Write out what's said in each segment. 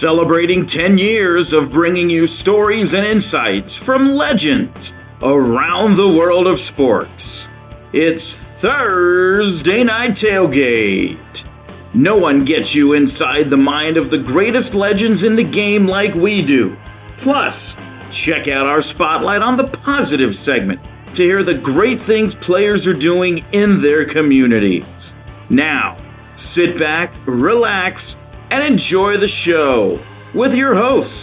celebrating 10 years of bringing you stories and insights from legends around the world of sports. It's Thursday Night Tailgate. No one gets you inside the mind of the greatest legends in the game like we do. Plus, check out our spotlight on the positive segment to hear the great things players are doing in their communities. Now, sit back, relax, and enjoy the show with your hosts,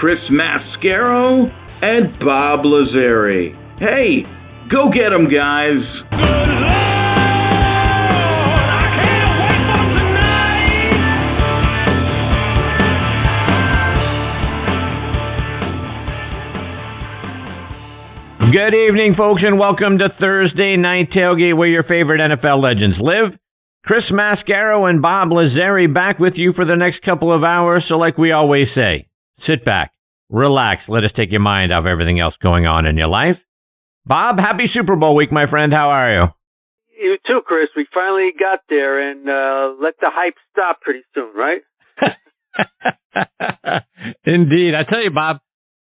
Chris Mascaro and Bob Lazari. Hey, go get them, guys. Good evening, folks, and welcome to Thursday Night Tailgate, where your favorite NFL legends live. Chris Mascaro and Bob Lazari back with you for the next couple of hours. So, like we always say, sit back, relax, let us take your mind off everything else going on in your life. Bob, happy Super Bowl week, my friend. How are you? You too, Chris. We finally got there, and uh, let the hype stop pretty soon, right? Indeed. I tell you, Bob,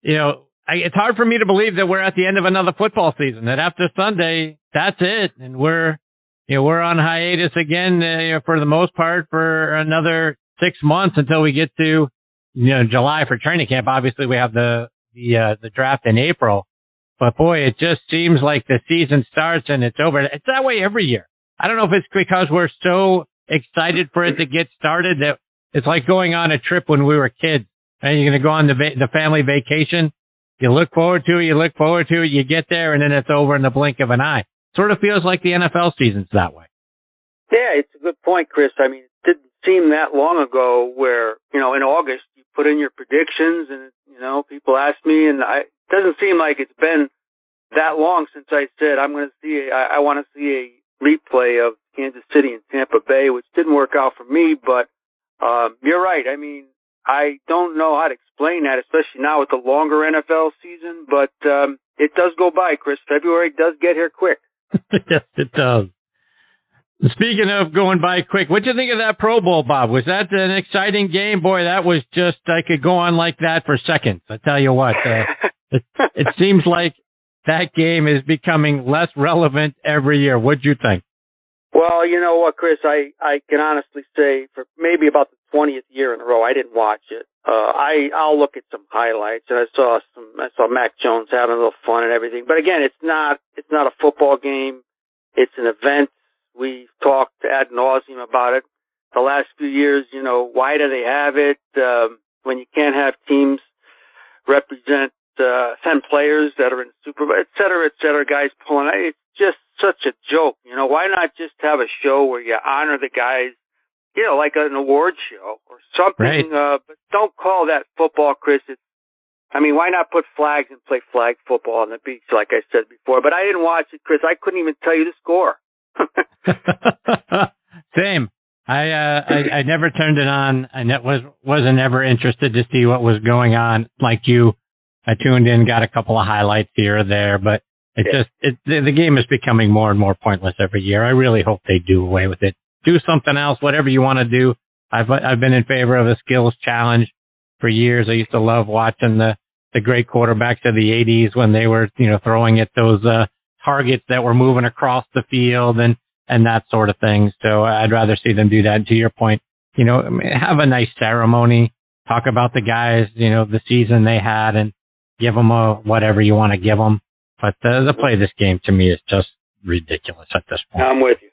you know, I, it's hard for me to believe that we're at the end of another football season. That after Sunday, that's it, and we're you know we're on hiatus again uh, you know, for the most part for another six months until we get to you know July for training camp. Obviously, we have the the uh, the draft in April, but boy, it just seems like the season starts and it's over. It's that way every year. I don't know if it's because we're so excited for it to get started that it's like going on a trip when we were kids. And you're going to go on the va- the family vacation you look forward to it, you look forward to it, you get there, and then it's over in the blink of an eye. Sort of feels like the NFL season's that way. Yeah, it's a good point, Chris. I mean, it didn't seem that long ago where, you know, in August you put in your predictions and, you know, people ask me and I, it doesn't seem like it's been that long since I said I'm going to see, a, I, I want to see a replay of Kansas City and Tampa Bay, which didn't work out for me, but, um, you're right. I mean, I don't know how to explain that, especially now with the longer NFL season, but um, it does go by, Chris. February does get here quick. yes, it does. Speaking of going by quick, what do you think of that Pro Bowl, Bob? Was that an exciting game? Boy, that was just, I could go on like that for seconds. I tell you what, uh, it, it seems like that game is becoming less relevant every year. What do you think? Well, you know what, Chris, I, I can honestly say for maybe about the 20th year in a row, I didn't watch it. Uh, I, I'll look at some highlights and I saw some, I saw Mac Jones having a little fun and everything. But again, it's not, it's not a football game. It's an event. We've talked ad nauseum about it the last few years. You know, why do they have it? Um, when you can't have teams represent, uh, 10 players that are in Super Bowl, et cetera, et cetera, guys pulling, it's just such a joke. You know, why not just have a show where you honor the guys, you know, like an award show or something, right. uh, but don't call that football, Chris. It's, I mean, why not put flags and play flag football on the beach, like I said before? But I didn't watch it, Chris. I couldn't even tell you the score. Same. I, uh, I I never turned it on. I ne- was wasn't ever interested to see what was going on. Like you, I tuned in, got a couple of highlights here or there, but it yeah. just it the, the game is becoming more and more pointless every year. I really hope they do away with it. Do something else, whatever you want to do. I've I've been in favor of a skills challenge for years. I used to love watching the the great quarterbacks of the 80s when they were you know throwing at those uh targets that were moving across the field and and that sort of thing. So I'd rather see them do that. And to your point, you know, have a nice ceremony, talk about the guys, you know, the season they had, and give them a whatever you want to give them. But the, the play of this game to me is just ridiculous at this point. I'm with you.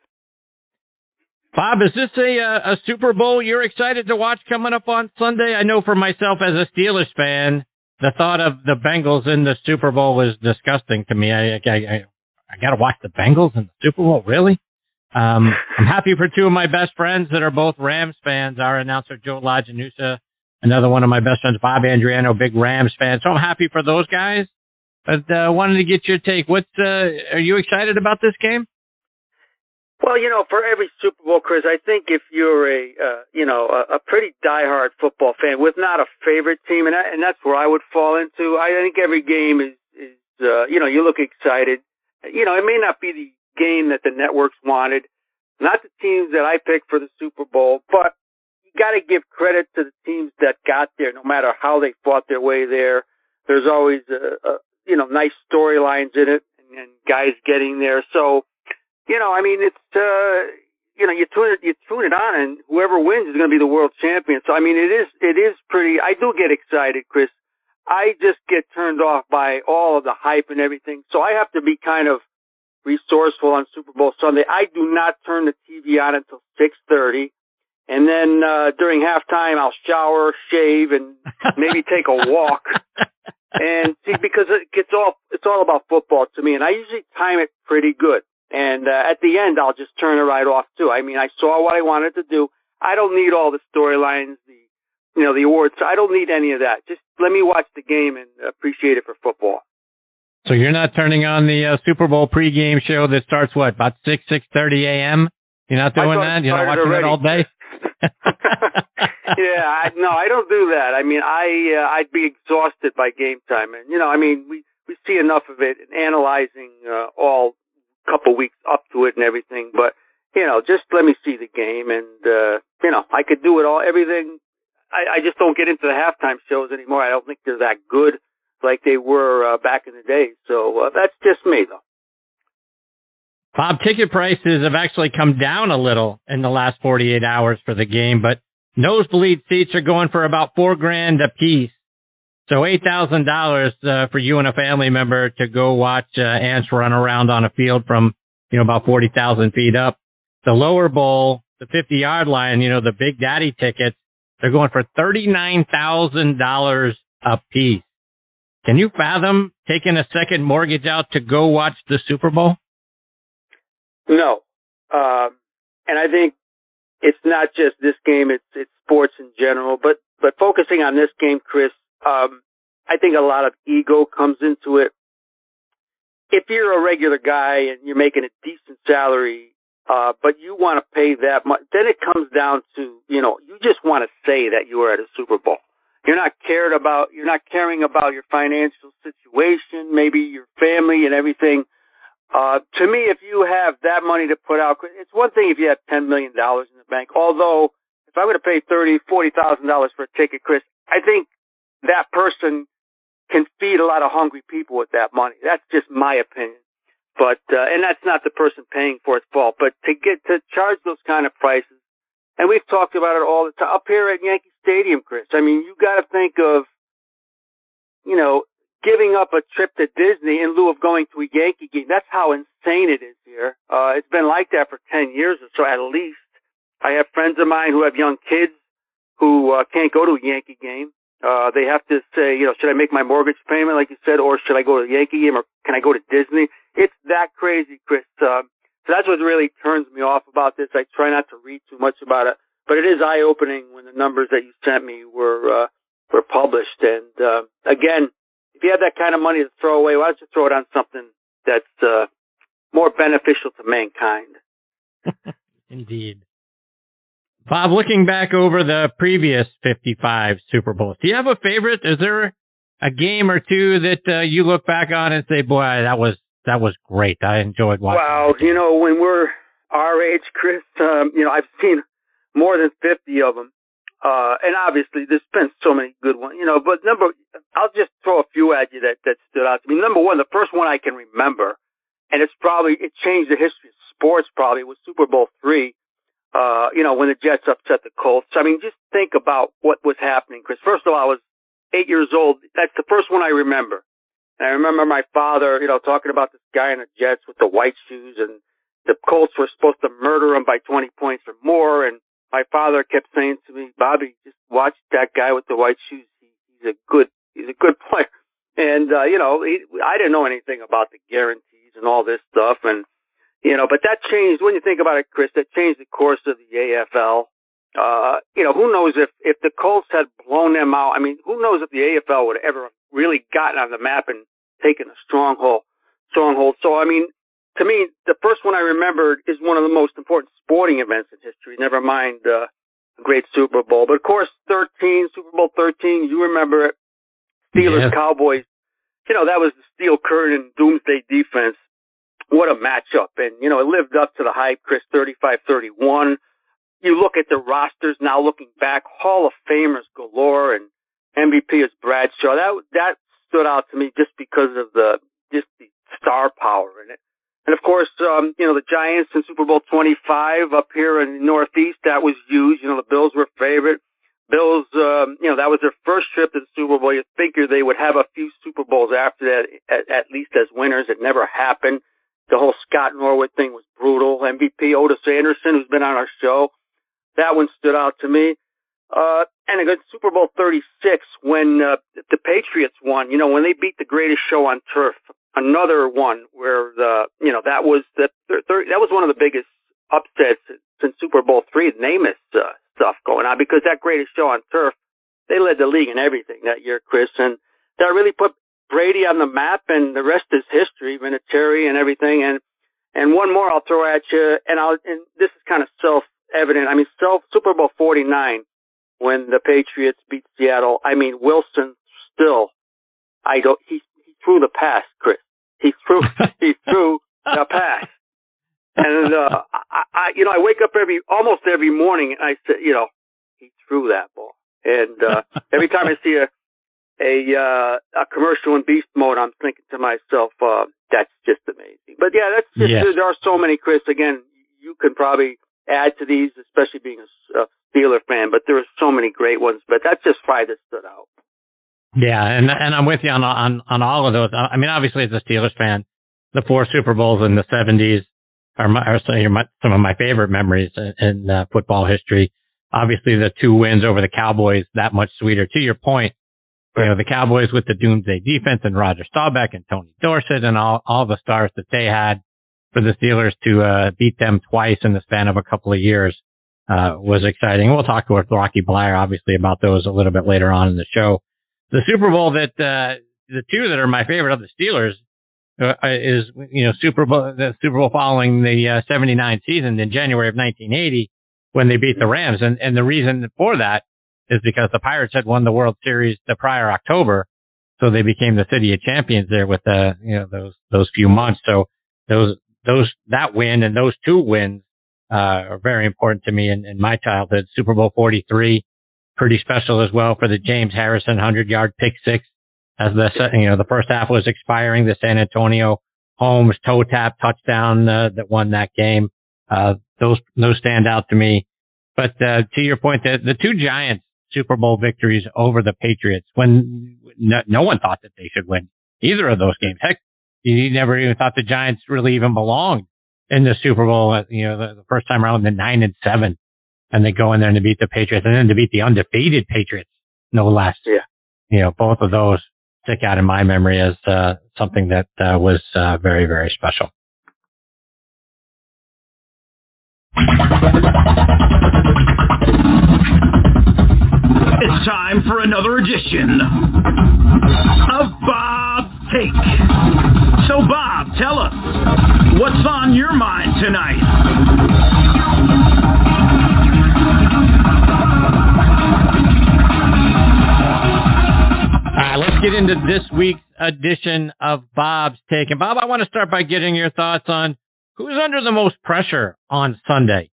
Bob, is this a, a Super Bowl you're excited to watch coming up on Sunday? I know for myself as a Steelers fan, the thought of the Bengals in the Super Bowl is disgusting to me. I, I, I, I got to watch the Bengals in the Super Bowl, really? Um, I'm happy for two of my best friends that are both Rams fans. Our announcer Joe Lajanusa, another one of my best friends, Bob Andriano, big Rams fan. So I'm happy for those guys. But uh, wanted to get your take. What's uh, are you excited about this game? Well, you know, for every Super Bowl, Chris, I think if you're a uh, you know a, a pretty diehard football fan with not a favorite team, and and that's where I would fall into. I think every game is is uh, you know you look excited. You know, it may not be the game that the networks wanted, not the teams that I picked for the Super Bowl, but you you got to give credit to the teams that got there, no matter how they fought their way there. There's always a, a you know nice storylines in it, and, and guys getting there. So, you know, I mean, it's uh, you know, you tune it, you tune it on, and whoever wins is going to be the world champion. So, I mean, it is it is pretty. I do get excited, Chris. I just get turned off by all of the hype and everything. So I have to be kind of resourceful on Super Bowl Sunday. I do not turn the TV on until 6:30. And then uh during halftime I'll shower, shave and maybe take a walk. And see because it gets all it's all about football to me and I usually time it pretty good. And uh, at the end I'll just turn it right off too. I mean, I saw what I wanted to do. I don't need all the storylines, the you know, the awards. I don't need any of that. Just let me watch the game and appreciate it for football. So you're not turning on the uh, Super Bowl pregame show that starts what about six six thirty a.m. You're not doing that. You're not watching already. it all day. yeah, I, no, I don't do that. I mean, I uh, I'd be exhausted by game time, and you know, I mean, we we see enough of it and analyzing uh, all couple weeks up to it and everything. But you know, just let me see the game, and uh, you know, I could do it all, everything. I, I just don't get into the halftime shows anymore. I don't think they're that good like they were uh, back in the day. So uh, that's just me, though. Bob, ticket prices have actually come down a little in the last 48 hours for the game, but nosebleed seats are going for about four grand a piece. So eight thousand uh, dollars for you and a family member to go watch uh, ants run around on a field from you know about forty thousand feet up. The lower bowl, the fifty yard line, you know the Big Daddy tickets, they're going for thirty nine thousand dollars a piece. Can you fathom taking a second mortgage out to go watch the Super Bowl? No. Um, and I think it's not just this game, it's, it's sports in general, but, but focusing on this game, Chris, um, I think a lot of ego comes into it. If you're a regular guy and you're making a decent salary, uh, but you want to pay that much, then it comes down to, you know, you just want to say that you were at a Super Bowl. You're not cared about, you're not caring about your financial situation, maybe your family and everything. Uh, to me, if you have that money to put out, it's one thing if you have $10 million in the bank. Although, if I were to pay thirty, forty thousand dollars for a ticket, Chris, I think that person can feed a lot of hungry people with that money. That's just my opinion. But, uh, and that's not the person paying for its fault. But to get, to charge those kind of prices, and we've talked about it all the time up here at Yankee Stadium, Chris. I mean, you got to think of, you know, giving up a trip to Disney in lieu of going to a Yankee game. That's how insane it is here. Uh, it's been like that for 10 years or so at least. I have friends of mine who have young kids who uh, can't go to a Yankee game. Uh, they have to say, you know, should I make my mortgage payment, like you said, or should I go to the Yankee game, or can I go to Disney? It's that crazy, Chris. Uh, so that's what really turns me off about this. I try not to read too much about it, but it is eye opening when the numbers that you sent me were uh, were published. And uh, again, if you have that kind of money to throw away, why don't you throw it on something that's uh, more beneficial to mankind? Indeed. Bob, looking back over the previous 55 Super Bowls, do you have a favorite? Is there a game or two that uh, you look back on and say, boy, that was that was great. I enjoyed watching. Well, you know, when we're our age, Chris, um, you know, I've seen more than 50 of them. Uh, and obviously there's been so many good ones, you know, but number, I'll just throw a few at you that, that stood out to me. Number one, the first one I can remember, and it's probably, it changed the history of sports probably, was Super Bowl three. Uh, you know, when the Jets upset the Colts. I mean, just think about what was happening, Chris. First of all, I was eight years old. That's the first one I remember. And I remember my father, you know, talking about this guy in the Jets with the white shoes and the Colts were supposed to murder him by 20 points or more. And my father kept saying to me, Bobby, just watch that guy with the white shoes. He's a good, he's a good player. And, uh, you know, he, I didn't know anything about the guarantees and all this stuff. And, you know, but that changed when you think about it, Chris, that changed the course of the AFL. Uh, you know, who knows if, if the Colts had blown them out? I mean, who knows if the AFL would ever really gotten on the map and taken a stronghold, stronghold. So, I mean, to me, the first one I remembered is one of the most important sporting events in history. Never mind uh, great Super Bowl, but of course, 13 Super Bowl 13. You remember it? Steelers Yeah. Cowboys. You know that was the steel curtain doomsday defense. What a matchup! And you know it lived up to the hype. Chris 35-31. you look at the rosters now, looking back, Hall of Famers galore, and MVP is Bradshaw. That that stood out to me just because of the just the star power in it. And of course, um, you know, the Giants in Super Bowl 25 up here in the Northeast, that was huge. You know, the Bills were favorite. Bills, um, you know, that was their first trip to the Super Bowl. You figure they would have a few Super Bowls after that, at, at least as winners. It never happened. The whole Scott Norwood thing was brutal. MVP Ottis Anderson, who's been on our show, that one stood out to me. Uh, and against Super Bowl 36, when uh, the Patriots won, you know, when they beat the greatest show on turf, another one where the, you know, that was the, that was one of the biggest upsets since Super Bowl three, Namath uh, stuff going on because that greatest show on turf, they led the league in everything that year, Chris, and that really put Brady on the map, and the rest is history, Vinatieri and everything. And and one more I'll throw at you, and I'll and this is kind of self evident. I mean, self Super Bowl forty nine when the Patriots beat Seattle. I mean, Wilson still, I don't. He threw the pass, Chris. He threw he threw the pass. And uh I, I you know, I wake up every almost every morning and I say, you know, he threw that ball. And uh every time I see a a uh a commercial in beast mode I'm thinking to myself, uh that's just amazing. But yeah, that's just yes. there are so many Chris again, you can probably add to these, especially being a, a Steeler fan, but there are so many great ones, but that's just five that stood out. Yeah, and and I'm with you on on on all of those. I mean, obviously, as a Steelers fan, the four Super Bowls in the '70s are, my, are some of my favorite memories in, uh, football history. Obviously, the two wins over the Cowboys that much sweeter. To your point, you know the Cowboys with the Doomsday defense and Roger Staubach and Tony Dorsett and all all the stars that they had for the Steelers to uh, beat them twice in the span of a couple of years uh, was exciting. We'll talk with Rocky Bleier obviously about those a little bit later on in the show the Super Bowl that uh, the two that are my favorite of the Steelers uh, is you know Super Bowl the Super Bowl following the uh, 79 season in January of 1980 when they beat the Rams. And and the reason for that is because the Pirates had won the World Series the prior October. So they became the city of champions there with the uh, you know those those few months. So those those that win and those two wins uh, are very important to me in, in my childhood. Super Bowl 43 pretty special as well for the James Harrison 100 yard pick six as the, you know, the first half was expiring. The Santonio Holmes toe tap touchdown uh, that won that game. Uh, those, those stand out to me. But, uh, to your point, the, the two Giants Super Bowl victories over the Patriots when no, no one thought that they should win either of those games. Heck, you never even thought the Giants really even belonged in the Super Bowl. Uh, you know, the, the first time around, the nine and seven and they go in there and they beat the Patriots and then to beat the undefeated Patriots, no less. Yeah. You know, both of those stick out in my memory as uh, something that uh, was uh, very, very special. It's time for another edition of Bob Take. So, Bob, tell us what's on your mind tonight. Get into this week's edition of Bob's Take. And Bob, I want to start by getting your thoughts on who's under the most pressure on Sunday.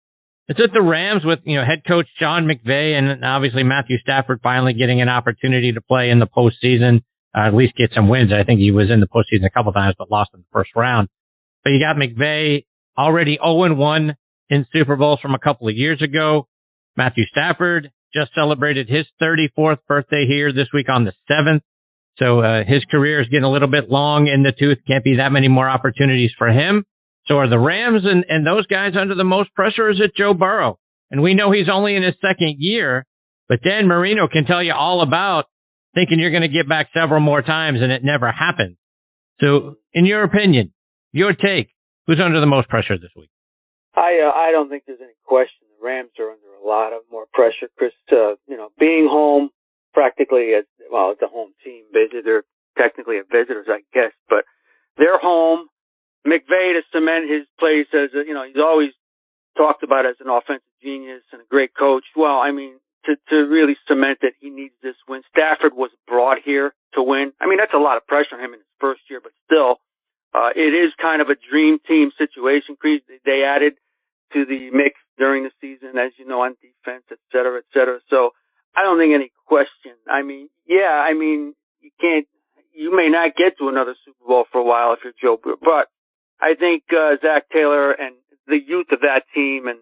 Is it the Rams with, you know, head coach John McVay and obviously Matthew Stafford finally getting an opportunity to play in the postseason, uh, at least get some wins. I think he was in the postseason a couple times, but lost in the first round. But you got McVay already 0-1 in Super Bowls from a couple of years ago. Matthew Stafford just celebrated his 34th birthday here this week on the 7th. So uh, his career is getting a little bit long in the tooth. Can't be that many more opportunities for him. So are the Rams and, and those guys under the most pressure? Is it Joe Burrow? And we know he's only in his second year, but Dan Marino can tell you all about thinking you're going to get back several more times and it never happens. So in your opinion, your take, who's under the most pressure this week? I uh, I don't think there's any question the Rams are under a lot of more pressure, Chris. Uh, you know, being home practically as well, it's a home team. They're technically a visitors, I guess, but they're home. McVay to cement his place as a, you know, he's always talked about as an offensive genius and a great coach. Well, I mean, to, to really cement that he needs this win. Stafford was brought here to win. I mean, that's a lot of pressure on him in his first year, but still, uh, it is kind of a dream team situation. They added to the mix during the season, as you know, on defense, et cetera, et cetera. So I don't think any question. I mean, yeah, I mean, you can't, you may not get to another Super Bowl for a while if you're Joe, Burrow, but I think uh, Zac Taylor and the youth of that team and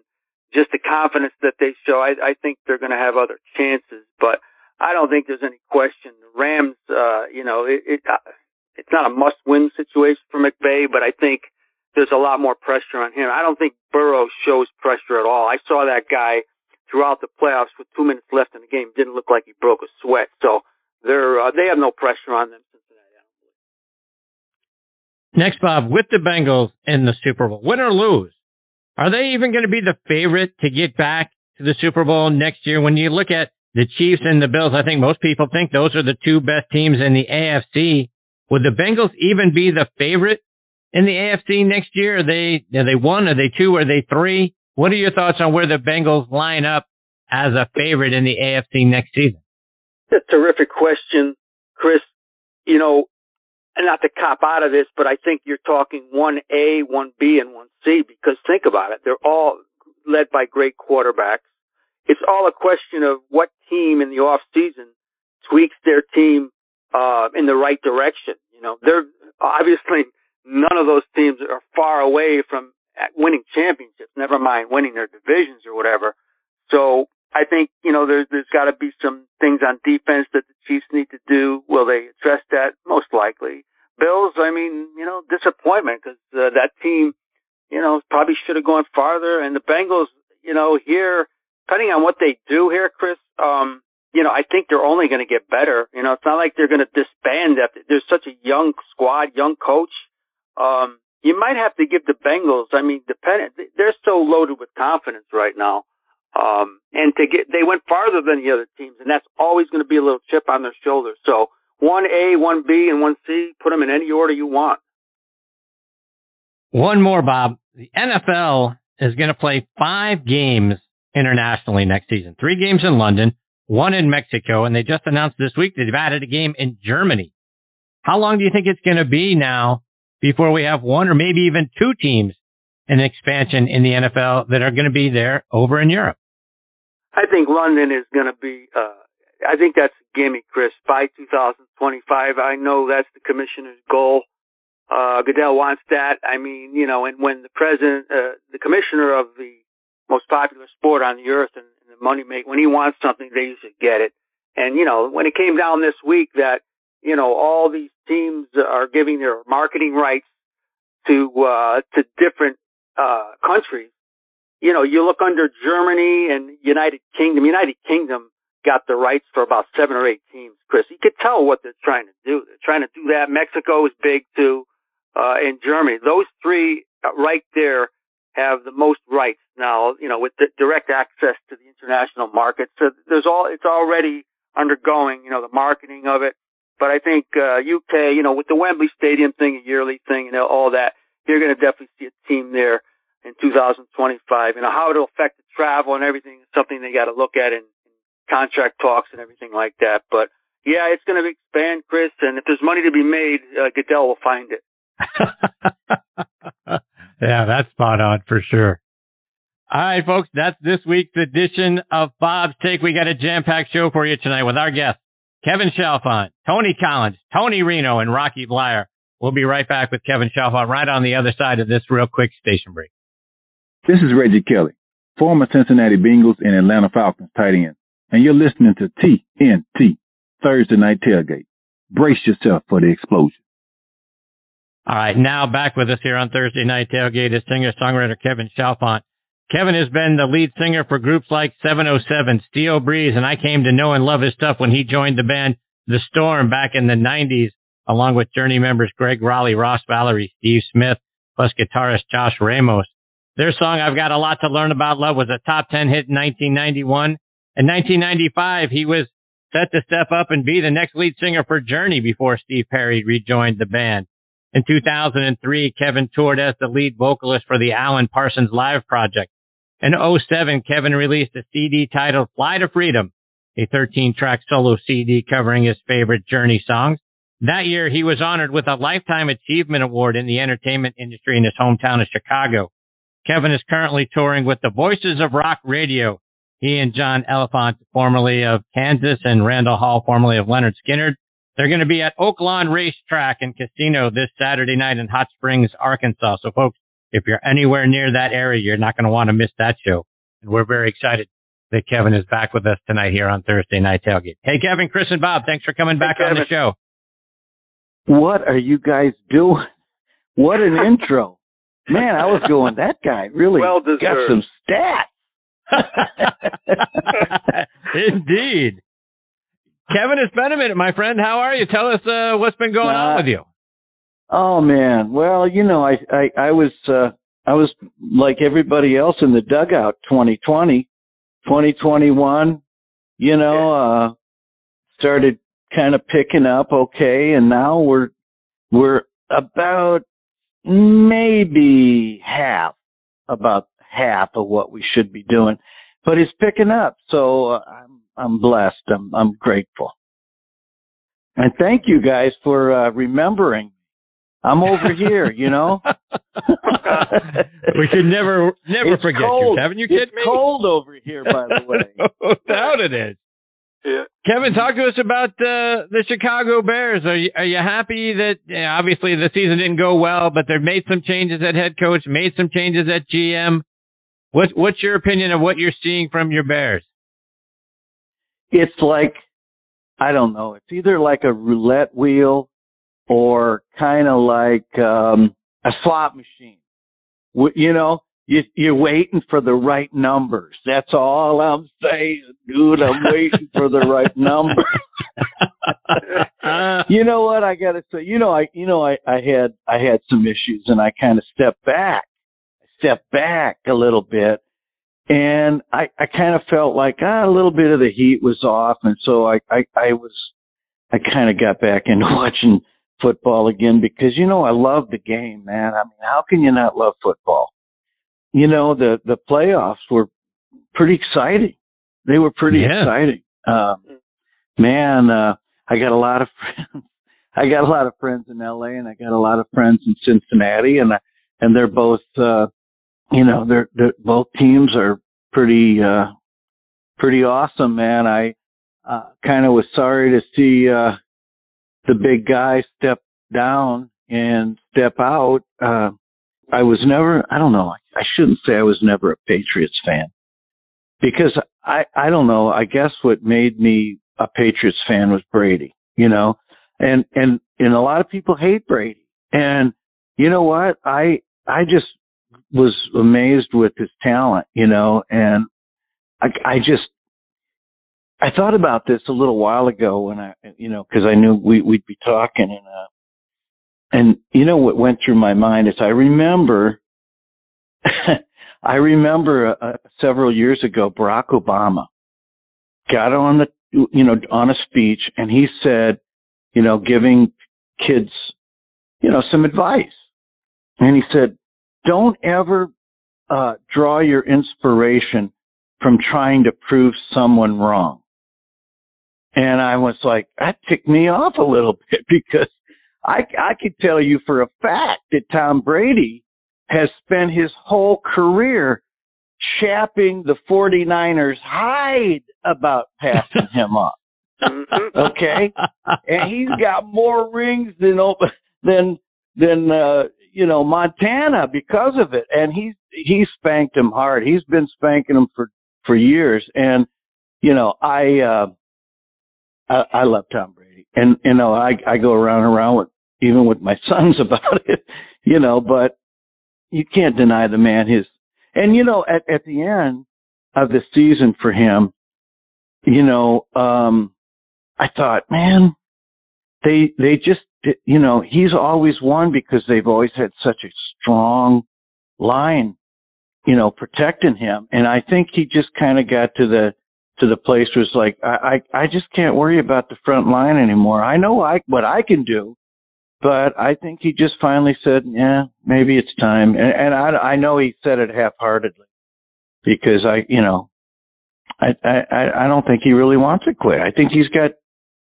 just the confidence that they show, I, I think they're going to have other chances. But I don't think there's any question. The Rams, uh, you know, it, it uh, it's not a must-win situation for McVay, but I think there's a lot more pressure on him. I don't think Burrow shows pressure at all. I saw that guy throughout the playoffs with two minutes left in the game. Didn't look like he broke a sweat. So they're uh, they have no pressure on them. Next, Bob, with the Bengals in the Super Bowl, win or lose, are they even going to be the favorite to get back to the Super Bowl next year? When you look at the Chiefs and the Bills, I think most people think those are the two best teams in the AFC. Would the Bengals even be the favorite in the AFC next year? Are they are they one? Are they two? Are they three? What are your thoughts on where the Bengals line up as a favorite in the AFC next season? It's a terrific question, Chris. You know, and not to cop out of this, but I think you're talking one A, one B, and one C because think about it. They're all led by great quarterbacks. It's all a question of what team in the off season tweaks their team uh, in the right direction. You know, they're obviously none of those teams are far away from winning championships, never mind winning their divisions or whatever. So I think, you know, there's, there's got to be some things on defense that the Chiefs need to do. Will they address that? Most likely. Bills, I mean, you know, disappointment because uh, that team, you know, probably should have gone farther. And the Bengals, you know, here, depending on what they do here, Chris, um, you know, I think they're only going to get better. You know, it's not like they're going to disband. After, there's such a young squad, young coach. Um, you might have to give the Bengals. I mean, dependent. They're so loaded with confidence right now. Um, and to get, they went farther than the other teams, and that's always going to be a little chip on their shoulder. So one A, one B, and one C. Put them in any order you want. One more, Bob. The NFL is going to play five games internationally next season. Three games in London, one in Mexico, and they just announced this week that they've added a game in Germany. How long do you think it's going to be now before we have one or maybe even two teams in expansion in the NFL that are going to be there over in Europe? I think London is going to be, uh, I think that's a gimme, Chris, by 2025. I know that's the commissioner's goal. Uh, Goodell wants that. I mean, you know, and when the president, uh, the commissioner of the most popular sport on the earth and, and the money make, when he wants something, they usually get it. And, you know, when it came down this week that you know, all these teams are giving their marketing rights to uh, to different uh, countries. You know, you look under Germany and United Kingdom. United Kingdom got the rights for about seven or eight teams. Chris, you could tell what they're trying to do. They're trying to do that. Mexico is big too, uh, and Germany. Those three uh, right there have the most rights now. You know, with the direct access to the international market. So there's all it's already undergoing. You know, the marketing of it. But I think uh, UK, you know, with the Wembley Stadium thing, a yearly thing, and all that, you're going to definitely see a team there in 2025. And how it'll affect the travel and everything is something they got to look at in, in contract talks and everything like that. But yeah, it's going to expand, Chris. And if there's money to be made, uh, Goodell will find it. yeah, that's spot on for sure. All right, folks, that's this week's edition of Bob's Take. We got a jam-packed show for you tonight with our guests. Kevin Chalfant, Tony Collins, Tony Reno, and Rocky Bleier. We'll be right back with Kevin Chalfant right on the other side of this real quick station break. This is Reggie Kelly, former Cincinnati Bengals and Atlanta Falcons tight end, and you're listening to TNT Thursday Night Tailgate. Brace yourself for the explosion. All right, now back with us here on Thursday Night Tailgate is singer-songwriter Kevin Chalfant. Kevin has been the lead singer for groups like 707, Steel Breeze, and I came to know and love his stuff when he joined the band The Storm back in the 90s, along with Journey members Gregg Rolie, Ross Valory, Steve Smith, plus guitarist Josh Ramos. Their song I've Got a Lot to Learn About Love was a top 10 hit in 1991. In 1995, he was set to step up and be the next lead singer for Journey before Steve Perry rejoined the band. In 2003, Kevin toured as the lead vocalist for the Alan Parsons Live project. In 07, Kevin released a CD titled Fly to Freedom, a 13 track solo CD covering his favorite Journey songs. That year, he was honored with a Lifetime Achievement Award in the entertainment industry in his hometown of Chicago. Kevin is currently touring with the Voices of Rock Radio. He and John Elefante, formerly of Kansas, and Randall Hall, formerly of Lynyrd Skynyrd, they're going to be at Oaklawn Racetrack and Casino this Saturday night in Hot Springs, Arkansas. So folks, if you're anywhere near that area, you're not going to want to miss that show. And we're very excited that Kevin is back with us tonight here on Thursday Night Tailgate. Hey, Kevin, Chris, and Bob, thanks for coming back hey, on the show. What are you guys doing? What an intro. Man, I was going, that guy really well got some stats. Indeed. Kevin, it's been a minute, my friend. How are you? Tell us uh, what's been going uh, on with you. Oh man, well, you know, I I, I was uh, I was like everybody else in the dugout. 2020, 2021, you know, uh, started kind of picking up okay, and now we're we're about maybe half, about half of what we should be doing, but it's picking up. So uh, I'm I'm blessed. I'm I'm grateful, and thank you guys for uh, remembering. I'm over here, you know. we should never never it's forget cold. you, Kevin. You kidding it's me? cold over here, by the way. no doubt it is. Yeah. Kevin, talk to us about uh, the Chicago Bears. Are you are you happy that yeah, obviously the season didn't go well, but they've made some changes at head coach, made some changes at GM. What what's your opinion of what you're seeing from your Bears? It's like I don't know. It's either like a roulette wheel or kind of like um, a slot machine. You know, you, you're waiting for the right numbers. That's all I'm saying, dude. I'm waiting for the right number. you know what? I got to say, you know, I, you know, I, I had, I had some issues, and I kind of stepped back, stepped back a little bit, and I, I kind of felt like ah, a little bit of the heat was off, and so I, I, I was, I kind of got back into watching football again because you know I love the game, man. I mean, how can you not love football? You know, the the playoffs were pretty exciting. They were pretty Yeah. exciting. Um, man, uh, I got a lot of friends. I got a lot of friends in LA, and I got a lot of friends in Cincinnati, and I, and they're both, uh, you know, they're, they're both teams are pretty, uh, pretty awesome, man. I uh, kind of was sorry to see. uh the big guy step down and step out. Uh, I was never, I don't know, I shouldn't say I was never a Patriots fan because I, I don't know, I guess what made me a Patriots fan was Brady, you know, and, and, and a lot of people hate Brady. And you know what? I, I just was amazed with his talent, you know, and I, I just, I thought about this a little while ago when I, you know, because I knew we, we'd be talking, and uh, and you know what went through my mind is I remember, I remember uh, several years ago Barack Obama got on the, you know, on a speech, and he said, you know, giving kids, you know, some advice, and he said, don't ever uh, draw your inspiration from trying to prove someone wrong. And I was like, that ticked me off a little bit because I, I could tell you for a fact that Tom Brady has spent his whole career chapping the 49ers hide about passing him up. Mm-hmm. Okay. and he's got more rings than, than, than, uh, you know, Montana because of it. And he's, he spanked him hard. He's been spanking him for, for years. And, you know, I, uh, I, I love Tom Brady, and you know I I go around and around with even with my sons about it, you know. But you can't deny the man his, and you know at at the end of the season for him, you know, um, I thought, man, they they just you know he's always won because they've always had such a strong line, you know, protecting him, and I think he just kind of got to the to the place where it's like I, I I just can't worry about the front line anymore. I know I what I can do, but I think he just finally said, yeah, maybe it's time. And, and I I know he said it half-heartedly because I you know I I I don't think he really wants to quit. I think he's got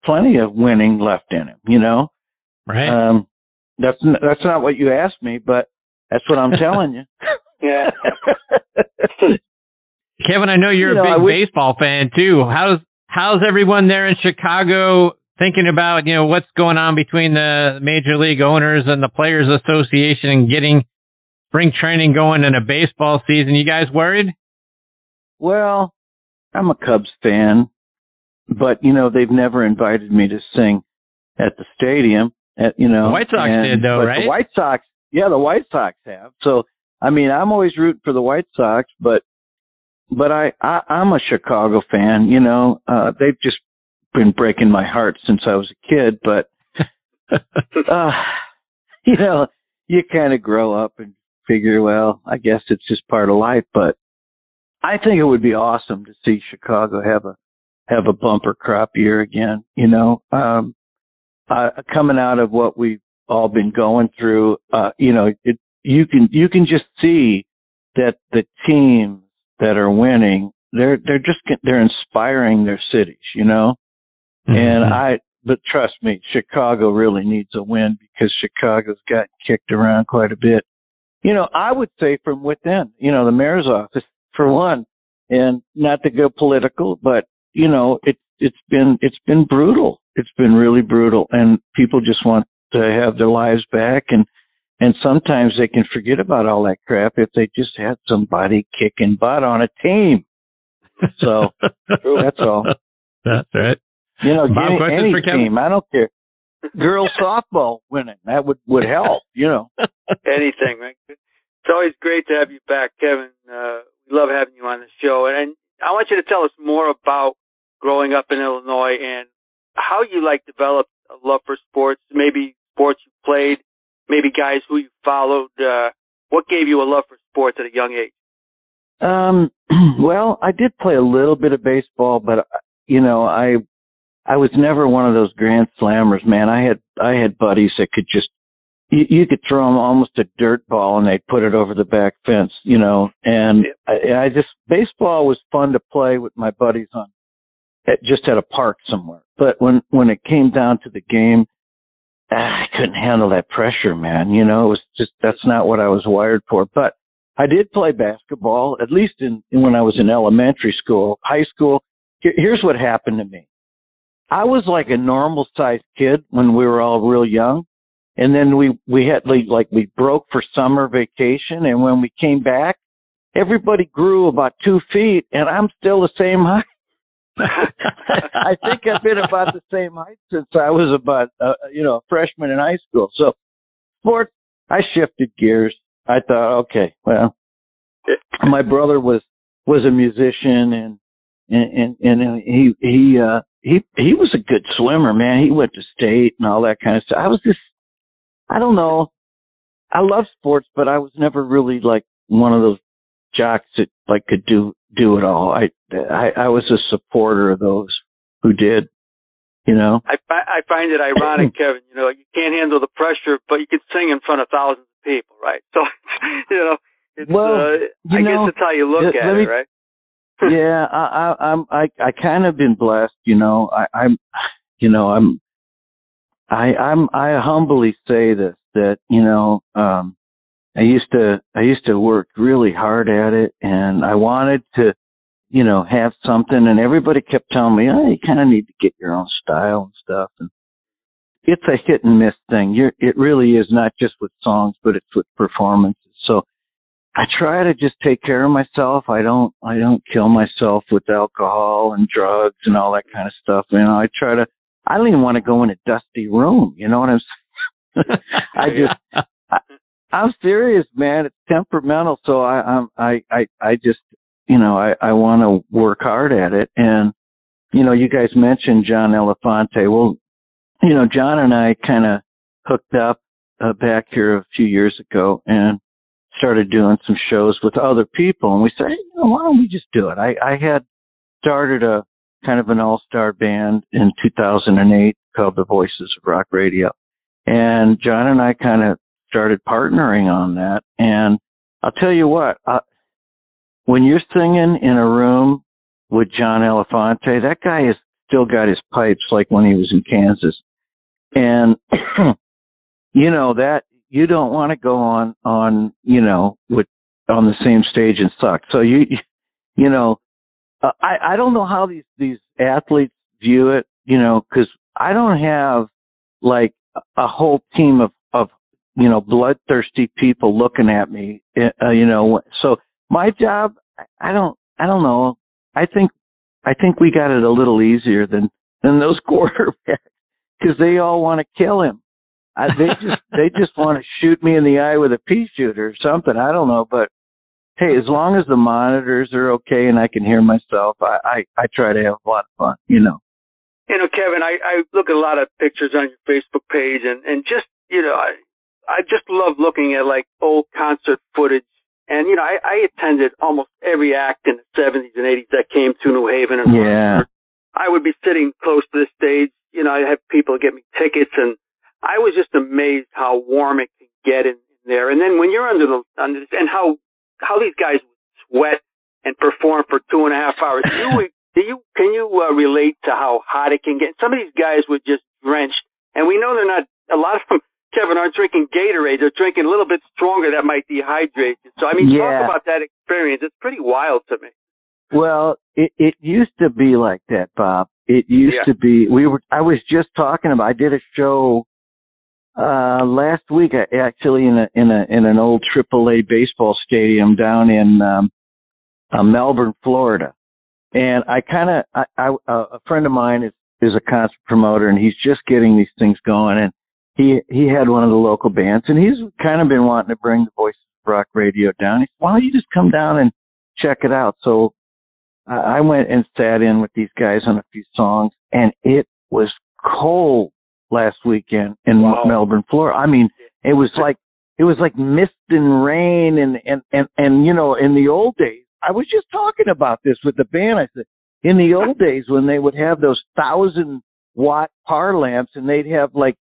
plenty of winning left in him. You know, Right. um, that's n- that's not what you asked me, but that's what I'm telling you. Yeah. Kevin, I know you're You know, a big wish- baseball fan too. How's how's everyone there in Chicago thinking about, you know, what's going on between the major league owners and the players association and getting spring training going in a baseball season? You guys worried? Well, I'm a Cubs fan, but you know they've never invited me to sing at the stadium. At you know, The White Sox and- did, though, right? The White Sox, yeah, the White Sox have. So I mean, I'm always rooting for the White Sox, but but I, I I'm a Chicago fan. You know, uh, they've just been breaking my heart since I was a kid, but uh, you know, you kind of grow up and figure, well, I guess it's just part of life. But I think it would be awesome to see Chicago have a have a bumper crop year again. You know, um, uh, coming out of what we've all been going through, uh, you know, it you can you can just see that the teams that are winning, they're they're just they're inspiring their cities. You know. And Mhm. I, but trust me, Chicago really needs a win because Chicago's got kicked around quite a bit. You know, I would say from within, you know, the mayor's office for one, and not to go political, but you know, it, it's been, it's been brutal. It's been really brutal and people just want to have their lives back and, and sometimes they can forget about all that crap if they just had somebody kicking butt on a team. So that's all. That's right. You know, Bob, any, questions any for team. I don't care. Girls softball winning that would would help. You know. Anything, man. It's always great to have you back, Kevin. Uh, we love having you on the show, and, and I want you to tell us more about growing up in Illinois and how you like developed a love for sports. Maybe sports you played, maybe guys who you followed. Uh, what gave you a love for sports at a young age? Um. Well, I did play a little bit of baseball, but uh, you know, I I was never one of those grand slammers, man. I had I had buddies that could just you, you could throw them almost a dirt ball and they'd put it over the back fence, you know. And I, I just baseball was fun to play with my buddies on at, just at a park somewhere. But when when it came down to the game, Ah, I couldn't handle that pressure, man. You know, it was just that's not what I was wired for. But I did play basketball, at least in, in when I was in elementary school, high school. Here, here's what happened to me. I was like a normal sized kid when we were all real young. And then we, we had like, like we broke for summer vacation. And when we came back, everybody grew about two feet and I'm still the same height. I think I've been about the same height since I was about, uh, you know, a freshman in high school. So sports, I shifted gears. I thought, okay, well, my brother was, was a musician and, and, and, and he, he, uh, he, he was a good swimmer, man. He went to state and all that kind of stuff. I was just, I don't know. I love sports, but I was never really like one of those jocks that like could do, do it all. I, I, I was a supporter of those who did, you know? I, I find it ironic, Kevin. You know, you can't handle the pressure, but you can sing in front of thousands of people, right? So, you know, it's, Well, uh, I know, guess it's how you look at let it, right? yeah, I, I, I'm, I, I kind of been blessed, you know, I, I'm, you know, I'm, I, I'm, I humbly say this, that, you know, um, I used to, I used to work really hard at it and I wanted to, you know, have something and everybody kept telling me, oh, you kind of need to get your own style and stuff. And it's a hit and miss thing. You're, it really is not just with songs, but it's with performances. So I try to just take care of myself. I don't, I don't kill myself with alcohol and drugs and all that kind of stuff. You know, I try to, I don't even want to go in a dusty room. You know what I'm saying? I just, I, I'm serious, man. It's temperamental. So I, I'm, I, I, I just, you know, I, I want to work hard at it. And, you know, you guys mentioned John Elefante. Well, you know, John and I kind of hooked up uh, back here a few years ago and started doing some shows with other people. And we said, hey, you know, why don't we just do it? I, I had started a kind of an all-star band in 2008 called the Voices of Rock Radio. And John and I kind of started partnering on that. And I'll tell you what, uh, when you're singing in a room with John Elefante, that guy has still got his pipes like when he was in Kansas. And, you know, that you don't want to go on, on, you know, with on the same stage and suck. So you, you know, uh, I I don't know how these these athletes view it, you know, because I don't have like a whole team of of you know bloodthirsty people looking at me, uh, you know. So my job, I don't I don't know. I think I think we got it a little easier than than those quarterbacks because they all want to kill him. I, they just they just want to shoot me in the eye with a pea shooter or something. I don't know, but hey, as long as the monitors are okay and I can hear myself, I I, I try to have a lot of fun. You know. You know, Kevin, I I look at a lot of pictures on your Facebook page, and and just you know, I I just love looking at like old concert footage. And you know, I, I attended almost every act in the 70s and 80s that came to New Haven. And yeah. I would be sitting close to the stage. You know, I'd have people get me tickets, and I was just amazed how warm it can get in there. And then when you're under the under this, and how how these guys sweat and perform for two and a half hours. Do you do you can you uh, relate to how hot it can get? Some of these guys were just drenched, and we know they're not. A lot of them, Kevin, aren't drinking Gatorade. They're drinking a little bit stronger that might dehydrate you. So I mean, yeah. talk about that experience. It's pretty wild to me. Well, it it used to be like that, Bob. It used Yeah. to be. We were. I was just talking about. I did a show uh last week, uh, actually, in a in a in an old AAA baseball stadium down in um, uh, Melbourne, Florida. And I kind of, I, I, uh, a friend of mine is is a concert promoter, and he's just getting these things going. And he he had one of the local bands, and he's kind of been wanting to bring the Voices of Rock Radio down. He said, "Why don't you just come down and check it out?" So I I went and sat in with these guys on a few songs, and it was cold last weekend in Wow. Melbourne, Florida. I mean, it was like it was like mist and rain, and and and and you know, in the old days, I was just talking about this with the band. I said, in the old days when they would have those thousand watt par lamps, and they'd have like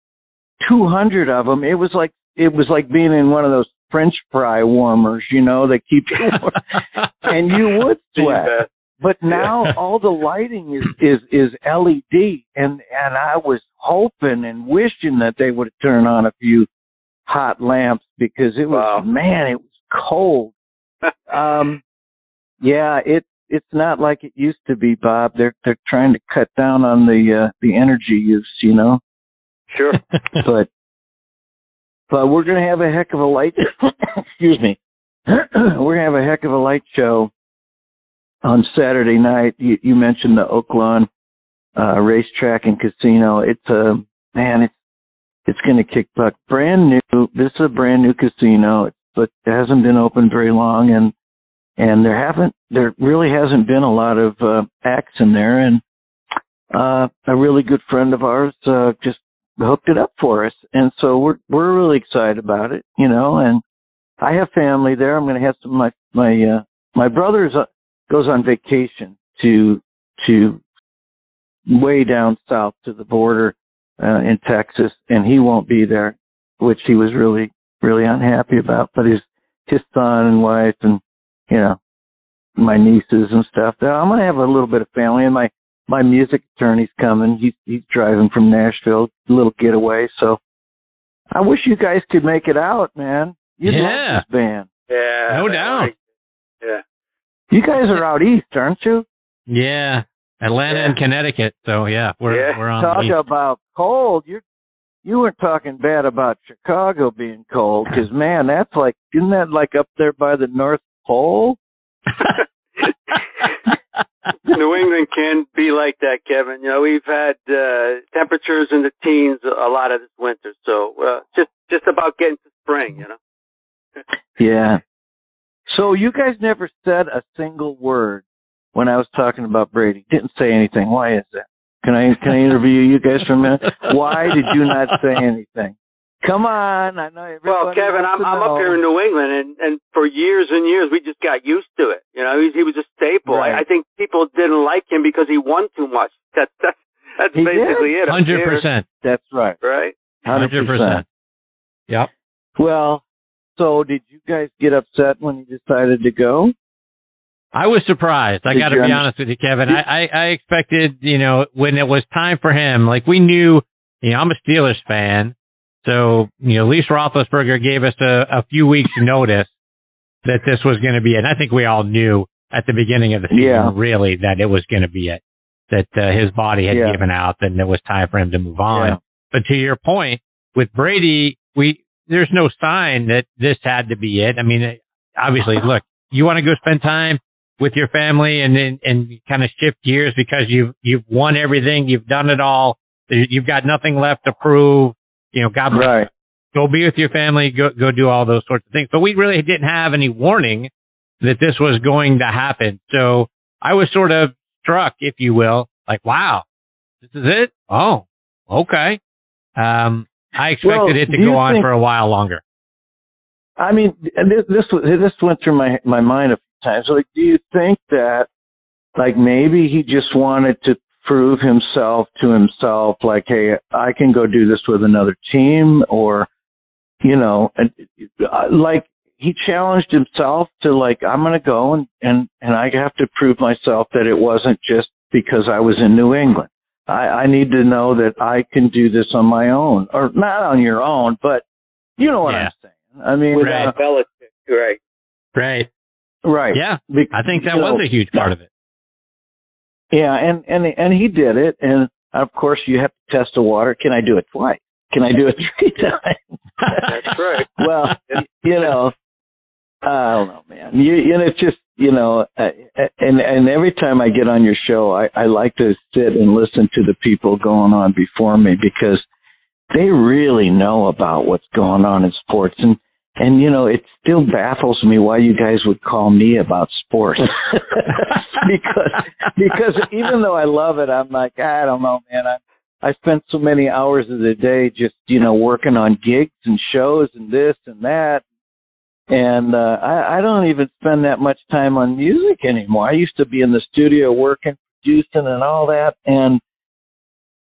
two hundred of them, it was like it was like being in one of those French fry warmers, you know, that keep you warm, and you would sweat. But now all the lighting is is is LED, and and I was hoping and wishing that they would turn on a few hot lamps because it was Wow. man, it was cold. um, yeah, it it's not like it used to be, Bob. They're they're trying to cut down on the uh, the energy use, you know. Sure. But but we're gonna have a heck of a light. excuse me. we're gonna have a heck of a light show on Saturday night. You, you mentioned the Oaklawn uh, racetrack and casino. It's a man. It's it's going to kick butt. Brand new. This is a brand new casino. It's, but it hasn't been open very long, and and there haven't there really hasn't been a lot of uh, acts in there. And uh, a really good friend of ours uh, just hooked it up for us, and so we're we're really excited about it. You know, and I have family there. I'm going to have some my my uh, my brother's uh, goes on vacation to to way down south to the border uh, in Texas, and he won't be there, which he was really really unhappy about. But his his son and wife and you know my nieces and stuff. I'm gonna have a little bit of family, and my my music attorney's coming. He's he's driving from Nashville, a little getaway. So I wish you guys could make it out, man. You'd Yeah. love this band. Yeah. No doubt. Yeah. You guys are out east, aren't you? yeah, Atlanta Yeah. and Connecticut. So yeah, we're Yeah. we're on. Talk east. about cold. You're you weren't talking bad about Chicago being cold, because man, that's like isn't that like up there by the North Pole? New England can be like that, Kevin. You know, we've had uh, temperatures in the teens a lot of this winter, so uh, just just about getting to spring. You know. Yeah. So you guys never said a single word when I was talking about Brady. Didn't say anything. Why is that? Can I can I interview you guys for a minute? Why did you not say anything? Come on, I know. Well, Kevin, I'm I'm up here in New England, and and for years and years we just got used to it. You know, he, he was a staple. Right. I, I think people didn't like him because he won too much. That's that's that's He did? basically it. Hundred percent. That's right. Right. Hundred percent. Yep. Well, so did you guys get upset when he decided to go? I was surprised. I Did got to be under- honest with you, Kevin. I, I, I expected, you know, when it was time for him, like we knew, you know, I'm a Steelers fan. So, you know, least Roethlisberger gave us a, a few weeks notice. that this was going to be it. And I think we all knew at the beginning of the season, Yeah. really, that it was going to be it. That uh, his body had Yeah. given out, and it was time for him to move on. Yeah. But to your point, with Brady, we there's no sign that this had to be it. I mean, it- obviously, look, you want to go spend time with your family and and, and kind of shift gears because you've you've won everything, you've done it all, you've got nothing left to prove. You know, God bless Right. go be with your family, go go do all those sorts of things. But we really didn't have any warning that this was going to happen. So I was sort of struck, if you will, like, wow, this is it? Oh, okay. Um, I expected Well, it to go on think- for a while longer. I mean, this this this went through my my mind a few times. Like, do you think that, like, maybe he just wanted to prove himself to himself, like, hey, I can go do this with another team, or, you know, and, uh, like he challenged himself to like, I'm going to go and and and I have to prove myself that it wasn't just because I was in New England. I, I need to know that I can do this on my own, or not on your own, but you know what Yeah. I'm saying. I mean, Right. uh, Belichick, right? Right. right? Yeah. Bec- I think that you was know, a huge part of it. Yeah, and and and he did it, and of course you have to test the water. Can I do it twice? Can I do it three times? That's right. well, you know, I don't know, man. You, you know, it's just you know, and and every time I get on your show, I I like to sit and listen to the people going on before me because they really know about what's going on in sports and. And you know, it still baffles me why you guys would call me about sports. because because even though I love it, I'm like, I don't know, man. I I spent so many hours of the day just, you know, working on gigs and shows and this and that. And uh I, I don't even spend that much time on music anymore. I used to be in the studio working, producing and all that. And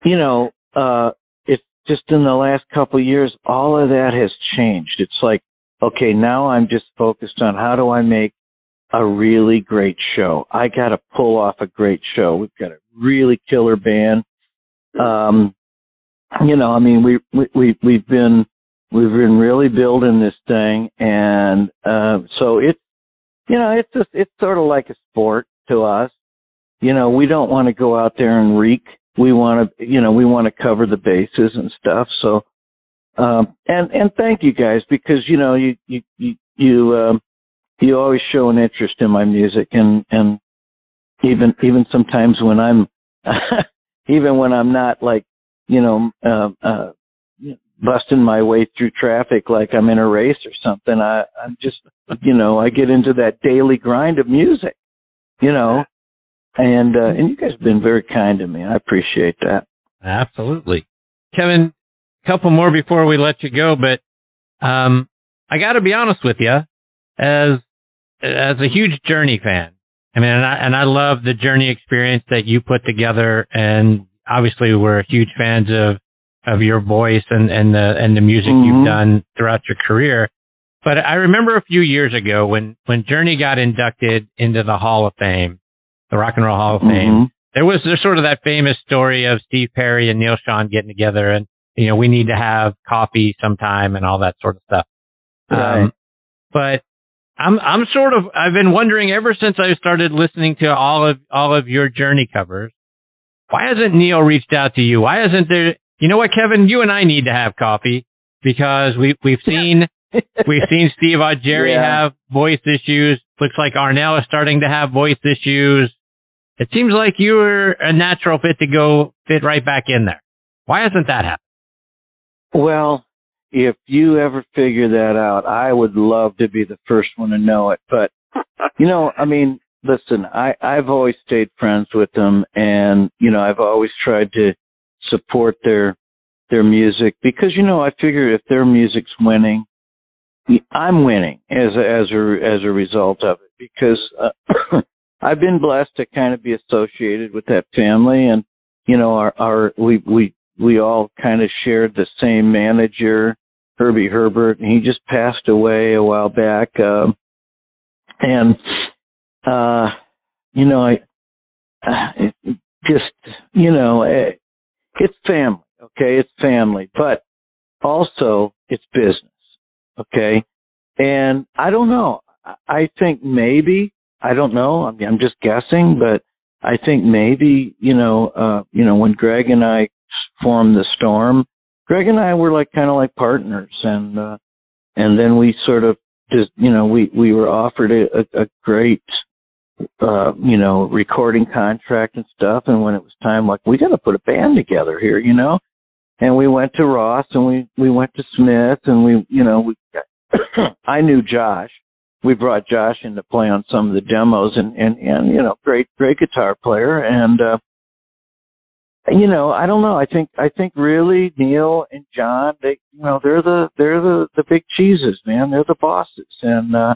you know, uh it's just in the last couple of years all of that has changed. It's like, okay, now I'm just focused on how do I make a really great show. I got to pull off a great show. We've got a really killer band. Um, you know, I mean, we, we, we, we've been, we've been really building this thing. And, uh, so it's, you know, it's just, it's sort of like a sport to us. You know, we don't want to go out there and reek. We want to, you know, we want to cover the bases and stuff. So, um, and, and thank you guys because, you know, you, you, you, you, um, you always show an interest in my music and and even even sometimes when i'm even when i'm not like you know uh, uh busting my way through traffic like i'm in a race or something i i'm just you know i get into that daily grind of music you know? And uh and you guys have been very kind to me. I appreciate that. Absolutely. Kevin, couple more before we let you go, but um, I got to be honest with you, as as a huge Journey fan. I mean, and I, and I love the Journey experience that you put together, and obviously we're huge fans of of your voice and and the and the music Mhm. you've done throughout your career. But I remember a few years ago when when Journey got inducted into the Hall of Fame, the Rock and Roll Hall of Fame Mhm. there was there's sort of that famous story of Steve Perry and Neal Schon getting together and you know we need to have coffee sometime and all that sort of stuff. Right. Um, but I'm I'm sort of I've been wondering ever since I started listening to all of all of your journey covers. Why hasn't Neal reached out to you? Why hasn't there? You know what, Kevin? You and I need to have coffee because we we've seen we've seen Steve Perry Yeah. have voice issues. Looks like Arnel is starting to have voice issues. It seems like you were a natural fit to go fit right back in there. Why hasn't that happened? Well, if you ever figure that out, I would love to be the first one to know it. But you know, I mean, listen, I I've always stayed friends with them, and you know, I've always tried to support their their music because you know, I figure if their music's winning, I'm winning as a, as a as a result of it because uh, I've been blessed to kind of be associated with that family, and you know, our our we we we all kind of shared the same manager, Herbie Herbert, and he just passed away a while back. Um, and uh, you know, I uh, just you know, it, it's family, okay, it's family, but also it's business, okay. And I don't know. I think maybe I don't know. I mean, I'm just guessing, but I think maybe you know, uh, you know, when Greg and I formed the Storm, Greg and I were like kind of like partners, and uh, and then we sort of just you know we we were offered a, a, a great uh, you know recording contract and stuff, and when it was time, like we got to put a band together here, you know, and we went to Ross and we we went to Smith and we you know we I knew Josh. We brought Josh in to play on some of the demos and and and you know great great guitar player and uh you know I don't know. I think I think really Neal and John they you know they're the they're the the big cheeses man. They're the bosses. And uh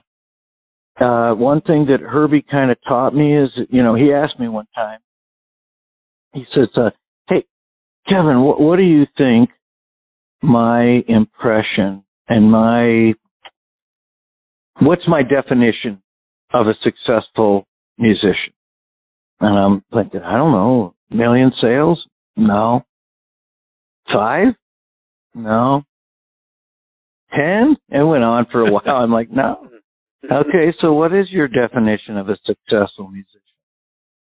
uh one thing that Herbie kind of taught me is you know he asked me one time he says uh hey Kevin what, what do you think my impression and my what's my definition of a successful musician? And I'm thinking, I don't know, million sales? No. Five? No. Ten? It went on for a while. I'm like, no. Okay, so what is your definition of a successful musician?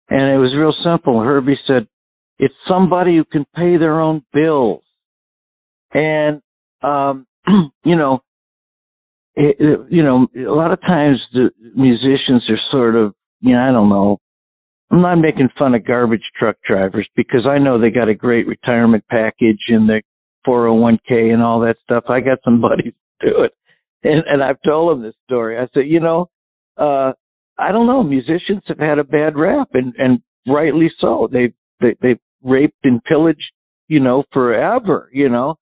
And it was real simple. Herbie said, it's somebody who can pay their own bills. And, um, you know, it, you know, a lot of times the musicians are sort of, you know, I don't know. I'm not making fun of garbage truck drivers because I know they got a great retirement package and the 401k and all that stuff. I got some buddies do it. And, and I've told them this story. I said, you know, uh, I don't know. Musicians have had a bad rap and, and rightly so. They've, they, they've raped and pillaged, you know, forever, you know,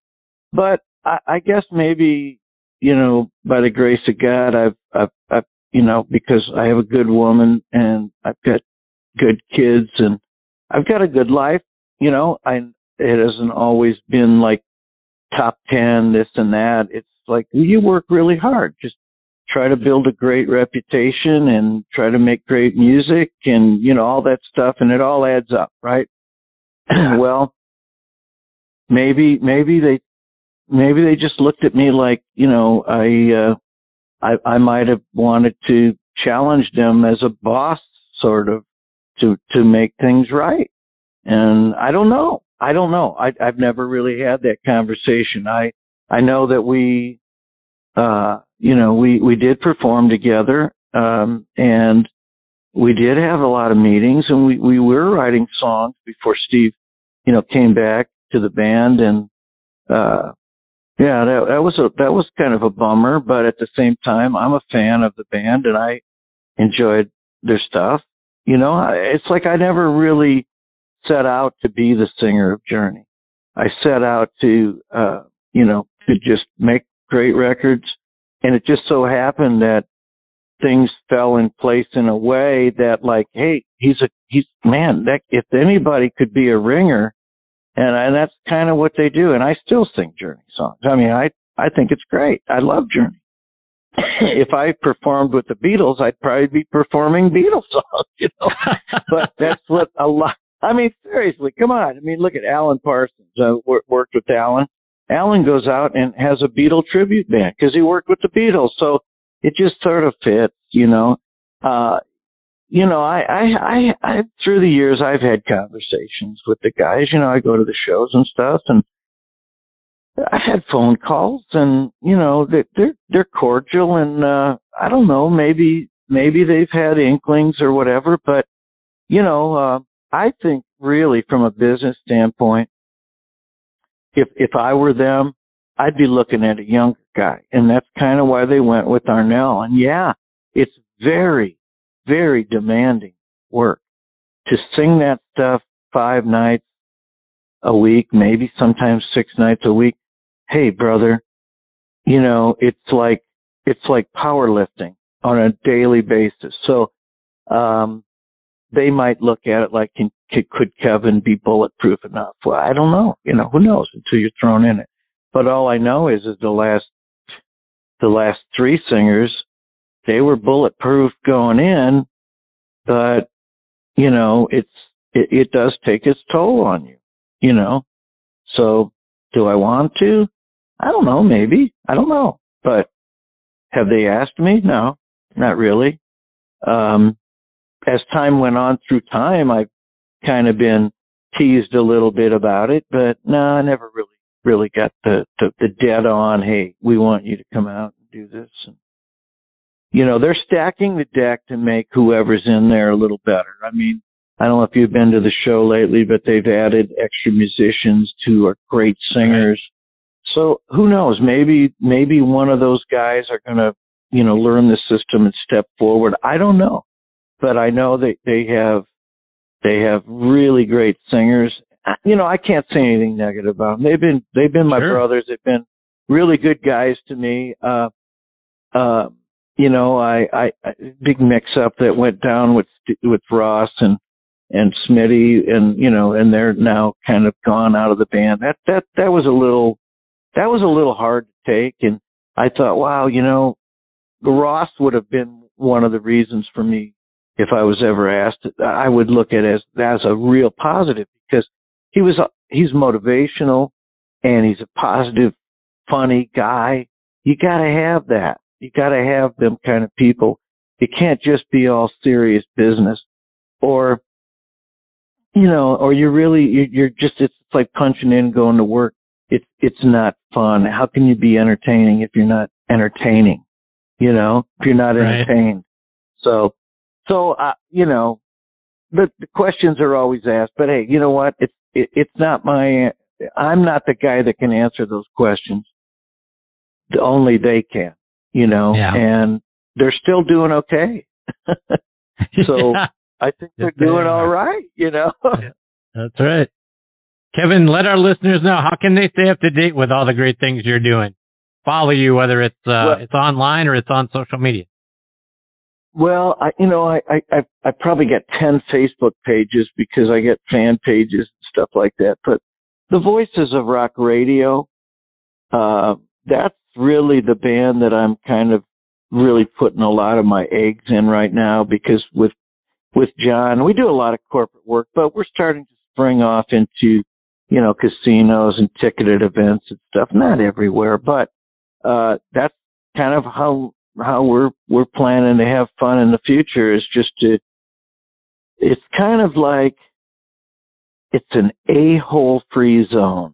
but I, I guess maybe you know, by the grace of God, I've, I've, I've, you know, because I have a good woman and I've got good kids and I've got a good life, you know, I, it hasn't always been like top 10, this and that. It's like you work really hard. Just try to build a great reputation and try to make great music and, you know, all that stuff and it all adds up, right? well, maybe, maybe they maybe they just looked at me like, you know, I, uh, I, I might have wanted to challenge them as a boss, sort of, to, to make things right. And I don't know. I don't know. I, I've never really had that conversation. I, I know that we, uh, you know, we, we did perform together, um, and we did have a lot of meetings and we, we were writing songs before Steve, you know, came back to the band and, uh, yeah, that, that was a that was kind of a bummer, but at the same time, I'm a fan of the band and I enjoyed their stuff. You know, it's like I never really set out to be the singer of Journey. I set out to, uh, you know, to just make great records, and it just so happened that things fell in place in a way that, like, hey, he's a he's man. That if anybody could be a ringer, and and that's kind of what they do. And I still sing Journey songs. I mean, I I think it's great. I love Journey. if I performed with the Beatles, I'd probably be performing Beatles songs, you know. but that's what a lot. I mean, seriously, come on. I mean, look at Alan Parsons. I worked with Alan. Alan goes out and has a Beatle tribute band because he worked with the Beatles. So it just sort of fits, you know. Uh, you know, I, I, I, I, through the years, I've had conversations with the guys. You know, I go to the shows and stuff, and I've had phone calls, and you know, they, they're they're cordial, and uh, I don't know, maybe maybe they've had inklings or whatever, but you know, uh, I think really from a business standpoint, if if I were them, I'd be looking at a younger guy, and that's kind of why they went with Arnel. And yeah, it's very very demanding work to sing that stuff five nights a week, maybe sometimes six nights a week. Hey, brother, you know, it's like, it's like powerlifting on a daily basis. So, um, they might look at it like, can, could Kevin be bulletproof enough? Well, I don't know. You know, who knows until you're thrown in it. But all I know is, is the last, the last three singers they were bulletproof going in, but you know, it's it, it does take its toll on you, you know. So do I want to? I don't know, maybe. I don't know. But have they asked me? No. not really. Um, as time went on through time, I've kind of been teased a little bit about it, but no, I never really, really got the, the, the dead on, hey, we want you to come out and do this. And, you know, they're stacking the deck to make whoever's in there a little better. I mean, I don't know if you've been to the show lately, but they've added extra musicians who are great singers. So who knows? Maybe, maybe one of those guys are going to, you know, learn the system and step forward. I don't know, but I know that they have, they have really great singers. You know, I can't say anything negative about them. They've been, they've been my Sure. brothers. They've been really good guys to me. Uh, uh, you know, I, I, I big mix up that went down with, with Ross and, and Smitty and, you know, and they're now kind of gone out of the band. That, that, that was a little, that was a little hard to take. And I thought, wow, you know, Ross would have been one of the reasons for me if I was ever asked. I would look at it as, as a real positive because he was, he's motivational and he's a positive, funny guy. You gotta have that. You gotta have them kind of people. It can't just be all serious business or, you know, or you're really, you're just, it's like punching in, going to work. It's, it's not fun. How can you be entertaining if you're not entertaining? You know, if you're not Right. entertained. So, so, uh, you know, the, the questions are always asked, but hey, you know what? It's, it, it's not my, I'm not the guy that can answer those questions. Only they can, you know, Yeah. and they're still doing okay. So- I think they're doing all right, you know. That's right. Kevin, let our listeners know how can they stay up to date with all the great things you're doing. Follow you, whether it's uh, Well- it's online or it's on social media. Well, I, you know, I, I, I, probably get 10 Facebook pages because I get fan pages and stuff like that. But the Voices of Rock Radio, uh, that's really the band that I'm kind of really putting a lot of my eggs in right now because with, with John, we do a lot of corporate work, but we're starting to spring off into, you know, casinos and ticketed events and stuff. Not everywhere, but, uh, that's kind of how how we're we're planning to have fun in the future is just to it's kind of like it's an a-hole free zone.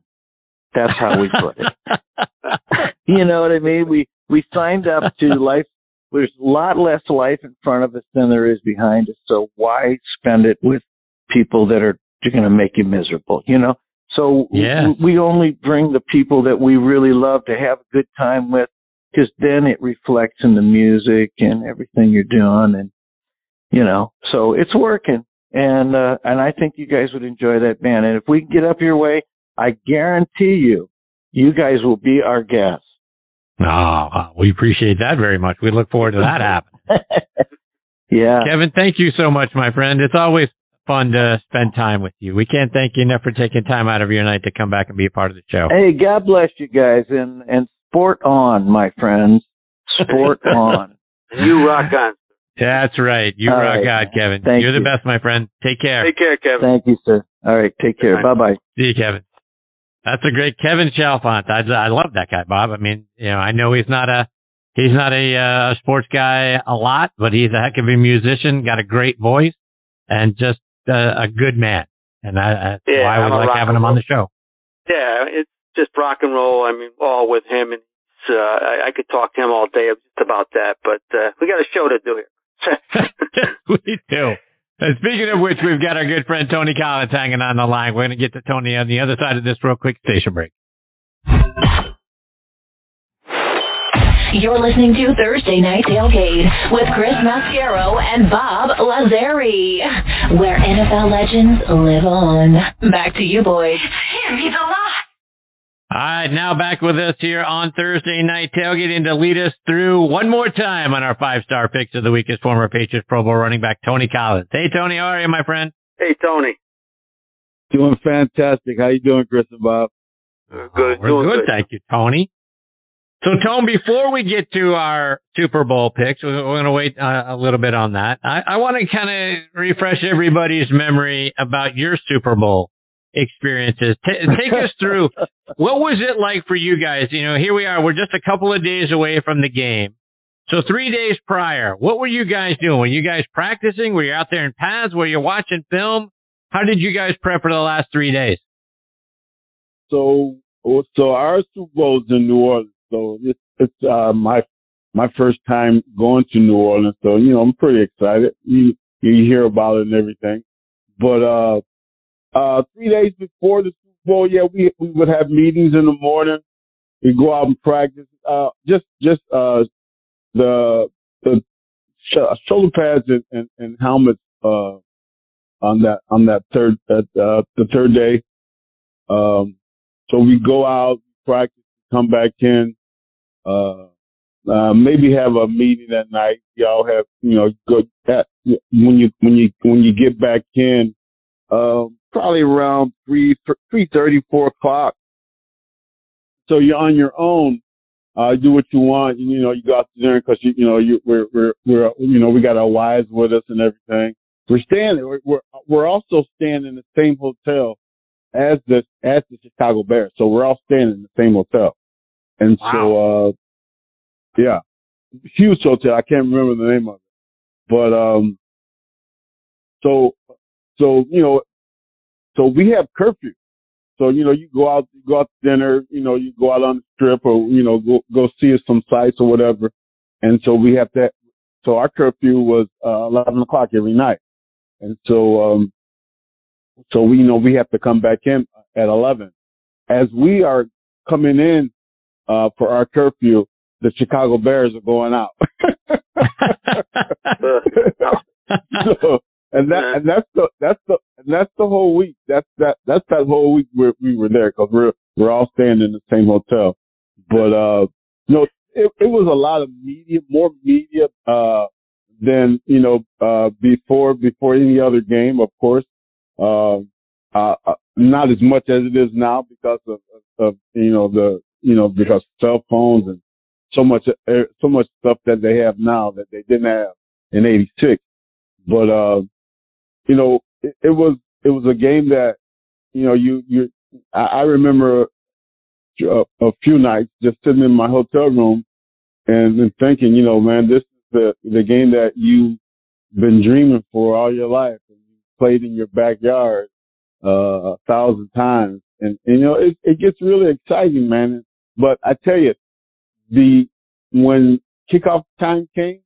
That's how we put it. You know what i mean? We we signed up to life there's a lot less life in front of us than there is behind us so why spend it with people that are going to make you miserable you know so Yeah. we, only bring the people that we really love to have a good time with because then it reflects in the music and everything you're doing and you know so it's working and uh and i think you guys would enjoy that band and if we can get up your way i guarantee you you guys will be our guests Oh, we appreciate that very much. We look forward to that happening. yeah Kevin, thank you so much, my friend. It's always fun to spend time with you. We can't thank you enough for taking time out of your night to come back and be a part of the show. hey god bless you guys and and sport on my friends sport on You rock on. That's right. You All rock right. out, Kevin. Thank You're the best, my friend. Take care. Take care, Kevin. thank you sir all right take care bye bye See you, Kevin. That's a great Kevin Chalfant. I, I love that guy, Bob. I mean, you know, I know he's not a he's not a uh, sports guy a lot, but he's a heck of a musician. Got a great voice and just uh, a good man. And I, that's Yeah, why I would like having him on the show. Yeah, it's just rock and roll. I mean, all with him, and uh, I, I could talk to him all day about that. But uh, we got a show to do here. we do. And speaking of which, we've got our good friend Tony Collins hanging on the line. We're going to get to Tony on the other side of this real quick station break. You're listening to Thursday Night Tailgate with Chris Mascaro and Bob Lazari, where NFL legends live on. Back to you, boys. Hear me the lot. All right, now back with us here on Thursday night tailgating to lead us through one more time on our five star picks of the week is former Patriots Pro Bowl running back Tony Collins. Hey Tony, how are you, my friend? hey, Tony. Doing fantastic. How you doing, Chris and Bob? Good. Oh, we're doing good, thank you, Tony. So, Tone, before we get to our Super Bowl picks, we're, going to wait uh, a little bit on that. I, I want to kind of refresh everybody's memory about your Super Bowl experiences. T- take us through what was it like for you guys? You know, here we are. We're just a couple of days away from the game. So three days prior, what were you guys doing? Were you guys practicing? Were you out there in pads? Were you watching film? How did you guys prep for the last three days? So, so our Super Bowl is in New Orleans. So it's, it's, uh, my, my first time going to New Orleans. So, you know, I'm pretty excited. You, you hear about it and everything. But, uh, uh, three days before the Super Bowl, yeah, we, we would have meetings in the morning. We go out and practice. Uh, just, just, uh, the, the shoulder pads and, and, and helmets, uh, on that, on that third, that, uh, the third day. Um, so we go out, practice, come back in, uh, uh, maybe have a meeting that night. Y'all have, you know, go at, when you, when you, when you get back in, um, probably around three, three thirty, four o'clock. So you're on your own. Uh, do what you want. You, you know, you go out to dinner because you, you know, you, we're, we're, we're, you know, we got our wives with us and everything. We're staying, we're, we're, we're also staying in the same hotel as the, as the Chicago Bears. So we're all staying in the same hotel. And wow. so, uh, yeah, huge hotel. I can't remember the name of it, but, um, so, so, you know, so we have curfew. So, you know, you go out, you go out to dinner, you know, you go out on the strip or, you know, go, go see some sites or whatever. And so we have that. So our curfew was, uh, 11 o'clock every night. And so, um, so we know we have to come back in at 11. As we are coming in, uh, for our curfew, the Chicago Bears are going out. so, and that, and that's the, that's the, and that's the whole week. That's that, that's that whole week we we were there because we're, we're all staying in the same hotel. But, uh, you know, it, it was a lot of media, more media, uh, than, you know, uh, before, before any other game, of course. Uh, uh, not as much as it is now because of, of, you know, the, you know, because cell phones and so much, uh, so much stuff that they have now that they didn't have in 86. But, uh, you know, it, it was, it was a game that, you know, you, you, I, I remember a, a few nights just sitting in my hotel room and, and thinking, you know, man, this is the, the game that you've been dreaming for all your life played in your backyard, uh, a thousand times. And, and you know, it, it gets really exciting, man. But I tell you, the, when kickoff time came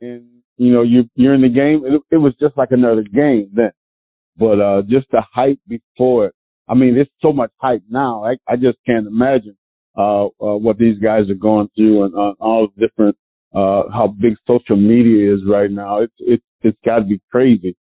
and, you know, you, you're in the game, it, it was just like another game then. But, uh, just the hype before it. I mean, there's so much hype now. I, I just can't imagine, uh, uh, what these guys are going through and uh, all different, uh, how big social media is right now. It's, it's, it's gotta be crazy.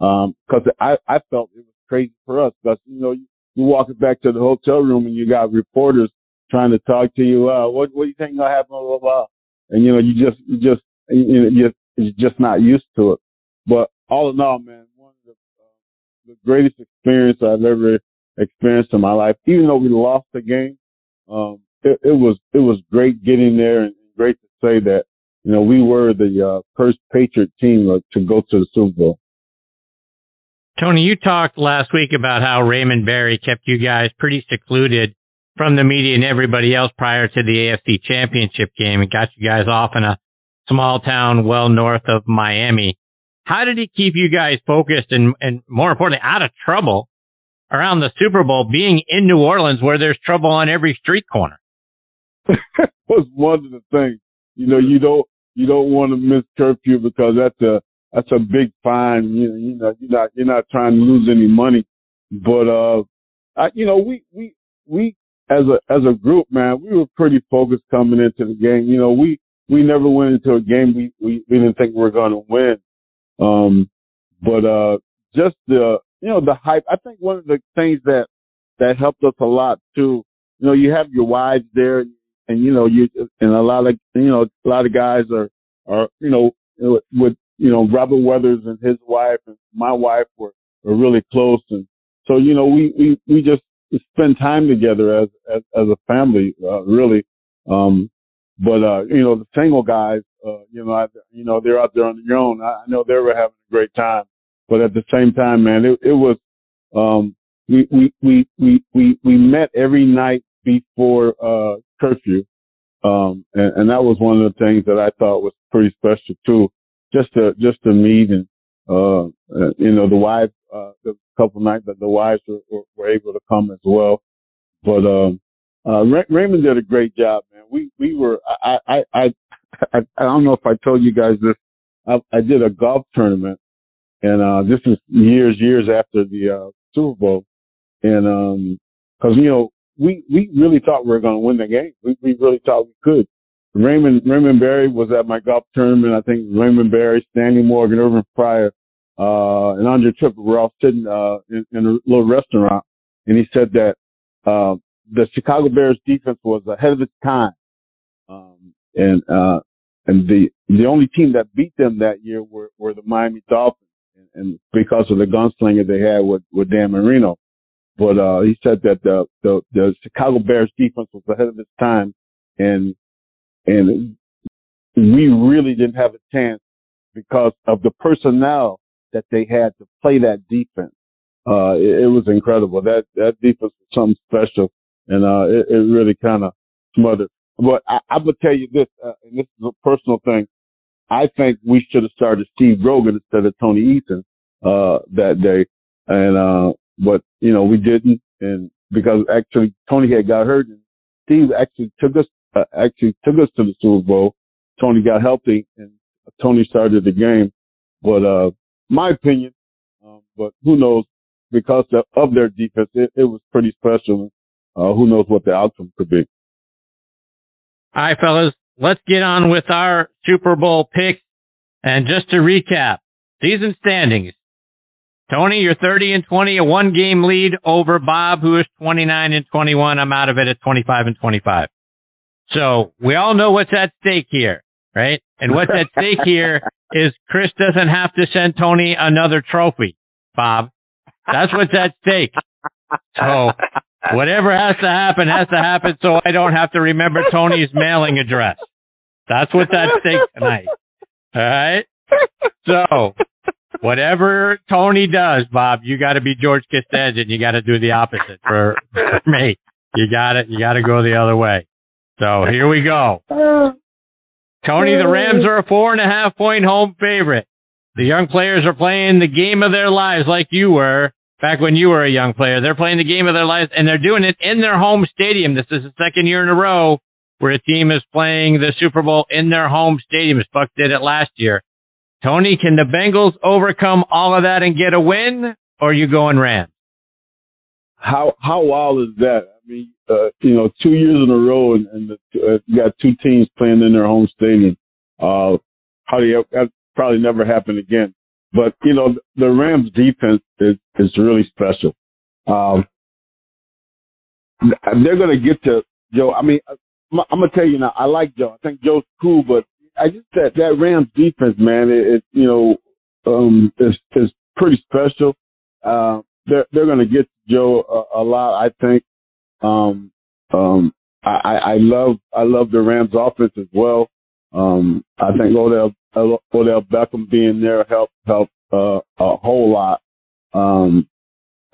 Um, cause I, I felt it was crazy for us because, you know, you, you walk back to the hotel room and you got reporters trying to talk to you. Uh, what, what do you think gonna happen? Blah, blah, blah. And, you know, you just, you just, you know, you just, you're just not used to it. But all in all, man, one of the, uh, the greatest experience I've ever experienced in my life. Even though we lost the game, um, it, it was, it was great getting there and great to say that, you know, we were the, uh, first Patriot team to go to the Super Bowl. Tony, you talked last week about how Raymond Berry kept you guys pretty secluded from the media and everybody else prior to the AFC championship game and got you guys off in a small town well north of Miami. How did he keep you guys focused and, and more importantly, out of trouble around the Super Bowl being in New Orleans where there's trouble on every street corner? was one of the things. You know, you don't, you don't want to miss curfew because that's a, that's a big fine. You know, you know, you're not, you're not trying to lose any money, but, uh, I, you know, we, we, we, as a, as a group, man, we were pretty focused coming into the game. You know, we, we never went into a game we, we, we didn't think we were going to win. Um, but, uh, just the, you know, the hype. I think one of the things that, that helped us a lot too, you know, you have your wives there and, you know, you, and a lot of, you know, a lot of guys are, are, you know, with, you know, Robert Weathers and his wife and my wife were, were really close. And so, you know, we, we, we just spend time together as, as, as a family, uh, really. Um, but, uh, you know, the single guys, uh, you know, I, you know, they're out there on their own. I, I know they were having a great time, but at the same time, man, it, it was, um, we, we, we, we, we, we met every night before, uh, curfew Um, and, and that was one of the things that I thought was pretty special too, just to, just to meet and, uh, you know, the wives, uh, the couple nights that the wives were, were, able to come as well. But, um, uh, Raymond did a great job, man. We, we were, I, I, I, I, I don't know if I told you guys this. I, I did a golf tournament and, uh, this is years, years after the, uh, Super Bowl. And, um, cause, you know, we, we really thought we were going to win the game. We, we really thought we could. Raymond, Raymond Berry was at my golf tournament. I think Raymond Berry, Stanley Morgan, Irving Fryar, uh, and Andre Tippett were all sitting, uh, in, in a little restaurant. And he said that, uh, the Chicago Bears defense was ahead of its time. Um, and, uh, and the, the only team that beat them that year were, were the Miami Dolphins. And, and because of the gunslinger they had with, with Dan Marino. But uh, he said that the, the the Chicago Bears defense was ahead of its time, and and we really didn't have a chance because of the personnel that they had to play that defense. Uh, it, it was incredible. That that defense was something special, and uh, it, it really kind of smothered. But I, I'm gonna tell you this, uh, and this is a personal thing. I think we should have started Steve Grogan instead of Tony Eason uh, that day, and uh, but you know we didn't, and because actually Tony had got hurt, and Steve actually took us uh, actually took us to the Super Bowl. Tony got healthy, and Tony started the game. But uh, my opinion, um, but who knows? Because of their defense, it, it was pretty special. Uh, who knows what the outcome could be? All right, fellas, let's get on with our Super Bowl picks. And just to recap, season standings. Tony, you're 30 and 20, a one game lead over Bob, who is 29 and 21. I'm out of it at 25 and 25. So we all know what's at stake here, right? And what's at stake here is Chris doesn't have to send Tony another trophy, Bob. That's what's at stake. So whatever has to happen has to happen so I don't have to remember Tony's mailing address. That's what's at stake tonight. All right. So whatever Tony does, Bob, you got to be George Costanza and you got to do the opposite for, for me. You got it. You got to go the other way. So here we go. Tony, the Rams are a four and a half point home favorite. The young players are playing the game of their lives like you were back when you were a young player. They're playing the game of their lives and they're doing it in their home stadium. This is the second year in a row where a team is playing the Super Bowl in their home stadium. As Buck did it last year. Tony, can the Bengals overcome all of that and get a win, or are you going Rams? How how wild is that? Uh, you know, two years in a row, and, and the, uh, got two teams playing in their home stadium. Uh, how do you, that probably never happen again. But you know, the Rams defense is is really special. Um, they're going to get to Joe. I mean, I'm, I'm gonna tell you now. I like Joe. I think Joe's cool, but I just that that Rams defense, man, it, it you know um is is pretty special. Uh, they're they're going to get Joe a, a lot, I think. Um, um, I, I love I love the Rams offense as well. Um, I think Odell Odell Beckham being there helped help uh, a whole lot. Um,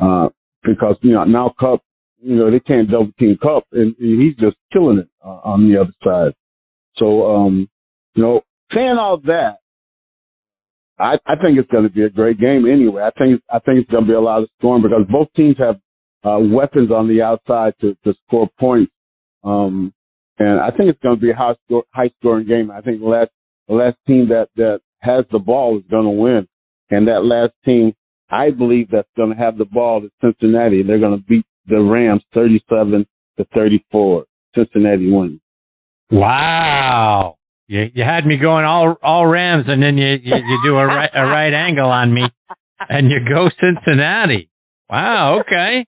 uh, because you know now Kupp, you know they can't double team Kupp, and, and he's just killing it uh, on the other side. So um, you know, saying all that, I, I think it's going to be a great game anyway. I think I think it's going to be a lot of scoring because both teams have uh, weapons on the outside to, to score points. Um, and I think it's going to be a high, score, high scoring game. I think the last the last team that that has the ball is going to win, and that last team, I believe, that's going to have the ball is Cincinnati. They're going to beat the Rams thirty-seven to thirty-four. Cincinnati wins. Wow. You you had me going all all Rams, and then you you, you do a right a right angle on me, and you go Cincinnati. Wow. Okay.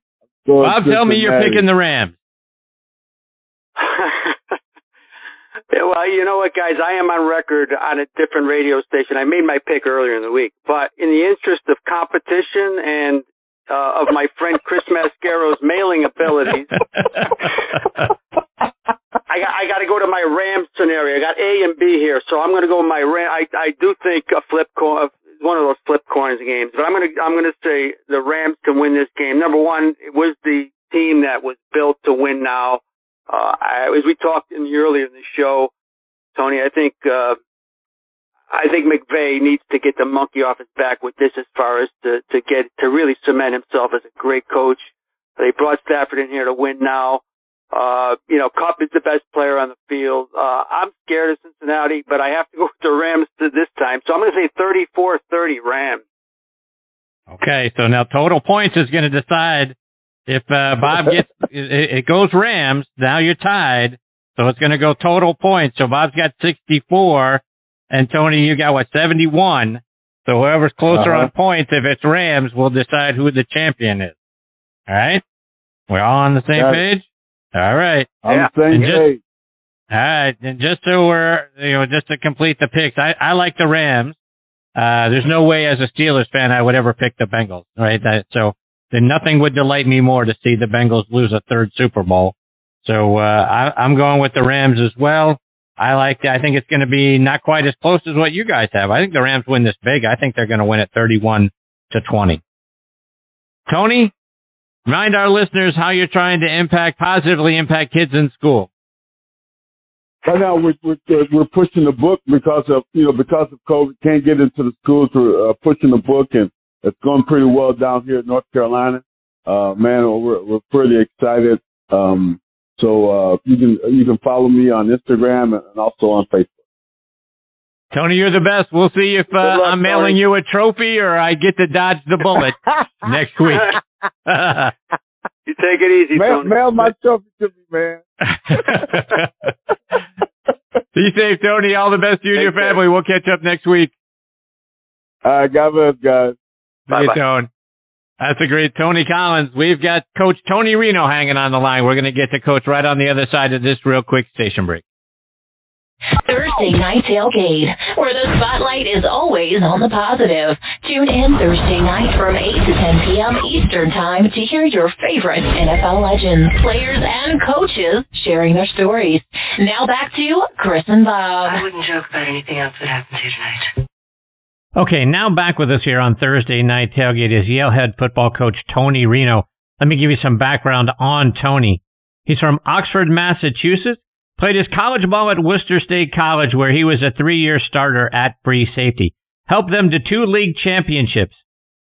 Bob, tell me you're picking the Rams. yeah, well, you know what, guys? I am on record on a different radio station. I made my pick earlier in the week, but in the interest of competition and uh, of my friend Chris Mascaro's mailing abilities. I got I got to go to my Rams scenario. I got A and B here, so I'm going to go with my Ram. I I do think a flip coin, one of those flip coins games, but I'm to I'm to say the Rams can win this game. Number one, it was the team that was built to win now. Uh, I, as we talked in the, earlier in the show, Tony, I think uh, I think McVay needs to get the monkey off his back with this as far as to to get to really cement himself as a great coach. They brought Stafford in here to win now. Uh, you know, Kupp is the best player on the field. Uh, I'm scared of Cincinnati, but I have to go with the Rams this time. So I'm going to say 34-30 Rams. Okay, so now total points is going to decide if uh, Bob gets it, it goes Rams. Now you're tied, so it's going to go total points. So Bob's got 64, and Tony, you got what 71. So whoever's closer Uh-huh. on points, if it's Rams, will decide who the champion is. All right, we're all on the same page. All right. I'm Yeah. saying, just- hey, All right, and just so we're you know just to complete the picks, I I like the Rams. Uh, there's no way as a Steelers fan I would ever pick the Bengals, right? That, so then nothing would delight me more to see the Bengals lose a third Super Bowl. So uh, I, I'm going with the Rams as well. I like. I think it's going to be not quite as close as what you guys have. I think the Rams win this big. I think they're going to win at 31 to 20. Tony, remind our listeners how you're trying to impact positively impact kids in school. right now we're, we're we're pushing the book because of you know because of COVID can't get into the schools. We're uh, pushing the book and it's going pretty well down here in North Carolina. Uh, man, we're we're pretty excited. Um, so uh, you can you can follow me on Instagram and also on Facebook. Tony, you're the best. We'll see if uh, luck, I'm mailing Tony. you a trophy or I get to dodge the bullet next week. You take it easy, Mail, Tony. mail my trophy to me, man. Be safe, Tony. All the best to you and your Take care. family. We'll catch up next week. All right, God bless, guys. See Bye-bye. Tone. That's a great Tony Collins. We've got Coach Tony Reno hanging on the line. We're going to get to Coach right on the other side of this real quick station break. Thursday Night Tailgate, where the spotlight is always on the positive. Tune in Thursday night from 8 to 10 p.m. Eastern Time to hear your favorite NFL legends, players, and coaches sharing their stories. Now back to Chris and Bob. I wouldn't joke about anything else that happens here tonight. Okay, now back with us here on Thursday Night Tailgate is Yale head football coach Tony Reno. Let me give you some background on Tony. He's from Oxford, Massachusetts. Played his college ball at Worcester State College, where he was a three-year starter at free safety. Helped them to two league championships.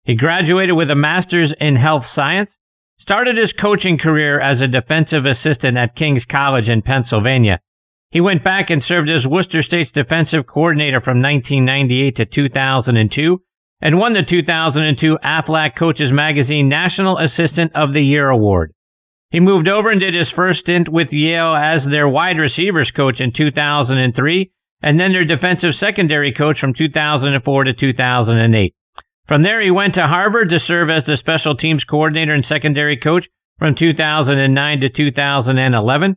He graduated with a master's in health science. Started his coaching career as a defensive assistant at King's College in Pennsylvania. He went back and served as Worcester State's defensive coordinator from 1998 to 2002 and won the 2002 Aflac Coaches Magazine National Assistant of the Year Award. He moved over and did his first stint with Yale as their wide receivers coach in 2003 and then their defensive secondary coach from 2004 to 2008. From there, he went to Harvard to serve as the special teams coordinator and secondary coach from 2009 to 2011.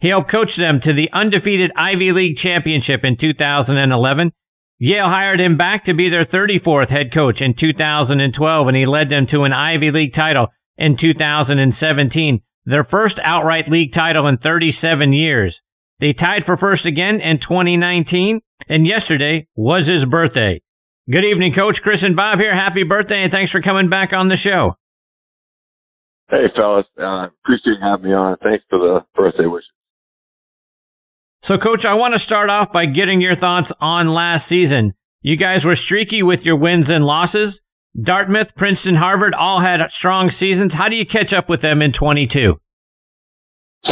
He helped coach them to the undefeated Ivy League championship in 2011. Yale hired him back to be their 34th head coach in 2012, and he led them to an Ivy League title in 2017, their first outright league title in 37 years. They tied for first again in 2019, and yesterday was his birthday. Good evening, Coach Chris and Bob here. Happy birthday, and thanks for coming back on the show. Hey, fellas. Uh, appreciate you having me on. Thanks for the birthday wishes. So, Coach, I want to start off by getting your thoughts on last season. You guys were streaky with your wins and losses. Dartmouth, Princeton, Harvard all had strong seasons. How do you catch up with them in 22?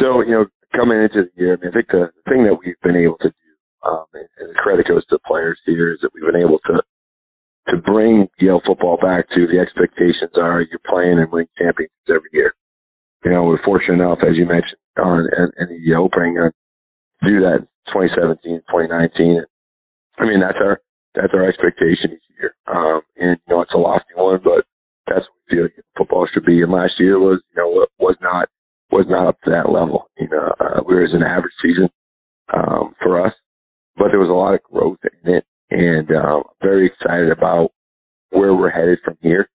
So, you know, coming into the year, I mean, I think the thing that we've been able to do, um, and, the credit goes to the players here, is that we've been able to to bring Yale football back to the expectations are you're playing and winning championships every year. You know, we're fortunate enough, as you mentioned, on in, in the opening, uh, do that in 2017, 2019. I mean, that's our that's our expectation each year. Um, and you know, it's a lofty one, but that's what we feel football should be. And last year was, you know, was not was not up to that level. You know, uh, we were as an average season um, for us, but there was a lot of growth in it, and um, very excited about where we're headed from here.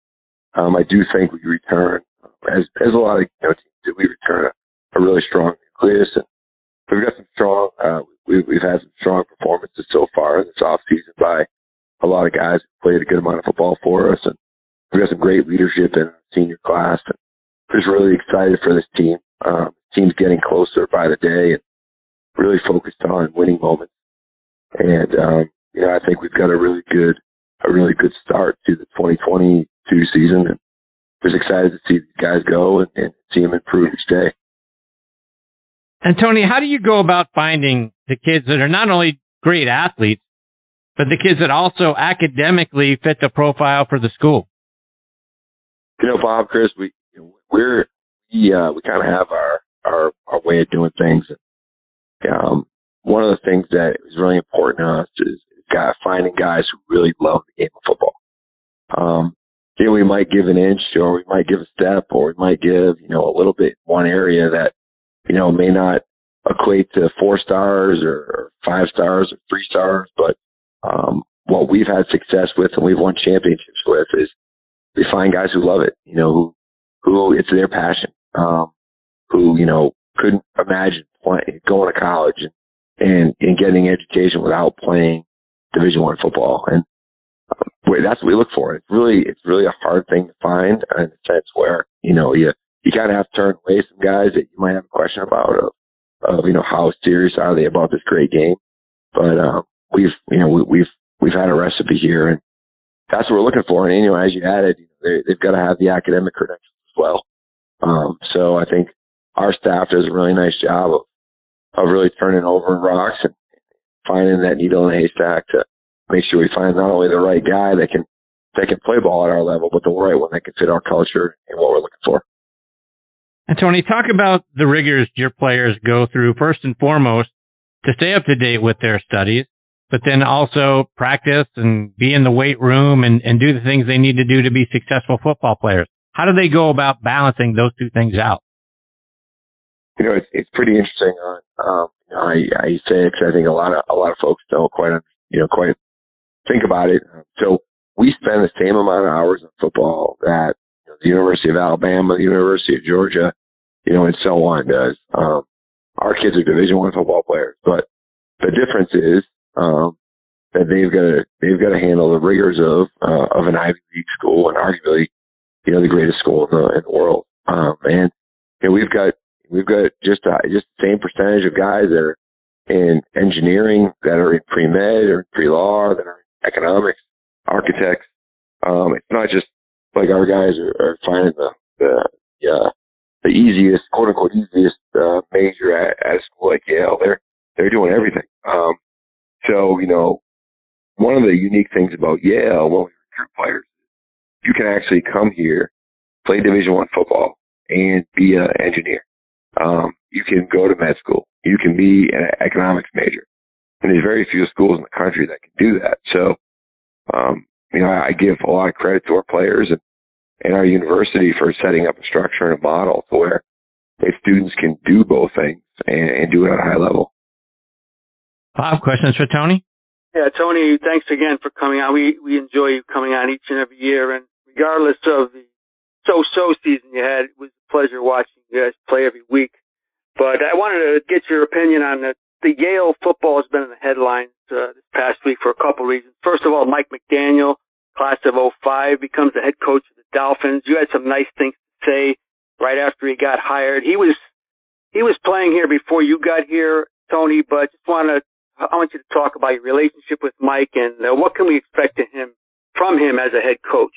Um, I do think we return, as as a lot of you know, teams do, we return a, a really strong nucleus, and we've got some strong. Uh, we, we've had some strong performances so far in this off season by a lot of guys who played a good amount of football for us, and we've got some great leadership in senior class. And just really excited for this team. Um, team's getting closer by the day and really focused on winning moments. And, um, you know, I think we've got a really good, a really good start to the 2022 season and was excited to see these guys go and, and see them improve each day. And Tony, how do you go about finding the kids that are not only great athletes, but the kids that also academically fit the profile for the school? You know, Bob, Chris, we we're we uh, we kind of have our our our way of doing things. Um, one of the things that is really important to us is, guy, finding guys who really love the game of football. Um, you know, we might give an inch or we might give a step or we might give, you know, a little bit one area that, you know, may not equate to four stars or, five stars or three stars, but, um, what we've had success with and we've won championships with is we find guys who love it, you know, who, who it's their passion, um, who, you know, couldn't imagine playing, going to college and, and, and getting education without playing division one football. And that's what we look for. It's really, it's really a hard thing to find in a sense where, you know, you, you kind of have to turn away some guys that you might have a question about of, of, you know, how serious are they about this great game. But, um, we've, you know, we, we've, we've had a recipe here and that's what we're looking for. And, you know, as you added, they, they've got to have the academic credentials as well. Um, so I think our staff does a really nice job of, of really turning over rocks and finding that needle in a haystack to, make sure we find not only the right guy that can that can play ball at our level, but the right one that can fit our culture and what we're looking for. And Tony, talk about the rigors your players go through first and foremost to stay up to date with their studies, but then also practice and be in the weight room and, and do the things they need to do to be successful football players. How do they go about balancing those two things out? You know, it's it's pretty interesting. Uh, um, I I say it because I think a lot of a lot of folks don't quite you know quite think about it. So we spend the same amount of hours in football that the University of Alabama, the University of Georgia, you know, and so on does. Um, our kids are Division One football players, but the difference is um, that they've got to they've got to handle the rigors of uh, of an Ivy League school and arguably, you know, the greatest school in the, in the world. Um, and you we've got we've got just uh, just the same percentage of guys that are in engineering that are in pre med or pre law that are economics, architects. Um, it's not just like our guys are, are finding the, the, uh, the easiest, quote unquote, easiest, uh, major at, at a school like Yale. They're, they're doing everything. Um, so, you know, one of the unique things about Yale when we recruit players, you can actually come here, play Division One football, and be an engineer. Um, you can go to med school. You can be an economics major. And there's very few schools in the country that can do that. So, um, you know, I, I give a lot of credit to our players and, and our university for setting up a structure and a model to where if students can do both things and, and do it at a high level. Bob, questions for Tony? Yeah, Tony, thanks again for coming on. We we enjoy you coming on each and every year, and regardless of the so-so season you had, it was a pleasure watching you guys play every week. But I wanted to get your opinion on the the Yale football has been in the headlines uh, this past week for a couple reasons. First of all, Mike McDaniel, class of 05, becomes the head coach of the Dolphins. You had some nice things to say right after he got hired. He was he was playing here before you got here, Tony. But just want to I want you to talk about your relationship with Mike and uh, what can we expect to him from him as a head coach.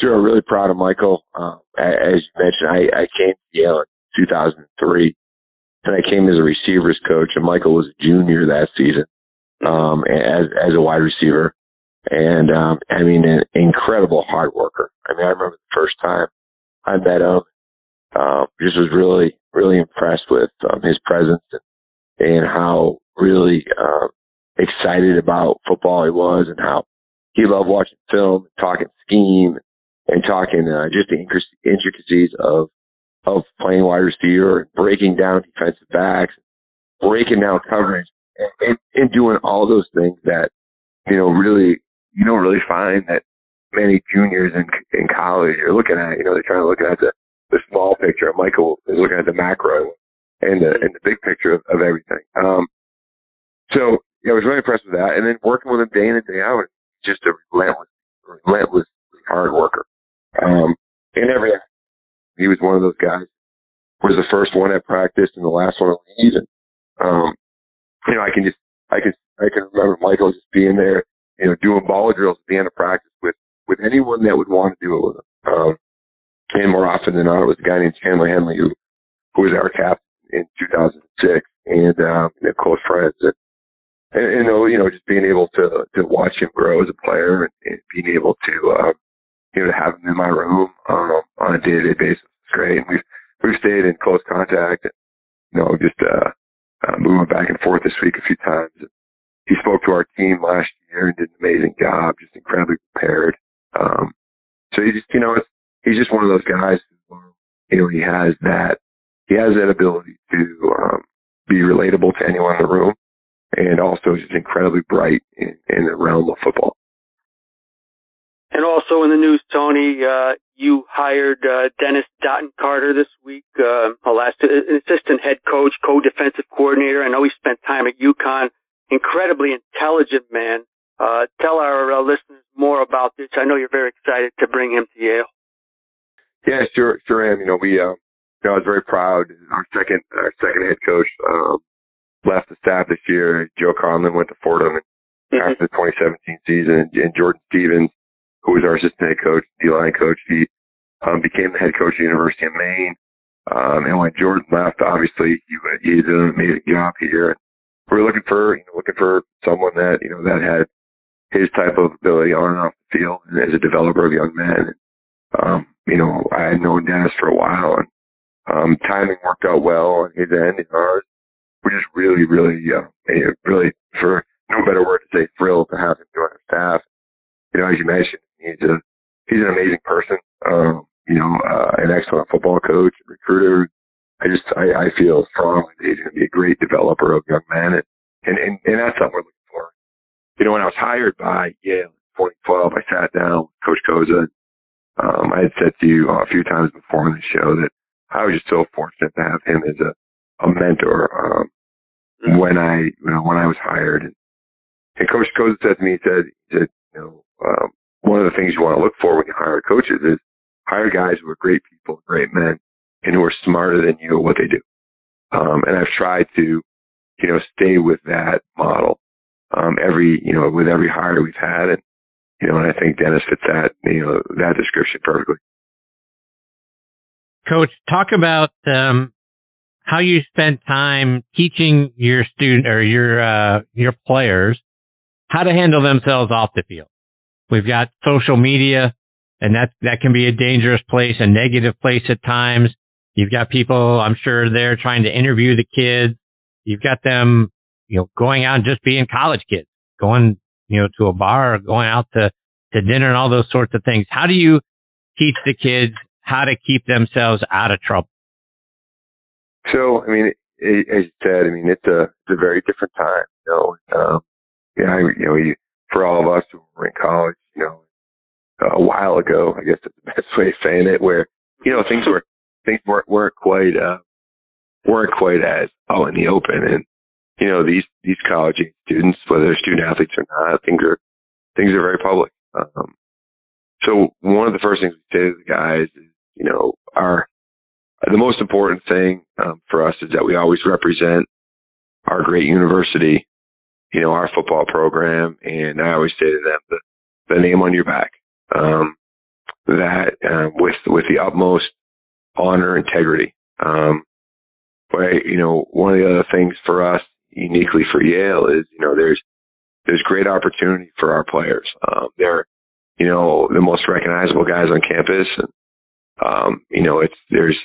Sure, I'm really proud of Michael. Uh, as you mentioned, I, I came to Yale in 2003 and I came as a receivers coach, and Michael was a junior that season um, as as a wide receiver, and um, I mean, an incredible hard worker. I mean, I remember the first time I met him, uh, just was really really impressed with um, his presence and, and how really um, excited about football he was, and how he loved watching film, talking scheme, and talking uh, just the intricacies of of playing wide receiver, breaking down defensive backs, breaking down coverage, and, and, and doing all those things that, you know, really, you don't really find that many juniors in, in college are looking at. You know, they're trying to look at the, the small picture. Michael is looking at the macro and the, and the big picture of, of everything. Um, so, yeah, I was really impressed with that. And then working with him day in and day out, just a relentless, relentless hard worker. Um, in every he was one of those guys. was the first one at practice and the last one to leave. And, um, you know, I can just, I can, I can remember Michael just being there, you know, doing ball drills at the end of practice with, with anyone that would want to do it with him. Um, and more often than not, it was a guy named Chandler Henley who, who was our captain in 2006 and, um, they're close friends. And, and, and, you know, just being able to, to watch him grow as a player and, and being able to, uh, you know, to have him in my room, um, on a day to day basis is great. And we've, we've stayed in close contact and, you know, just, uh, uh, moving back and forth this week a few times. He spoke to our team last year and did an amazing job, just incredibly prepared. Um, so he just, you know, it's, he's just one of those guys who, you know, he has that, he has that ability to, um, be relatable to anyone in the room and also just incredibly bright in, in the realm of football. And also in the news, Tony, uh, you hired uh, Dennis Dottin-Carter this week, uh, last assistant head coach, co-defensive coordinator. I know he spent time at UConn. Incredibly intelligent man. Uh, tell our uh, listeners more about this. I know you're very excited to bring him to Yale. Yeah, sure, sure am. You know, we, uh, you know, I was very proud. Our second, our second head coach, um, left the staff this year. Joe Conlin went to Fordham mm-hmm. after the 2017 season, and, and Jordan Stevens who was our assistant head coach, D-line coach. He um, became the head coach at the University of Maine. Um, and when Jordan left, obviously he, he did an amazing job here. We were looking for, you know, looking for someone that, you know, that had his type of ability on and off the field and as a developer of young men. Um, you know, I had known Dennis for a while and, um, timing worked out well on his end and ours. We're just really, really, uh, really, for no better word to say, thrilled to have him join our staff. You know, as you mentioned, He's a he's an amazing person. Um, you know, uh, an excellent football coach, recruiter. I just I, I feel strongly that he's going to be a great developer of young men, and and and, and that's something we're looking for. You know, when I was hired by Yale in 2012, I sat down with Coach Cozza. Um, I had said to you a few times before on the show that I was just so fortunate to have him as a a mentor. Um, mm-hmm. when I you know when I was hired, and, and Coach Cozza said to me, he said, he said, you know, um, one of the things you want to look for when you hire coaches is hire guys who are great people, great men, and who are smarter than you at what they do. Um, and I've tried to, you know, stay with that model, um, every, you know, with every hire we've had. And, you know, and I think Dennis fits that, you know, that description perfectly. Coach, talk about, um, how you spend time teaching your student or your, uh, your players how to handle themselves off the field. We've got social media and that, that can be a dangerous place, a negative place at times. You've got people, I'm sure they're trying to interview the kids. You've got them, you know, going out and just being college kids, going, you know, to a bar, or going out to, to dinner and all those sorts of things. How do you teach the kids how to keep themselves out of trouble? So, I mean, as you said, I mean, it's a, it's a very different time, you know, um, yeah, you know, you, for all of us who were in college, you know, a while ago, I guess that's the best way of saying it, where, you know, things were, things weren't, weren't quite, uh, weren't quite as all in the open. And, you know, these, these college students, whether they're student athletes or not, things are, things are very public. Um, so one of the first things we say to the guys is, you know, our, the most important thing um, for us is that we always represent our great university you know, our football program. And I always say to them, the, the name on your back, um, that, uh, with, with the utmost honor, integrity. Um, but, you know, one of the other things for us uniquely for Yale is, you know, there's, there's great opportunity for our players. Um, they're, you know, the most recognizable guys on campus. And, um, you know, it's, there's,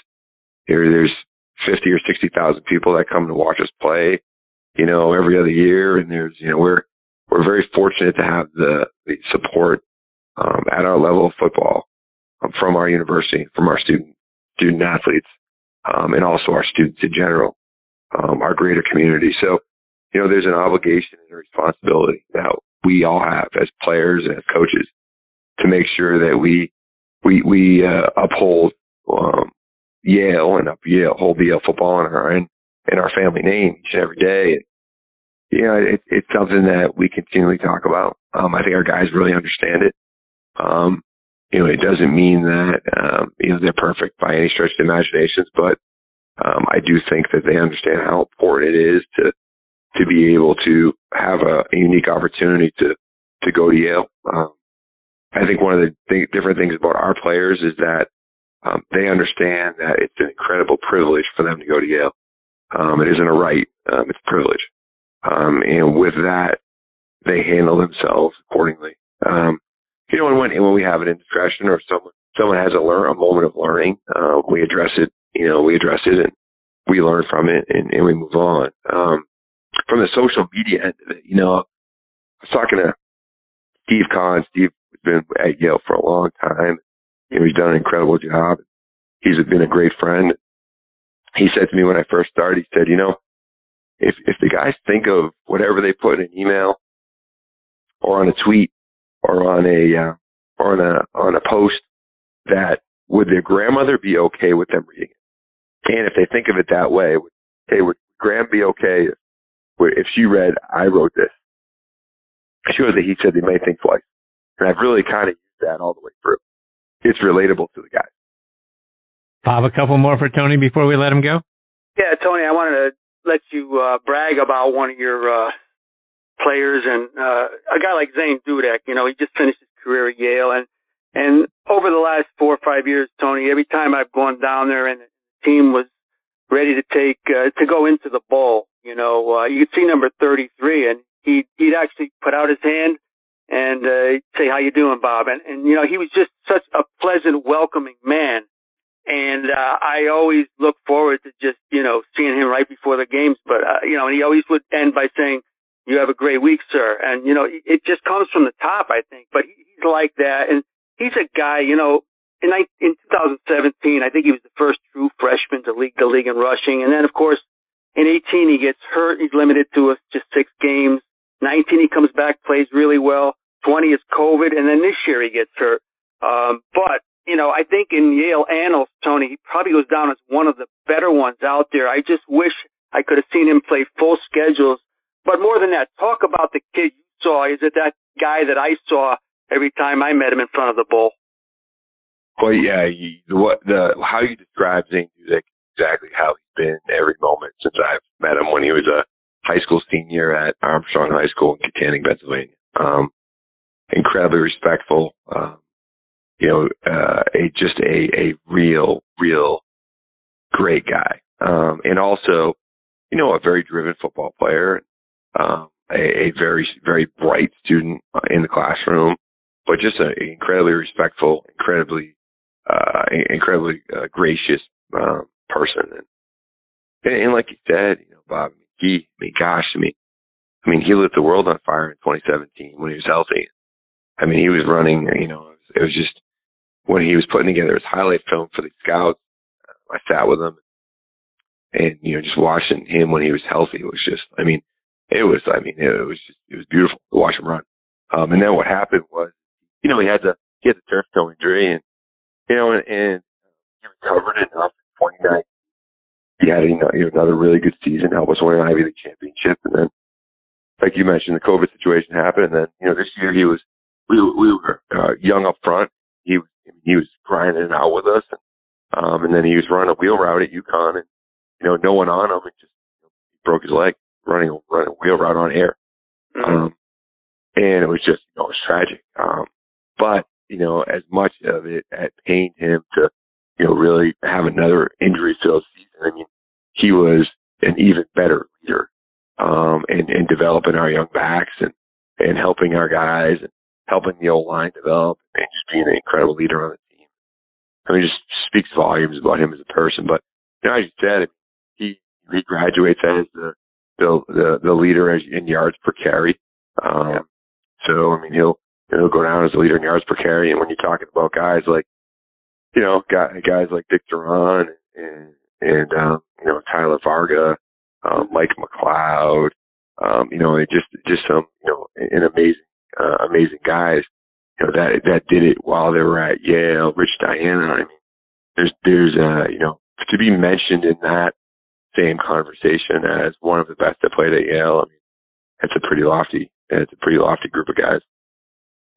there, there's 50 or 60,000 people that come to watch us play you know, every other year. And there's, you know, we're, we're very fortunate to have the, the support, um, at our level of football um, from our university, from our student, student athletes, um, and also our students in general, um, our greater community. So, you know, there's an obligation and a responsibility that we all have as players and as coaches to make sure that we, we, we, uh, uphold, um, Yale and up Yale, hold the Yale football in our, in, in our family name each and every day you know, it, it's something that we continually talk about. Um, I think our guys really understand it. Um, you know, it doesn't mean that, um, you know, they're perfect by any stretch of the imaginations, but, um, I do think that they understand how important it is to to be able to have a, a unique opportunity to to go to Yale. Um, I think one of the th- different things about our players is that um, they understand that it's an incredible privilege for them to go to Yale. Um, it isn't a right; um, it's a privilege. Um, and with that, they handle themselves accordingly. Um, you know, and when when we have an indiscretion or someone someone has a learn a moment of learning, uh, we address it. You know, we address it and we learn from it and, and we move on. Um, from the social media end of it, you know, I was talking to Steve Conn. Steve has been at Yale for a long time. He's done an incredible job. He's been a great friend. He said to me when I first started, he said, you know, if if the guys think of whatever they put in an email or on a tweet or on a uh, on a on a post that would their grandmother be okay with them reading it? And if they think of it that way, hey, would Graham be okay if, if she read, I wrote this? Sure that he said they may think twice. And I've really kind of used that all the way through. It's relatable to the guys. Bob, a couple more for Tony before we let him go. Yeah, Tony, I wanted to let you uh, brag about one of your uh, players and uh, a guy like Zane Dudek. You know, he just finished his career at Yale, and and over the last four or five years, Tony, every time I've gone down there and the team was ready to take uh, to go into the bowl, you know, uh, you could see number 33, and he he'd actually put out his hand and uh, say, "How you doing, Bob?" And and you know, he was just such a pleasant, welcoming man. And uh, I always look forward to just you know seeing him right before the games. But uh, you know, and he always would end by saying, "You have a great week, sir." And you know, it just comes from the top, I think. But he's like that, and he's a guy. You know, in in 2017, I think he was the first true freshman to lead the league in rushing. And then, of course, in 18, he gets hurt. He's limited to just six games. 19, he comes back, plays really well. 20 is COVID, and then this year he gets hurt. Um, but you know, I think in Yale annals, Tony, he probably goes down as one of the better ones out there. I just wish I could have seen him play full schedules. But more than that, talk about the kid you saw. Is it that guy that I saw every time I met him in front of the bowl? Well, yeah, you, what the how you describe Zane Dudek exactly how he's been every moment since I've met him when he was a high school senior at Armstrong High School in Kittanning, Pennsylvania. Um, incredibly respectful, um, you know, uh, a just a a real real great guy, um, and also, you know, a very driven football player, um, a, a very very bright student in the classroom, but just an incredibly respectful, incredibly uh, incredibly uh, gracious uh, person. And, and, and like you said, you know, Bob, he, I mean, gosh, I mean, I mean, he lit the world on fire in 2017 when he was healthy. I mean, he was running, you know, it was just when he was putting together his highlight film for the scouts. I sat with him and, you know, just watching him when he was healthy was just, I mean, it was, I mean, it was just, it was beautiful to watch him run. Um, and then what happened was, you know, he had the, he had the turf toe injury and you know, and, and he recovered enough in 29. He had you know, another really good season, helped us win an Ivy League championship, and then, like you mentioned, the COVID situation happened, and then you know this year he was we we were uh, young up front. He he was grinding it out with us, and, um, and then he was running a wheel route at UConn, and you know no one on him, and just broke his leg running running a wheel route on air. Mm-hmm. Um, and it was just you know it was tragic. Um, but you know, as much of it had pained him to, you know, really have another injury filled season. I mean, he was an even better leader, um, and, and developing our young backs and, and helping our guys and helping the old line develop and just being an incredible leader on the. I mean, just speaks volumes about him as a person. But, you know, as you said, he, he graduates as the, the, the, the leader in yards per carry. Um, yeah. so, I mean, he'll, he'll go down as a leader in yards per carry. And when you're talking about guys like, you know, guys like Dick Jauron and, and, um, you know, Tyler Varga, um, Mike McLeod, um, you know, just, just some, you know, an amazing, uh, amazing guys, you know, that, that did it while they were at Yale, Rich Diana. I mean, there's, there's, uh, you know, to be mentioned in that same conversation as one of the best that played at Yale. I mean, it's a pretty lofty, it's a pretty lofty group of guys.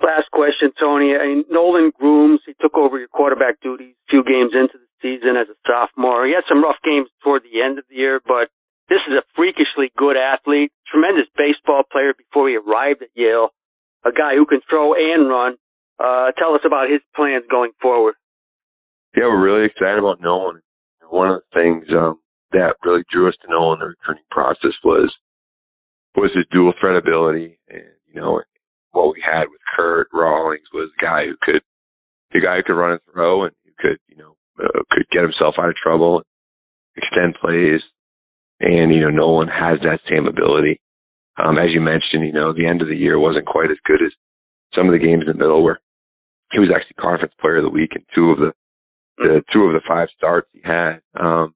Last question, Tony. I mean, Nolan Grooms, he took over your quarterback duties a few games into the season as a sophomore. He had some rough games toward the end of the year, but this is a freakishly good athlete, tremendous baseball player before he arrived at Yale, a guy who can throw and run. Uh, tell us about his plans going forward. Yeah, we're really excited about Nolan. One of the things um, that really drew us to Nolan in the recruiting process was was his dual threat ability, and you know what we had with Kurt Rawlings was a guy who could the guy who could run and throw and who could you know uh, could get himself out of trouble, extend plays, and you know Nolan has that same ability. Um, as you mentioned, you know the end of the year wasn't quite as good as some of the games in the middle where he was actually conference player of the week in two of the the two of the five starts he had, um,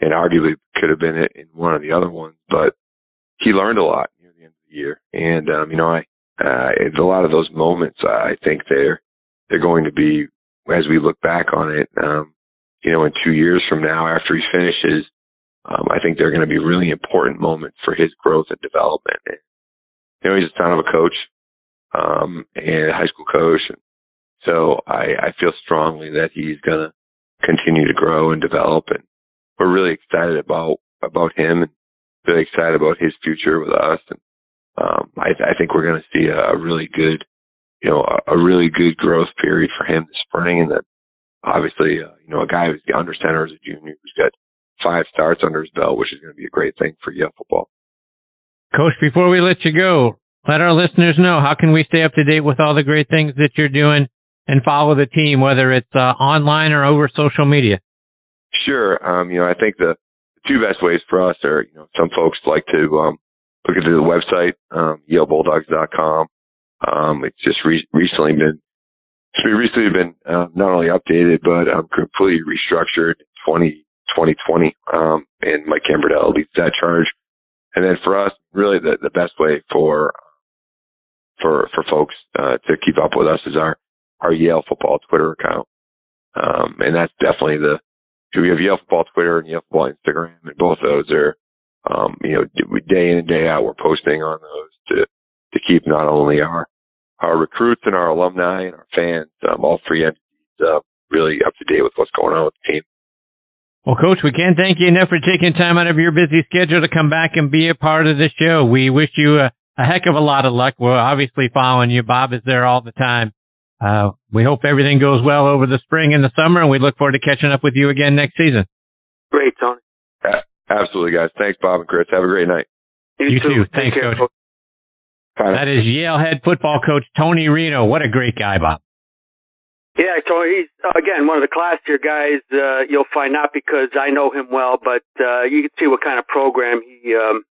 and arguably could have been in one of the other ones, but he learned a lot near the end of the year. And um, you know, I uh, a lot of those moments, I think they're they're going to be as we look back on it. Um, you know, in two years from now, after he finishes, um, I think they're going to be really important moments for his growth and development. And, you know, he's a son of a coach, um, and a high school coach. And so I, I feel strongly that he's going to continue to grow and develop. And we're really excited about, about him and really excited about his future with us. And, um, I, I think we're going to see a, really good, you know, a, a, really good growth period for him this spring. And that obviously, uh, you know, a guy who's under center as a junior who's got five starts under his belt, which is going to be a great thing for Yale football. Coach, before we let you go, let our listeners know how can we stay up to date with all the great things that you're doing and follow the team, whether it's uh, online or over social media. Sure. Um, you know, I think the two best ways for us are, you know, some folks like to um, look at the website, um, YaleBulldogs.com. Um, it's just re- recently been it's recently been uh, not only updated but um, completely restructured 20, 2020. Um, and Mike Gambardella leads that charge. And then for us, really the, the best way for for for folks uh, to keep up with us is our our Yale football Twitter account. Um, and that's definitely the we have Yale football Twitter and Yale football Instagram, and both of those are um, you know, day in and day out, we're posting on those to to keep not only our our recruits and our alumni and our fans, um, all three entities, uh, really up to date with what's going on with the team. Well, Coach, we can't thank you enough for taking time out of your busy schedule to come back and be a part of the show. We wish you a, a heck of a lot of luck. We're obviously following you. Bob is there all the time. Uh, we hope everything goes well over the spring and the summer, and we look forward to catching up with you again next season. Great, Tony. Absolutely, guys. Thanks, Bob and Chris. Have a great night. You, you too. Thanks, Coach. That is Yale head football coach Tony Reno. What a great guy, Bob. Yeah, Tony. He's again one of the classier guys uh, you'll find. Not because I know him well, but uh, you can see what kind of program he um,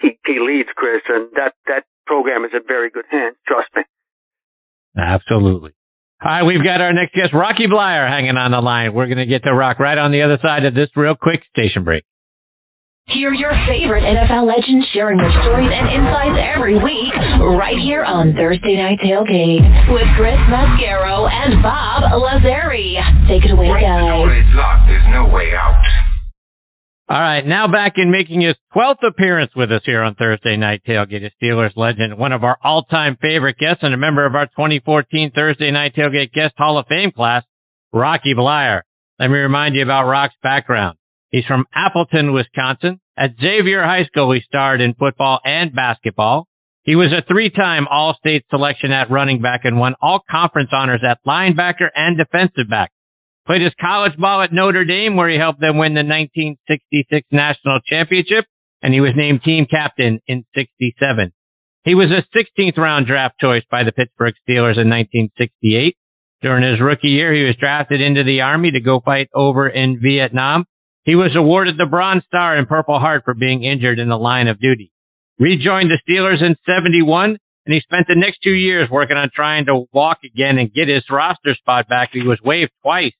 he he leads, Chris, and that that program is in very good hands. Trust me. Absolutely. All right, we've got our next guest, Rocky Bleier, hanging on the line. We're going to get to Rock right on the other side of this real quick station break. Hear your favorite NFL legends sharing their stories and insights every week, right here on Thursday Night Tailgate with Chris Mascaro and Bob Lazari. Take it away, guys. locked. There's no way out. All right, now back in making his 12th appearance with us here on Thursday Night Tailgate, a Steelers legend, one of our all-time favorite guests and a member of our 2014 Thursday Night Tailgate Guest Hall of Fame class, Rocky Bleier. Let me remind you about Rock's background. He's from Appleton, Wisconsin. At Xavier High School, he starred in football and basketball. He was a three-time All-State selection at running back and won all conference honors at linebacker and defensive back. Played his college ball at Notre Dame where he helped them win the 1966 national championship and he was named team captain in 67. He was a 16th round draft choice by the Pittsburgh Steelers in 1968. During his rookie year, he was drafted into the army to go fight over in Vietnam he was awarded the Bronze Star and Purple Heart for being injured in the line of duty. Rejoined the Steelers in 71, and he spent the next two years working on trying to walk again and get his roster spot back. He was waived twice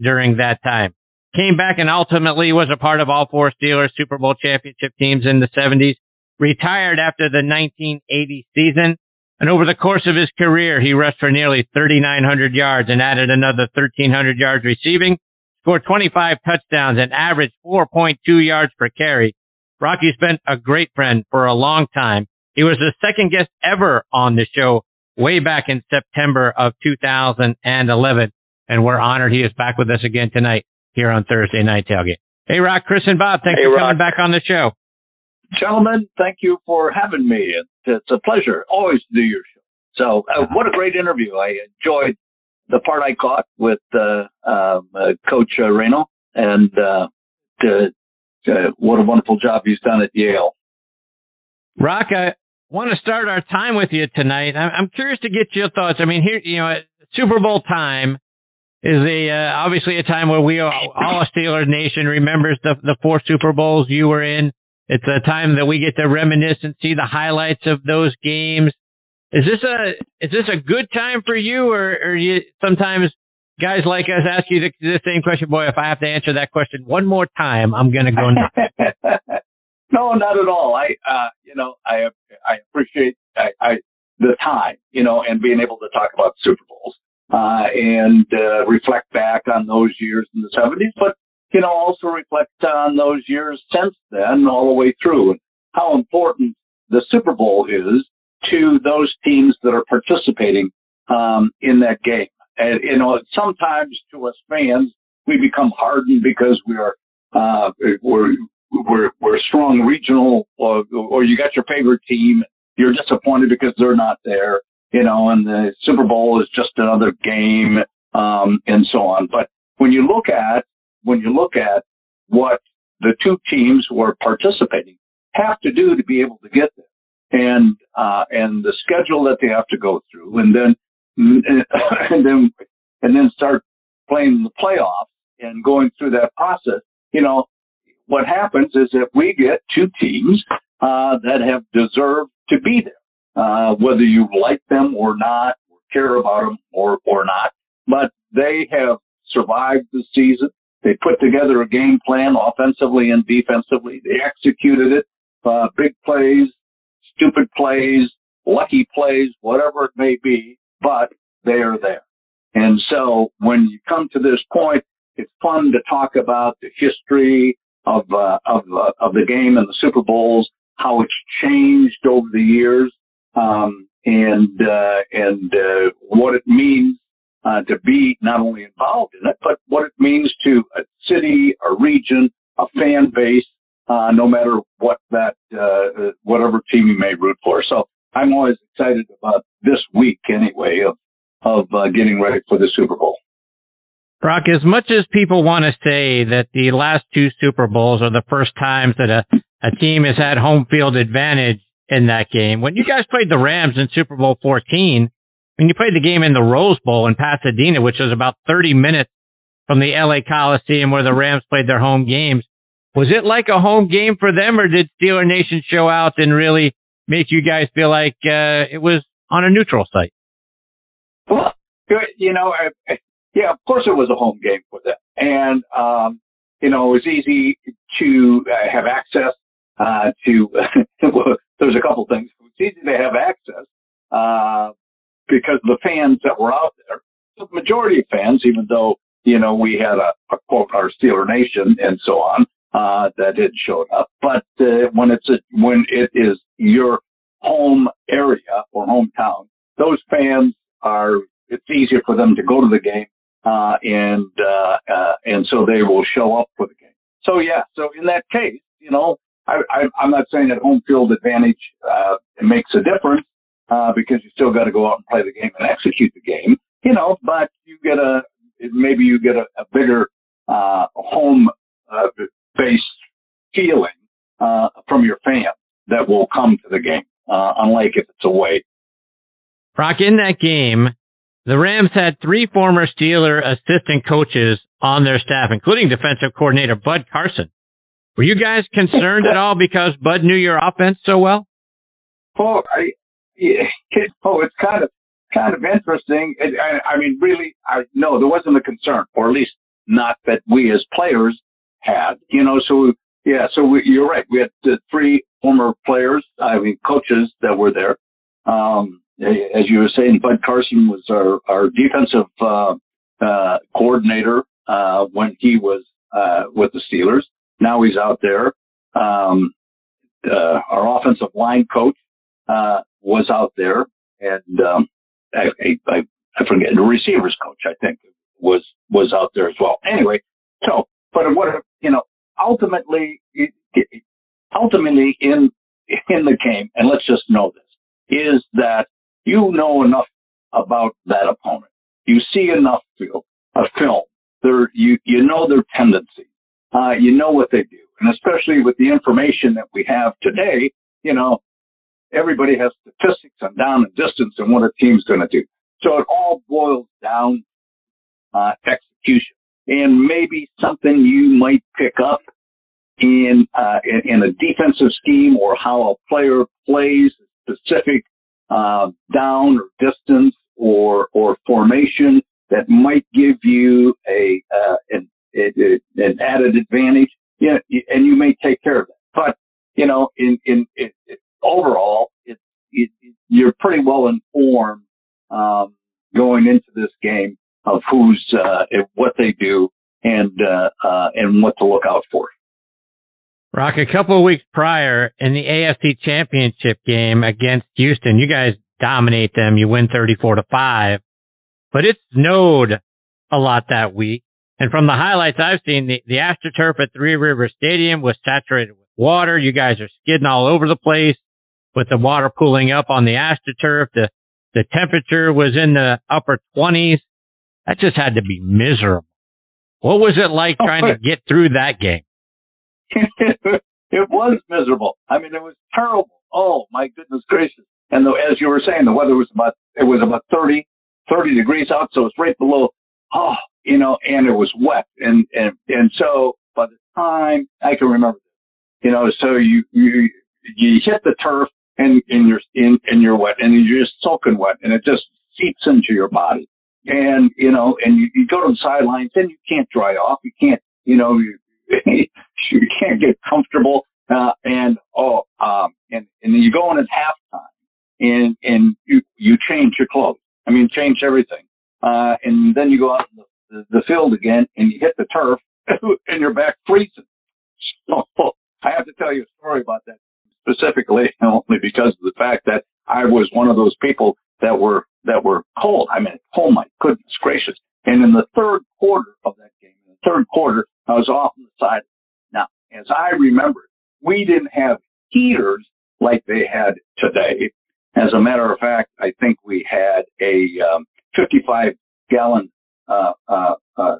during that time. Came back and ultimately was a part of all four Steelers Super Bowl championship teams in the 70s. Retired after the 1980 season. And over the course of his career, he rushed for nearly 3,900 yards and added another 1,300 yards receiving scored 25 touchdowns and averaged 4.2 yards per carry. Rocky's been a great friend for a long time. He was the second guest ever on the show way back in September of 2011. And we're honored he is back with us again tonight here on Thursday Night Tailgate. Hey, Rock, Chris, and Bob, thanks hey, for Rock. coming back on the show. Gentlemen, thank you for having me. It's a pleasure always to do your show. So, uh, what a great interview. I enjoyed the part I caught with uh, um, uh, Coach uh, Reno, and uh, to, what a wonderful job he's done at Yale. Rock, I want to start our time with you tonight. I'm curious to get your thoughts. I mean, here, you know, Super Bowl time is a uh, obviously a time where we all, all Steelers nation remembers the the four Super Bowls you were in. It's a time that we get to reminisce and see the highlights of those games. Is this a is this a good time for you, or, or you sometimes guys like us ask you the, the same question? Boy, if I have to answer that question one more time, I'm going to go nuts. no, not at all. I, uh, you know, I I appreciate I, I the time, you know, and being able to talk about Super Bowls uh, and uh, reflect back on those years in the 70s, but you know, also reflect on those years since then, all the way through, and how important the Super Bowl is to those teams that are participating um, in that game. And you know, sometimes to us fans, we become hardened because we are uh, we're we're we're strong regional, or, or you got your favorite team. You're disappointed because they're not there, you know, and the Super Bowl is just another game, um, and so on. But when you look at when you look at what the two teams who are participating have to do to be able to get there and uh, and the schedule that they have to go through, and then and then and then start playing the playoffs and going through that process. You know, what happens is that we get two teams uh, that have deserved to be there, uh, whether you like them or not, or care about them or or not, but they have survived the season. They put together a game plan offensively and defensively. They executed it. Uh, big plays, stupid plays, lucky plays, whatever it may be, but they are there. And so when you come to this point, it's fun to talk about the history of uh, of uh, of the game and the Super Bowls, how it's changed over the years, um, and uh, and uh, what it means uh, to be not only involved in it, but what it means to a city, a region, a fan base, uh, no matter what that, uh, whatever team you may root for. So I'm always excited about this week anyway of, of uh, getting ready for the Super Bowl. Brock, as much as people want to say that the last two Super Bowls are the first times that a, a team has had home field advantage in that game, when you guys played the Rams in Super Bowl 14, when you played the game in the Rose Bowl in Pasadena, which was about 30 minutes from the LA Coliseum where the Rams played their home games, was it like a home game for them or did Steeler Nation show out and really make you guys feel like uh, it was on a neutral site? Well, you know, I, yeah, of course it was a home game for them. And, um, you know, it was easy to uh, have access uh, to, well, there's a couple things. It was easy to have access uh, because the fans that were out there, the majority of fans, even though, you know, we had a, a quote, our Steeler Nation and so on, uh, that it showed up. But uh, when it's a, when it is your home area or hometown, those fans are. It's easier for them to go to the game, uh, and uh, uh, and so they will show up for the game. So yeah, so in that case, you know, I, I, I'm not saying that home field advantage uh, makes a difference uh, because you still got to go out and play the game and execute the game, you know. But you get a maybe you get a, a bigger uh, home uh, based feeling uh, from your fans that will come to the game, uh, unlike if it's away. Brock, in that game, the Rams had three former Steeler assistant coaches on their staff, including defensive coordinator Bud Carson. Were you guys concerned at all because Bud knew your offense so well? Oh, I, yeah, oh, it's kind of kind of interesting. It, I, I mean, really, I no, there wasn't a concern, or at least not that we as players had. You know, so yeah, so we, you're right. We had uh, three former players, I mean, coaches that were there. Um, as you were saying, Bud Carson was our, our defensive, uh, uh, coordinator, uh, when he was, uh, with the Steelers. Now he's out there. Um, uh, our offensive line coach, uh, was out there and, um, I, I, I forget the receivers coach. I think was was out there as well. Anyway, so but what you know, ultimately, ultimately in in the game, and let's just know this is that you know enough about that opponent. You see enough film, a film. There, you you know their tendencies. Uh, you know what they do, and especially with the information that we have today, you know, everybody has statistics on down and distance and what a team's going to do. So it all boils down uh, execution, and maybe something you might pick up in, uh, in in a defensive scheme or how a player plays a specific uh, down or distance or or formation that might give you a uh, an, an added advantage. Yeah, and you may take care of that. But you know, in in, in, in overall, it, it, you're pretty well informed um, going into this game of who's uh, what they do and uh, uh, and what to look out for. Rock, a couple of weeks prior in the AFC Championship game against Houston, you guys dominate them. You win 34 to 5. But it snowed a lot that week. And from the highlights I've seen, the, the AstroTurf at Three River Stadium was saturated with water. You guys are skidding all over the place with the water pooling up on the AstroTurf. The, the temperature was in the upper 20s. That just had to be miserable. What was it like oh, trying to get through that game? it was miserable. I mean, it was terrible. Oh my goodness gracious. And the, as you were saying, the weather was about, it was about 30, 30 degrees out. So it's right below, oh, you know, and it was wet. And, and, and so by the time I can remember, you know, so you, you, you hit the turf and, and you're, in, and you're wet and you're just soaking wet and it just seeps into your body. And, you know, and you, you go to the sidelines and you can't dry off. You can't, you know, you, you can't get comfortable. Uh, and, oh, um, and, and you go in at halftime and and you you change your clothes. I mean, change everything. Uh, and then you go out in the, the, field again and you hit the turf and you're back freezing. So I have to tell you a story about that specifically only because of the fact that I was one of those people that were that were cold. I mean, oh my goodness gracious! And in the third quarter of that game, in the third quarter, I was off on the side. As I remember, we didn't have heaters like they had today. As a matter of fact, I think we had a um, 55 gallon uh, uh, uh,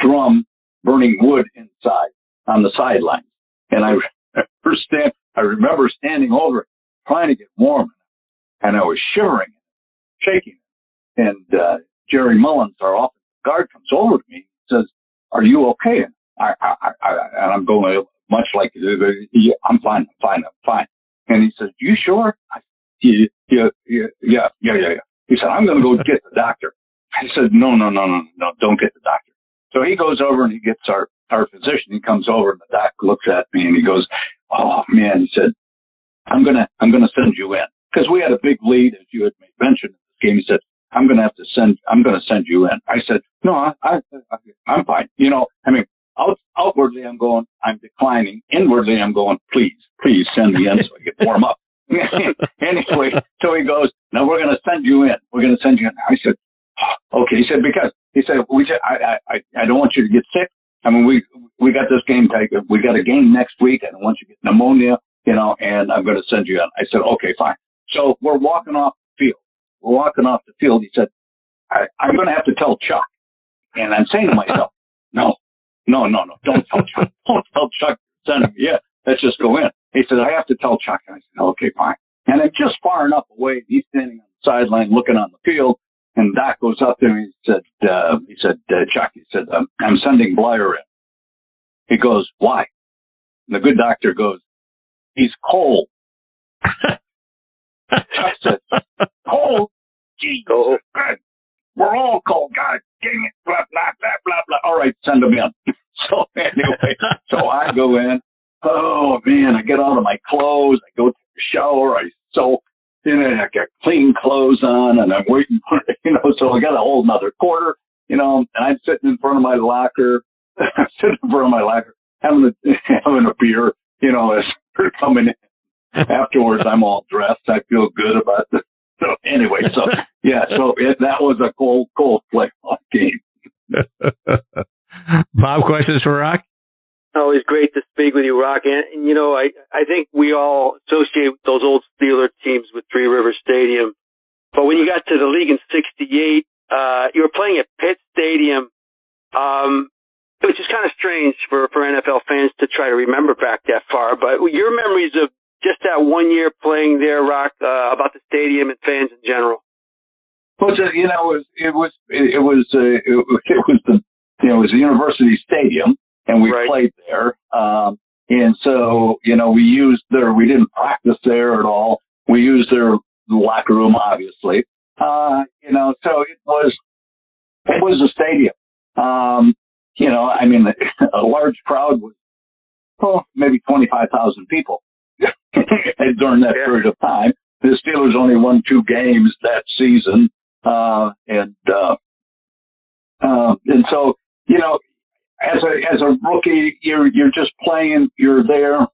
drum burning wood inside on the sidelines, and I first stand, I remember standing over trying to get warm, and I was shivering, shaking. And uh, Gerry Mullins, our office guard, comes over to me and says, "Are you okay?" And I, I, I, and I'm going much like, uh, uh, "I'm fine, I'm fine, I'm fine." And he says, "You sure?" I yeah, yeah, yeah, yeah, yeah. He said, I'm going to go get the doctor. I said, no, no, no, no, no, don't get the doctor. So he goes over and he gets our, our physician. He comes over and the doc looks at me and he goes, oh man, he said, I'm going to, I'm going to send you in because we had a big lead as you had mentioned in this game. He said, I'm going to have to send, I'm going to send you in. I said, no, I, I, I'm fine. You know, I mean, out, outwardly I'm going, I'm declining. Inwardly I'm going, please, please send me in so I can warm up. anyway, so he goes, now we're going to send you in. We're going to send you in." I said, oh, "Okay." He said, "Because he said we said I I I don't want you to get sick. I mean, we we got this game. We got a game next week. I don't want you to get pneumonia, you know. And I'm going to send you in." I said, "Okay, fine." So we're walking off the field. We're walking off the field. He said, I, "I'm going to have to tell Chuck." And I'm saying to myself, "No, no, no, no! Don't tell Chuck. Don't tell Chuck. Send him. Yeah, let's just go in." He said, I have to tell Chuck. I said, okay, fine. And I'm just far enough away. He's standing on the sideline looking on the field. And Doc goes up to him. He said, uh, he said, uh, Chuck, he said, um, I'm sending Bleier in. He goes, why? And the good doctor goes, he's cold. Chuck said, cold? Gee, cold. We're all cold. Oh, God dang it. Blah, blah, blah, blah, blah. All right, send them in. so anyway, so I go in oh man, I get out of my clothes, I go to the shower, I soak, you know, I got clean clothes on and I'm waiting for, you know, so I got a whole another quarter, you know, and I'm sitting in front of my locker, I'm sitting in front of my locker, having a, having a beer, you know, as they're coming in. Afterwards, I'm all dressed. I feel good about this. So anyway, so yeah, so it, that was a cold, cold playoff game. Bob, questions for Rock? Always great to speak with you, Rock. And, and, you know, I I think we all associate those old Steeler teams with Three River Stadium. But when you got to the league in '68, uh, you were playing at Pitt Stadium, um, which is kind of strange for for NFL fans to try to remember back that far. But your memories of just that one year playing there, Rock, uh, about the stadium and fans in general. Well, you know, it was it was it was uh, it, it was the you know it was the University Stadium, and we Right. played there. Um, and so you know we used their we didn't practice there at all. We used their locker room, obviously. Uh, you know, so it was it was a stadium. Um, you know, I mean, a large crowd was well maybe twenty five thousand people during that Yeah. period of time. The Steelers only won two games that season, uh, and uh, uh, and so you know, as a as a rookie, you're you're just playing. You're there.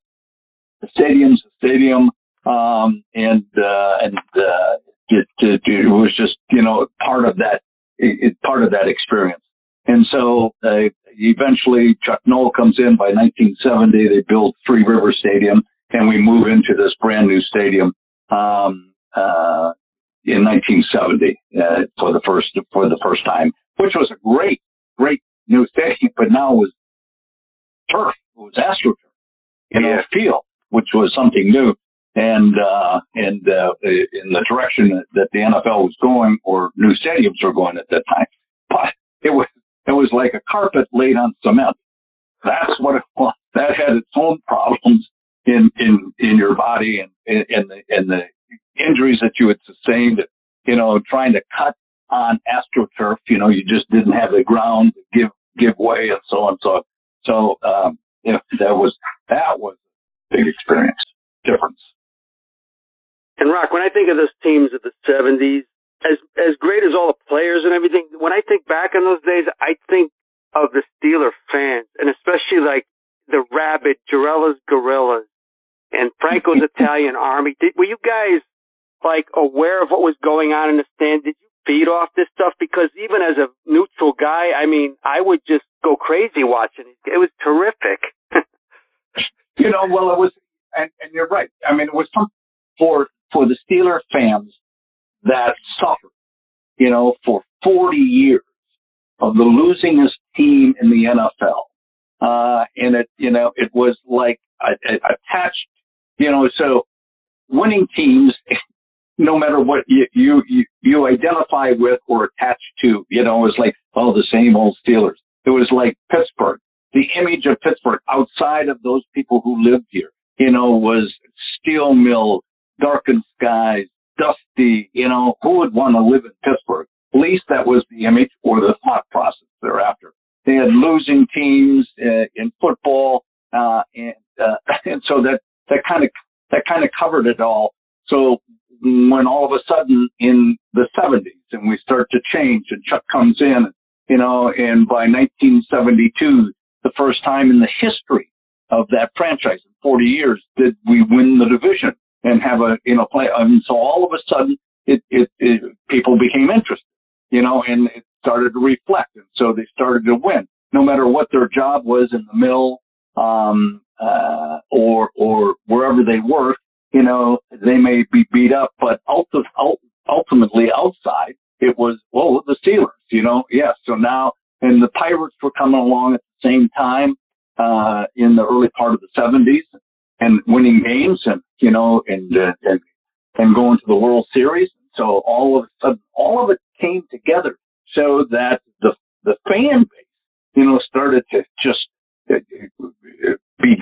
The stadium's a stadium, um, and uh, and uh, it, it, it was just you know part of that it, part of that experience. And so uh, eventually, Chuck Noll comes in. By 1970, they build Three River Stadium, and we move into this brand new stadium um, uh, in 1970 uh, for the first for the first time, which was a great great new stadium. But now it was turf. It was astroturf, know, Yeah. field, which was something new. And uh, and uh, in the direction that, that the NFL was going, or new stadiums were going at that time, but it was it was like a carpet laid on cement. That's what it was. That had its own problems in in in your body and and the the injuries that you had sustained. You know, trying to cut on astroturf. You know, you just didn't have the ground to give give way and so on. So so um, you know that was that was a big experience difference. And Rock, when I think of those teams of the '70s, as as great as all the players and everything, when I think back on those days, I think of the Steeler fans, and especially like the rabid Gerela's Gorillas and Franco's Italian Army. Did, were you guys like aware of what was going on in the stand? Did you feed off this stuff? Because even as a neutral guy, I mean, I would just go crazy watching it. It was terrific. You know, well, it was, and, and you're right. I mean, it was for for the Steeler fans that suffered. You know, for 40 years of the losingest team in the NFL, uh, and it, you know, it was like uh, attached. You know, so winning teams, no matter what you you you, identify with or attach to, you know, is like oh the same old Steelers. It was like Pittsburgh. The image of Pittsburgh outside of those people who lived here, you know, was steel mill, darkened skies, dusty. You know, who would want to live in Pittsburgh? At least that was the image or the thought process thereafter. They had losing teams uh, in football, uh, and uh, and so that that kind of that kind of covered it all. So when all of a sudden in the 70s and we start to change and Chuck comes in, you know, and by 1972, the first time in the history of that franchise in 40 years did we win the division and have a, you know, play. And so all of a sudden it, it, it people became interested, you know, and it started to reflect. And so they started to win no matter what their job was in the mill, um, uh, or, or wherever they worked, you know, they may be beat up, but ulti- ultimately outside, it was, well, the Steelers, you know, yes. So now, and the Pirates were coming along at the same time, uh, in the early part of the 70s and winning games and, you know, and, uh, and, and going to the World Series. So all of a sudden, all of it came together so that the, the fan base, you know, started to just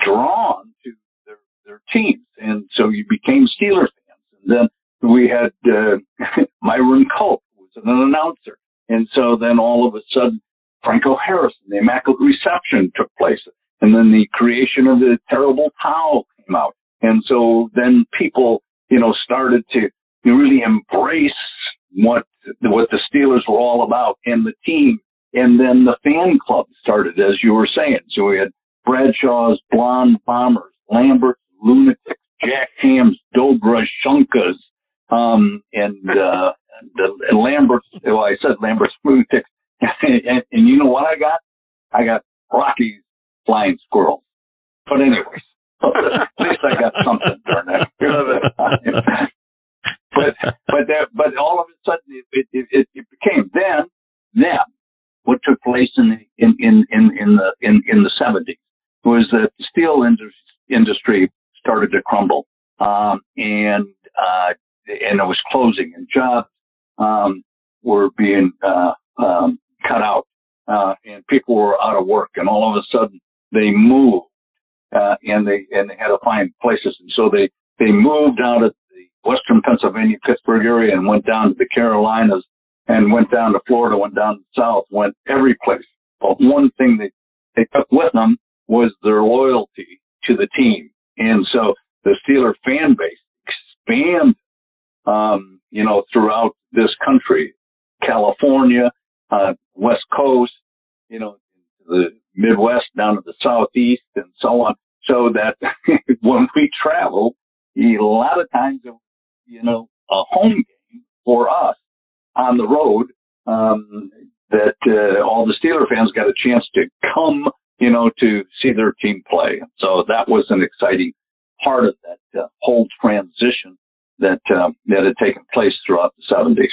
drawn to their, their teams. And so you became Steelers fans. And then we had, uh, Myron Cope who was an announcer. And so then all of a sudden, Franco Harrison, the Immaculate Reception took place. And then the creation of the Terrible Towel came out. And so then people, you know, started to really embrace what, what the Steelers were all about and the team. And then the fan club started, as you were saying. So we had Bradshaw's Blonde Bombers, Lambert's Lunatics, Jack Ham's Dobre Shunkas, um, and, uh, the, uh, Lambert's, well, I said Lambert's Lunatics. and, and, you know what I got? I got Rocky's Flying Squirrels. But anyways, at least I got something during that period of time. but but that, but all of a sudden it, it, it, it became then then what took place in the in in in, in the in in the seventies started to crumble. Um, and, uh, and it was closing and jobs, um, were being, uh, um, cut out, uh, and people were out of work and all of a sudden they moved, uh, and they, and they had to find places. And so they, they moved out of the western Pennsylvania, Pittsburgh area and went down to the Carolinas and went down to Florida, went down to the South, went every place. But one thing they, they took with them was their loyalty to the team. And so the Steeler fan base expanded, um, you know, throughout this country, California, uh, West Coast, you know, the Midwest down to the Southeast and so on. So that when we travel, a lot of times, you know, a home game for us on the road, um, that, uh, all the Steeler fans got a chance to come, you know, to see their team play. So that was an exciting part of that uh, whole transition that, um, that had taken place throughout the 70s.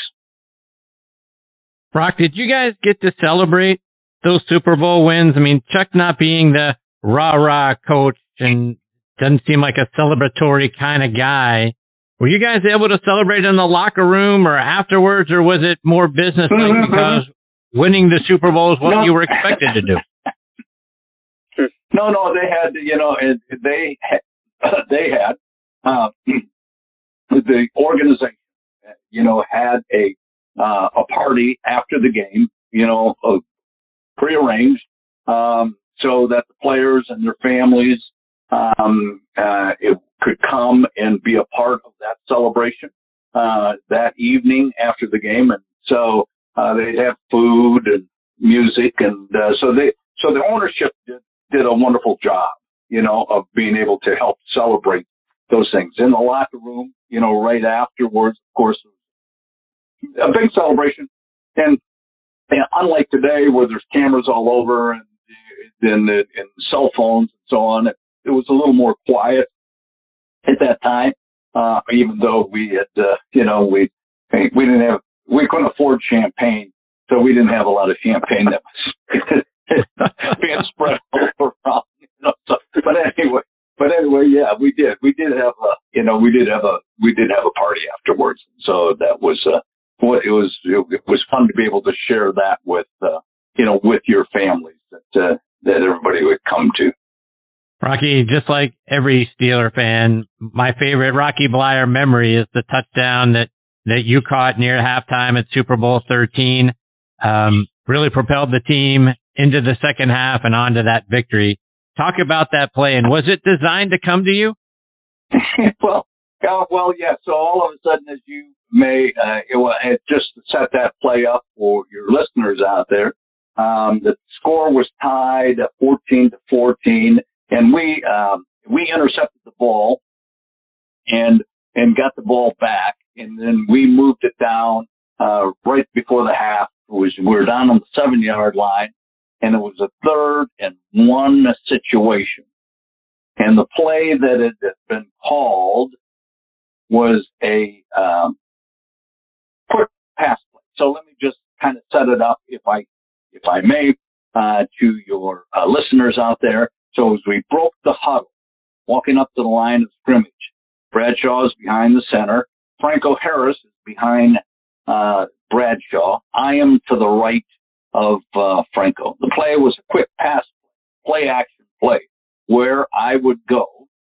Brock, did you guys get to celebrate those Super Bowl wins? I mean, Chuck not being the rah rah coach and doesn't seem like a celebratory kind of guy. Were you guys able to celebrate in the locker room or afterwards, or was it more business because winning the Super Bowl is what No. you were expected to do? No, no, they had, you know, they they had, uh, the organization, you know, had a, uh, a party after the game, you know, uh, prearranged, um, so that the players and their families, um, uh, it could come and be a part of that celebration, uh, that evening after the game. And so, uh, they'd have food and music. And, uh, so they, so the ownership did, did a wonderful job, you know, of being able to help celebrate those things in the locker room, you know, right afterwards, of course, a big celebration. And, and unlike today where there's cameras all over and, and, and cell phones and so on, it, it was a little more quiet at that time. Uh, even though we had, uh, you know, we, we didn't have, we couldn't afford champagne. So we didn't have a lot of champagne that was being spread all around. You know, so, but anyway, but anyway, yeah, we did. We did have a, you know, we did have a, we did have a party afterwards. So that was, uh, what it was, it was fun to be able to share that with, uh, you know, with your families that, uh, that everybody would come to. Rocky, just like every Steeler fan, my favorite Rocky Bleier memory is the touchdown that, that you caught near halftime at Super Bowl 13. Um, really propelled the team into the second half and onto that victory. Talk about that play and was it designed to come to you? well, uh, well, yeah. So all of a sudden, as you may, uh, it, wa- it just set that play up for your listeners out there. Um, the score was tied 14 to 14 and we, um, we intercepted the ball and, and got the ball back. And then we moved it down, uh, right before the half. It was, we were down on the seven yard line and it was a third and one situation. And the play that had been called was a um, quick pass play. So let me just kind of set it up, if I if I may, uh, to your uh, listeners out there. So as we broke the huddle, walking up to the line of scrimmage, Bradshaw is behind the center. Franco Harris is behind uh, Bradshaw. I am to the right of uh, Franco. The play was a quick pass play, action play, where I would go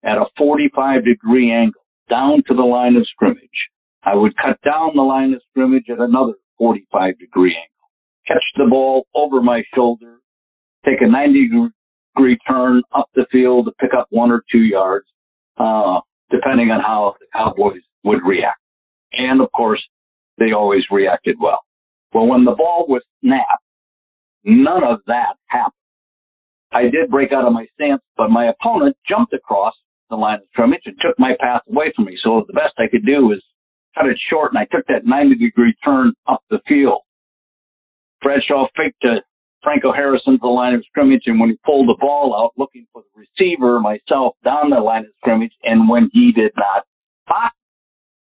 at a 45 degree angle down to the line of scrimmage. I would cut down the line of scrimmage at another 45 degree angle, catch the ball over my shoulder, take a 90 degree turn up the field to pick up one or two yards, uh, depending on how the Cowboys would react. And of course, they always reacted well. Well, when the ball was snapped, none of that happened. I did break out of my stance, but my opponent jumped across the line of scrimmage and took my path away from me. So the best I could do was cut it short, and I took that 90 degree turn up the field. Bradshaw faked to Franco Harrison to the line of scrimmage, and when he pulled the ball out, looking for the receiver, myself down the line of scrimmage, and when he did not spot,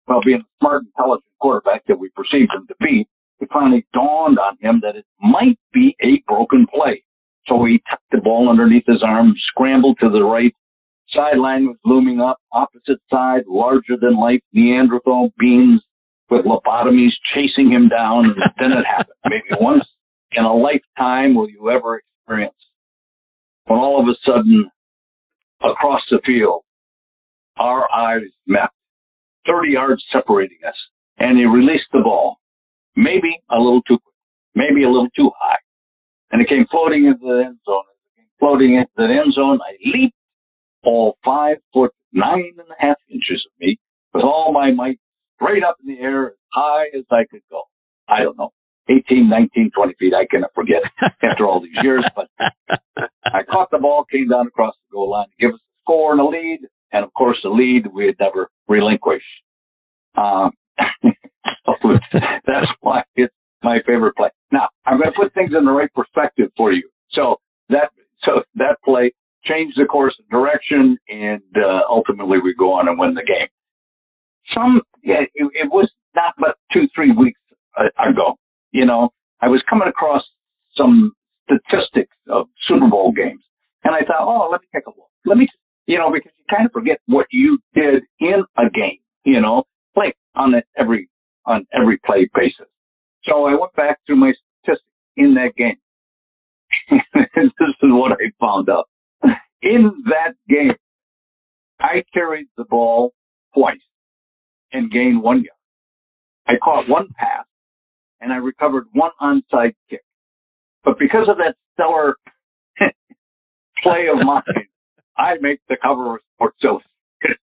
well, being a smart, intelligent quarterback that we perceived him to be, it finally dawned on him that it might be a broken play. So he tucked the ball underneath his arm, scrambled to the right Sideline was looming up. Opposite side, larger than life Neanderthal beings with lobotomies chasing him down. And then it happened. Maybe once in a lifetime will you ever experience when all of a sudden across the field, our eyes met, 30 yards separating us, and he released the ball. Maybe a little too quick, maybe a little too high. And it came floating into the end zone. It came floating into the end zone. I leaped all five foot nine and a half inches of me with all my might straight up in the air as high as I could go. I don't know, 18, 19, 20 feet. I cannot forget after all these years, but I caught the ball, came down across the goal line to give us a score and a lead. And of course, the lead we had never relinquished. Um, that's why it's my favorite play. Now, I'm going to put things in the right perspective for you. So that, so that play changed the course of direction and, uh, ultimately we go on and win the game. Some, yeah, it, it was not but two, three weeks ago. You know, I was coming across some statistics of Super Bowl games and I thought, oh, let me take a look. Let me, you know, because you kind of forget what you did in a game, you know, play on it every, on every play basis. So I went back through my statistics in that game. this is what I found out. In that game, I carried the ball twice and gained one yard. I caught one pass and I recovered one onside kick. But because of that stellar play of mine, I make the cover of Sports Illustrated.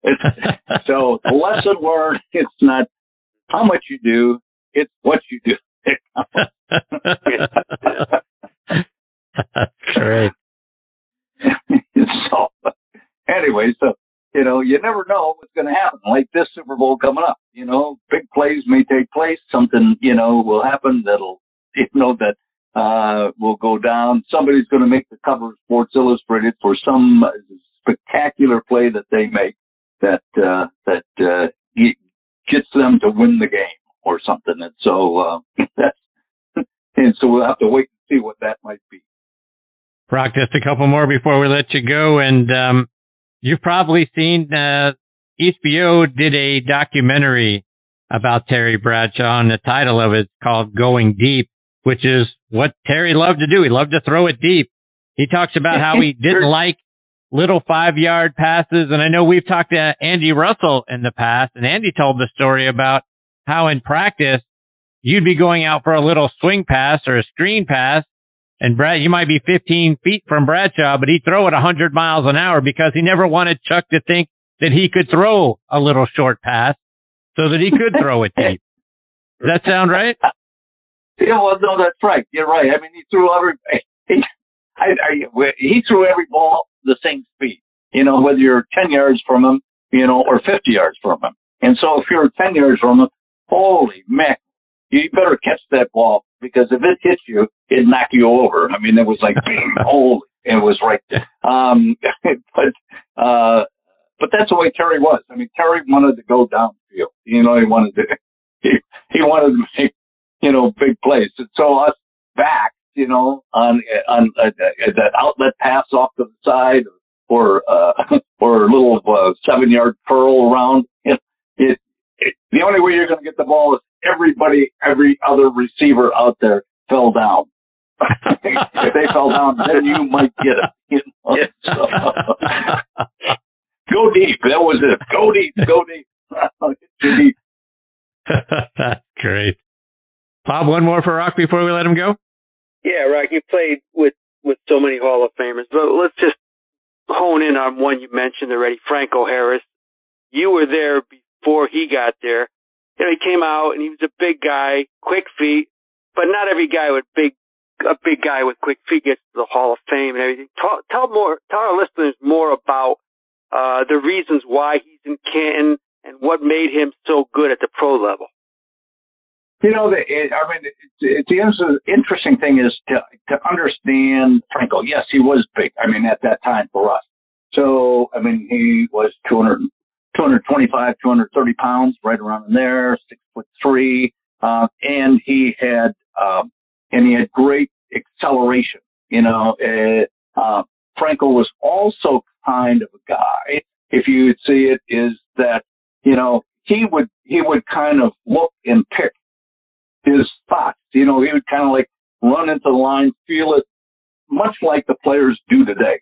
so the lesson learned, it's not how much you do, it's what you do. Great. so anyway, so you know, you never know what's going to happen. Like this Super Bowl coming up, you know, big plays may take place. Something, you know, will happen that'll, you know, that uh, will go down. Somebody's going to make the cover of Sports Illustrated for some spectacular play that they make that uh, that uh, gets them to win the game or something. And so uh, that's and so we'll have to wait and see what that might be. Brock, just a couple more before we let you go. And um, you've probably seen uh, HBO did a documentary about Terry Bradshaw, and the title of it is called Going Deep, which is what Terry loved to do. He loved to throw it deep. He talks about how he didn't like little five yard passes. And I know we've talked to Andy Russell in the past, and Andy told the story about how in practice you'd be going out for a little swing pass or a screen pass and Brad, you might be 15 feet from Bradshaw, but he'd throw it 100 miles an hour because he never wanted Chuck to think that he could throw a little short pass so that he could throw it deep. Does that sound right? Yeah, well, no, that's right. You're right. I mean, he threw every, he, I, I, he threw every ball the same speed, you know, whether you're 10 yards from him, you know, or 50 yards from him. And so if you're 10 yards from him, holy man, you better catch that ball because if it hits you, it'd knock you over. I mean, it was like being old. It was right there. Um, but, uh, but that's the way Terry was. I mean, Terry wanted to go downfield. You know, he wanted to, he, he wanted to make, you know, big plays. And so us back, you know, on, on uh, that outlet pass off to the side or, uh, or a little, uh, seven yard curl around, it, it, it, the only way you're going to get the ball is everybody, every other receiver out there fell down. if they fell down, then you might get it. You know? so, go deep. That was it. Go deep. Go deep. deep. Great. Bob, one more for Rock before we let him go. Yeah, Rock, you played with with so many Hall of Famers, but let's just hone in on one you mentioned already, Franco Harris. You were there before he got there you know, he came out and he was a big guy, quick feet, but not every guy with big, a big guy with quick feet gets to the Hall of Fame and everything. Tell, tell more, tell our listeners more about, uh, the reasons why he's in Canton and what made him so good at the pro level. You know, the, it, I mean, it, it, the interesting thing is to to understand Franco. Yes, he was big. I mean, at that time for us. So, I mean, he was 200, 225, 230 pounds, right around in there, six foot three. Uh, and he had, um, and he had great acceleration, you know, uh, uh, Franco was also kind of a guy, if you see it, is that, you know, he would, he would kind of look and pick his spots. You know, he would kind of like run into the line, feel it, much like the players do today.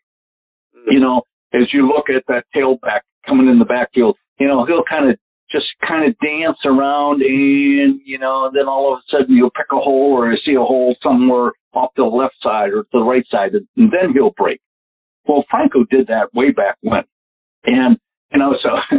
Mm. You know, as you look at that tailback coming in the backfield, you know, he'll kind of just kind of dance around and, you know, and then all of a sudden you'll pick a hole or you see a hole somewhere off to the left side or to the right side and then he'll break. Well, Franco did that way back when. And, you know, so,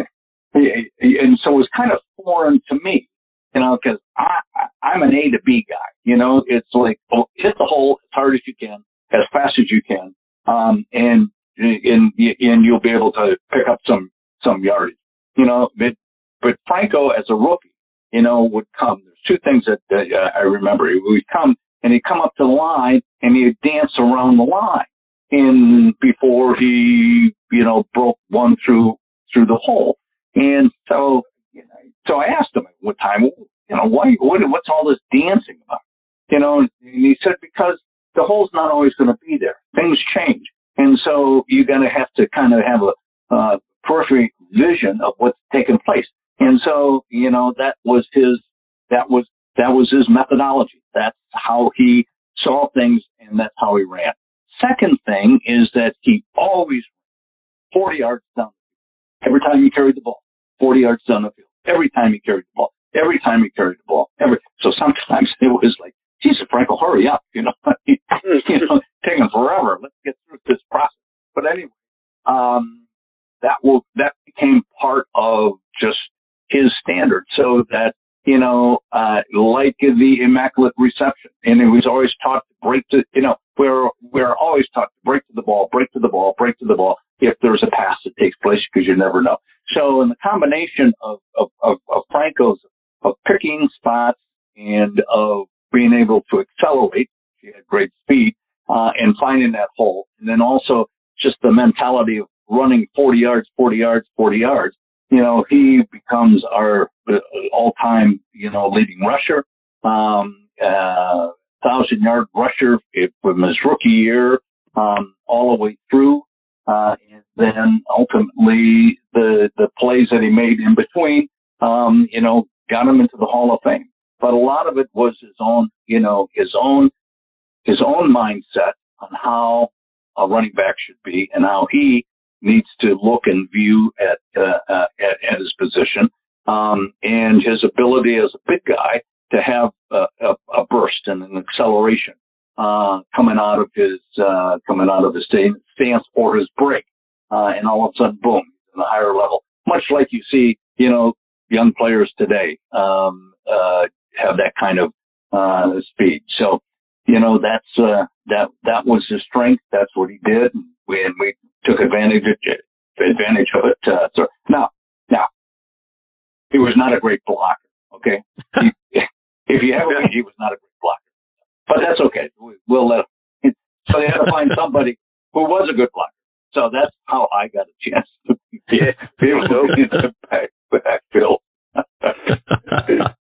and so it was kind of foreign to me, you know, cause I, I'm an A to B guy, you know, it's like, oh, hit the hole as hard as you can, as fast as you can. Um, and, and, and you'll be able to pick up some, some yardage, you know, but, but Franco as a rookie, you know, would come. There's two things that, that uh, I remember. He would come and he'd come up to the line and he'd dance around the line in before he, you know, broke one through through the hole. And so, you know, so I asked him at what time, you know, why, what, what's all this dancing about? You know, and he said because the hole's not always going to be there. Things change, and so you're going to have to kind of have a uh, periphery vision of what's taking place. And so, you know, that was his, that was, that was his methodology. That's how he saw things and that's how he ran. Second thing is that he always 40 yards down every time he carried the ball, 40 yards down the field, every time he carried the ball, every time he carried the ball, every, so sometimes it was like, Jesus, Franco, hurry up, you know, you know, taking forever. Let's get through this process. But anyway, um, that will, that became part of just his standard so that you know, uh, like the immaculate reception. And it was always taught to break to, you know, we're, we're always taught to break to the ball, break to the ball, break to the ball if there's a pass that takes place because you never know. So in the combination of, of, of, of Franco's, of picking spots and of being able to accelerate, she had great speed, uh, and finding that hole. And then also just the mentality of running 40 yards, 40 yards, 40 yards you know, he becomes our uh, all-time, you know, leading rusher, um, uh, thousand yard rusher from his rookie year, um, all the way through. Uh, and then ultimately the, the plays that he made in between, um, you know, got him into the Hall of Fame. But a lot of it was his own, you know, his own, his own mindset on how a running back should be and how he needs to look and view at uh, uh, at, at, his position um, and his ability as a big guy to have a, a, a burst and an acceleration uh, coming out of his uh, coming out of his stance or his break, uh, and all of a sudden, boom, in the higher level. Much like you see, you know, young players today um, uh, have that kind of speed. So, you know, that's that that was his strength. That's what he did. We, and we took advantage of it, advantage of it. Uh, so now, now, he was not a great blocker. Okay, he, if you ever, he was not a great blocker, but that's okay. We, we'll let. Him. So they had to find somebody who was a good blocker. So that's how I got a chance to be, be able to get the back, backfield.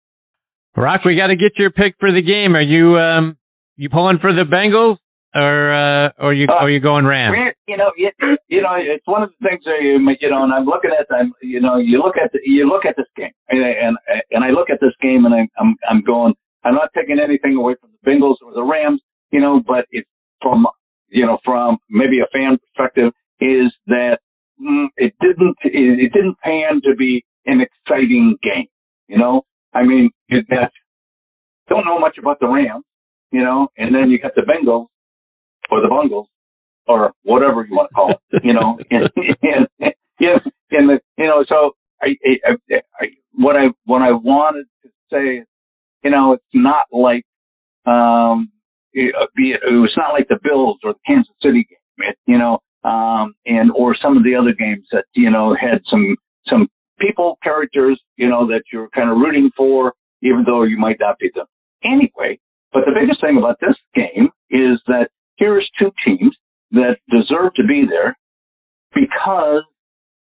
Rock, we got to get your pick for the game. Are you um you pulling for the Bengals? or uh, or you uh, or you going Rams? You know, you, you know, it's one of the things that you, you know, and I'm looking at them. You know, you look at the, you look at this game, and, and and I look at this game, and I'm I'm I'm going. I'm not taking anything away from the Bengals or the Rams, you know, but it's from you know from maybe a fan perspective is that mm, it didn't it, it didn't pan to be an exciting game. You know, I mean, it, that don't know much about the Rams, you know, and then you got the Bengals or the bungles or whatever you want to call it, you know, and, and, and, and the, you know, so I, I, I, what I, what I wanted to say, you know, it's not like, um, it, it was not like the Bills or the Kansas City game, it, you know, um, and, or some of the other games that, you know, had some, some people, characters, you know, that you're kind of rooting for, even though you might not be them. Anyway, but the biggest thing about this game is that here's two teams that deserve to be there because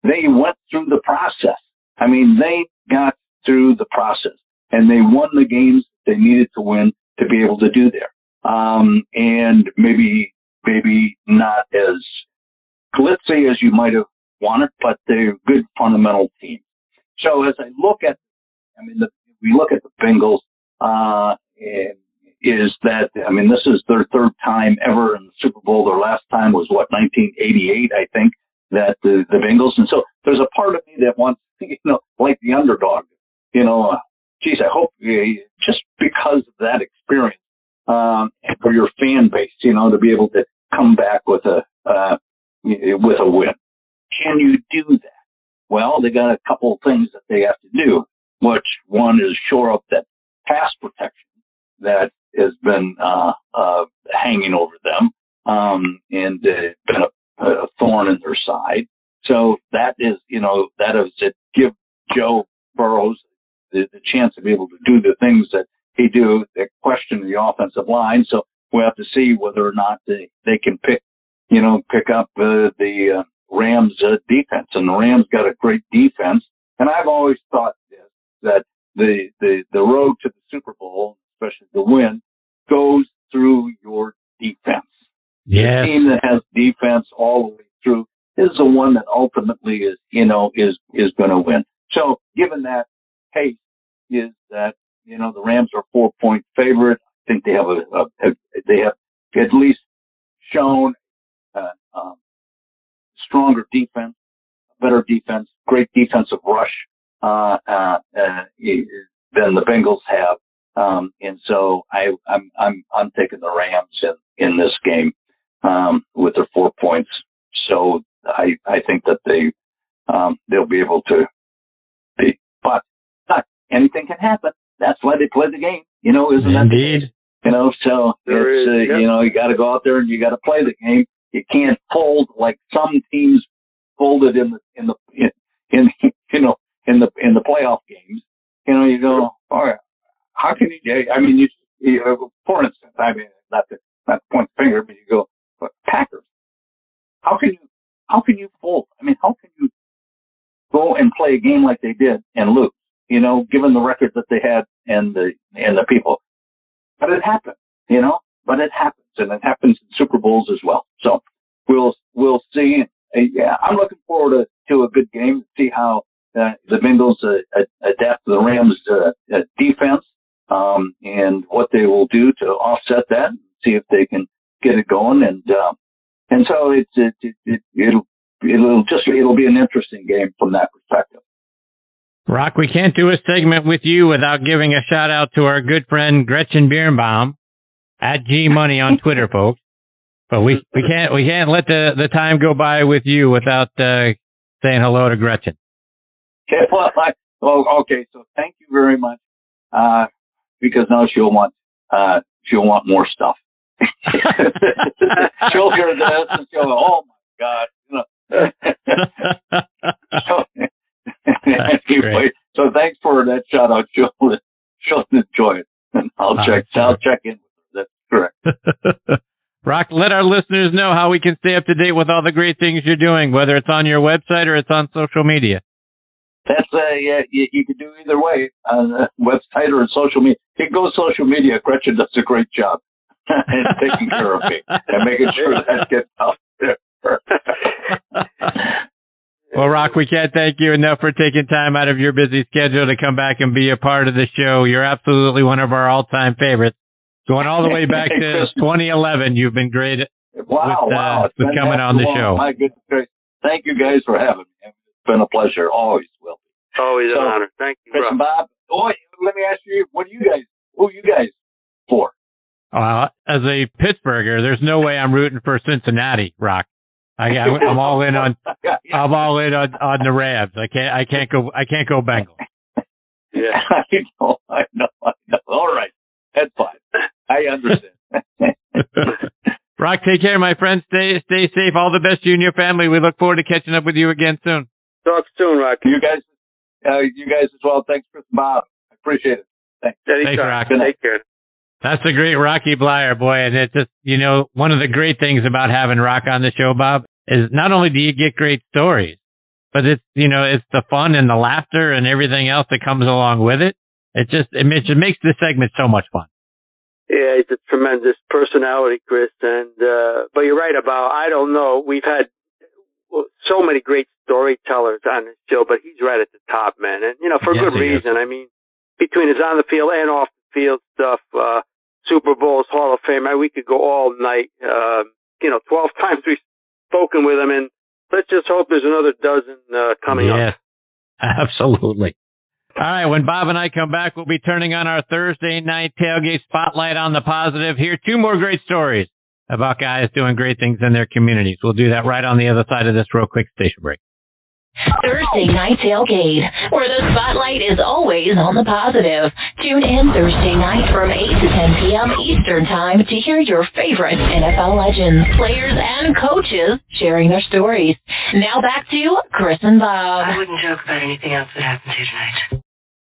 they went through the process. I mean, they got through the process and they won the games they needed to win to be able to do there. Um, and maybe, maybe not as glitzy as you might have wanted, but they're a good fundamental team. So as I look at, I mean, the, we look at the Bengals, uh, is that, I mean, this is their third time ever in the Super Bowl. Their last time was what, 1988, I think, that the, the Bengals. And so there's a part of me that wants, you know, like the underdog, you know, uh, geez, I hope just because of that experience, um, for your fan base, you know, to be able to come back with a, uh, with a win. Can you do that? Well, they got a couple of things that they have to do, which one is shore up that pass protection that has been uh, uh, hanging over them um, and uh, been a, a thorn in their side. So that is, you know, that is to give Joe Burrows the, the chance to be able to do the things that he do that question the offensive line. So we have to see whether or not they, they can pick, you know, pick up uh, the uh, Rams uh, defense. And the Rams got a great defense. And I've always thought this, that the, the, the road to the Super Bowl, especially the win, goes through your defense. Yes. The team that has defense all the way through is the one that ultimately is, you know, is, is going to win. So given that case is that, you know, the Rams are four point favorite. I think they have a, a, a they have at least shown, uh, um, stronger defense, better defense, great defensive rush, uh, uh, uh, than the Bengals have. Um, and so I, I'm, I'm, I'm taking the Rams in, in this game, um, with their four points. So I, I think that they, um, they'll be able to be, but but anything can happen. That's why they play the game. You know, isn't that Indeed. You know, so There it's, is, uh, yep. you know, you got to go out there and you got to play the game. You can't fold like some teams folded in the, in the, in, in, you know, in the, in the playoff games. You know, you go, all right, how can you, I mean, you, you know, for instance, I mean, not to, not to point the finger, but you go, but Packers, how can you, how can you fold? I mean, how can you go and play a game like they did and lose? You know, given the record that they had and the, and the people. But it happened, you know, but it happens and it happens in Super Bowls as well. So we'll, we'll see. Uh, yeah, I'm looking forward to, to a good game, see how uh, the Bengals uh, adapt to the Rams uh, uh, defense, um, and what they will do to offset that, see if they can get it going. And, um, and so it's, it, it, it, it'll, it'll just, it'll be an interesting game from that perspective. Rock, we can't do a segment with you without giving a shout out to our good friend Gretchen Birnbaum at G Money on Twitter, folks. But we, we can't we can't let the, the time go by with you without uh, saying hello to Gretchen. Okay, well, I, well, okay. So thank you very much. Uh, because now she'll want, uh, she'll want more stuff. she'll hear this and she'll go, oh my God, you know. so, anyway, so thanks for that shout out. She'll, she'll enjoy it and I'll All check, right, I'll check in. That's correct. Rock, let our listeners know how we can stay up to date with all the great things you're doing, whether it's on your website or it's on social media. That's uh, yeah, you, you can do either way on the website or on social media. You can go social media. Gretchen does a great job in taking care of me and making sure that gets out there. Well, Rock, we can't thank you enough for taking time out of your busy schedule to come back and be a part of the show. You're absolutely one of our all-time favorites. Going all the way back to 2011, you've been great. Wow, With, uh, wow. With coming on the long. show. My goodness. Thank you guys for having me. It's been a pleasure. Always will be. Always an honor. Thank you, Chris Rob. and Bob. Oh, let me ask you, what do you guys, who are you guys for? Uh, as a Pittsburgher, there's no way I'm rooting for Cincinnati, Rock. I, I'm all in on, I'm all in on, on the Rams. I can't, I can't go, I can't go Bengals. Yeah. I know, I know, I know. All right. That's fine. I understand. Rock, take care, my friend. Stay, stay safe. All the best to you and your family. We look forward to catching up with you again soon. Talk soon, Rock. you guys, uh, you guys as well. Thanks, Chris and Bob. I appreciate it. Thanks. Anytime. Rock. Take care. That's a great Rocky Bleier, boy. And it's just, you know, one of the great things about having Rock on the show, Bob, is not only do you get great stories, but it's, you know, it's the fun and the laughter and everything else that comes along with it. It just, it, ma- it makes the segment so much fun. Yeah, he's a tremendous personality, Chris. And uh but you're right about I don't know. We've had so many great storytellers on this show, but he's right at the top, man. And, you know, for Yes, good he is. reason. I mean, between his on the field and off the field stuff, uh, Super Bowls, Hall of Fame, I, we could go all night. Uh, you know, 12 times we've spoken with him and let's just hope there's another dozen, uh, coming yes, up. absolutely. All right, when Bob and I come back, we'll be turning on our Thursday night tailgate spotlight on the positive. Here, two more great stories about guys doing great things in their communities. We'll do that right on the other side of this real quick station break. Thursday Night Tailgate, where the spotlight is always on the positive. Tune in Thursday night from 8 to 10 p.m. Eastern Time to hear your favorite NFL legends, players, and coaches sharing their stories. Now back to Chris and Bob. I wouldn't joke about anything else that happens here tonight.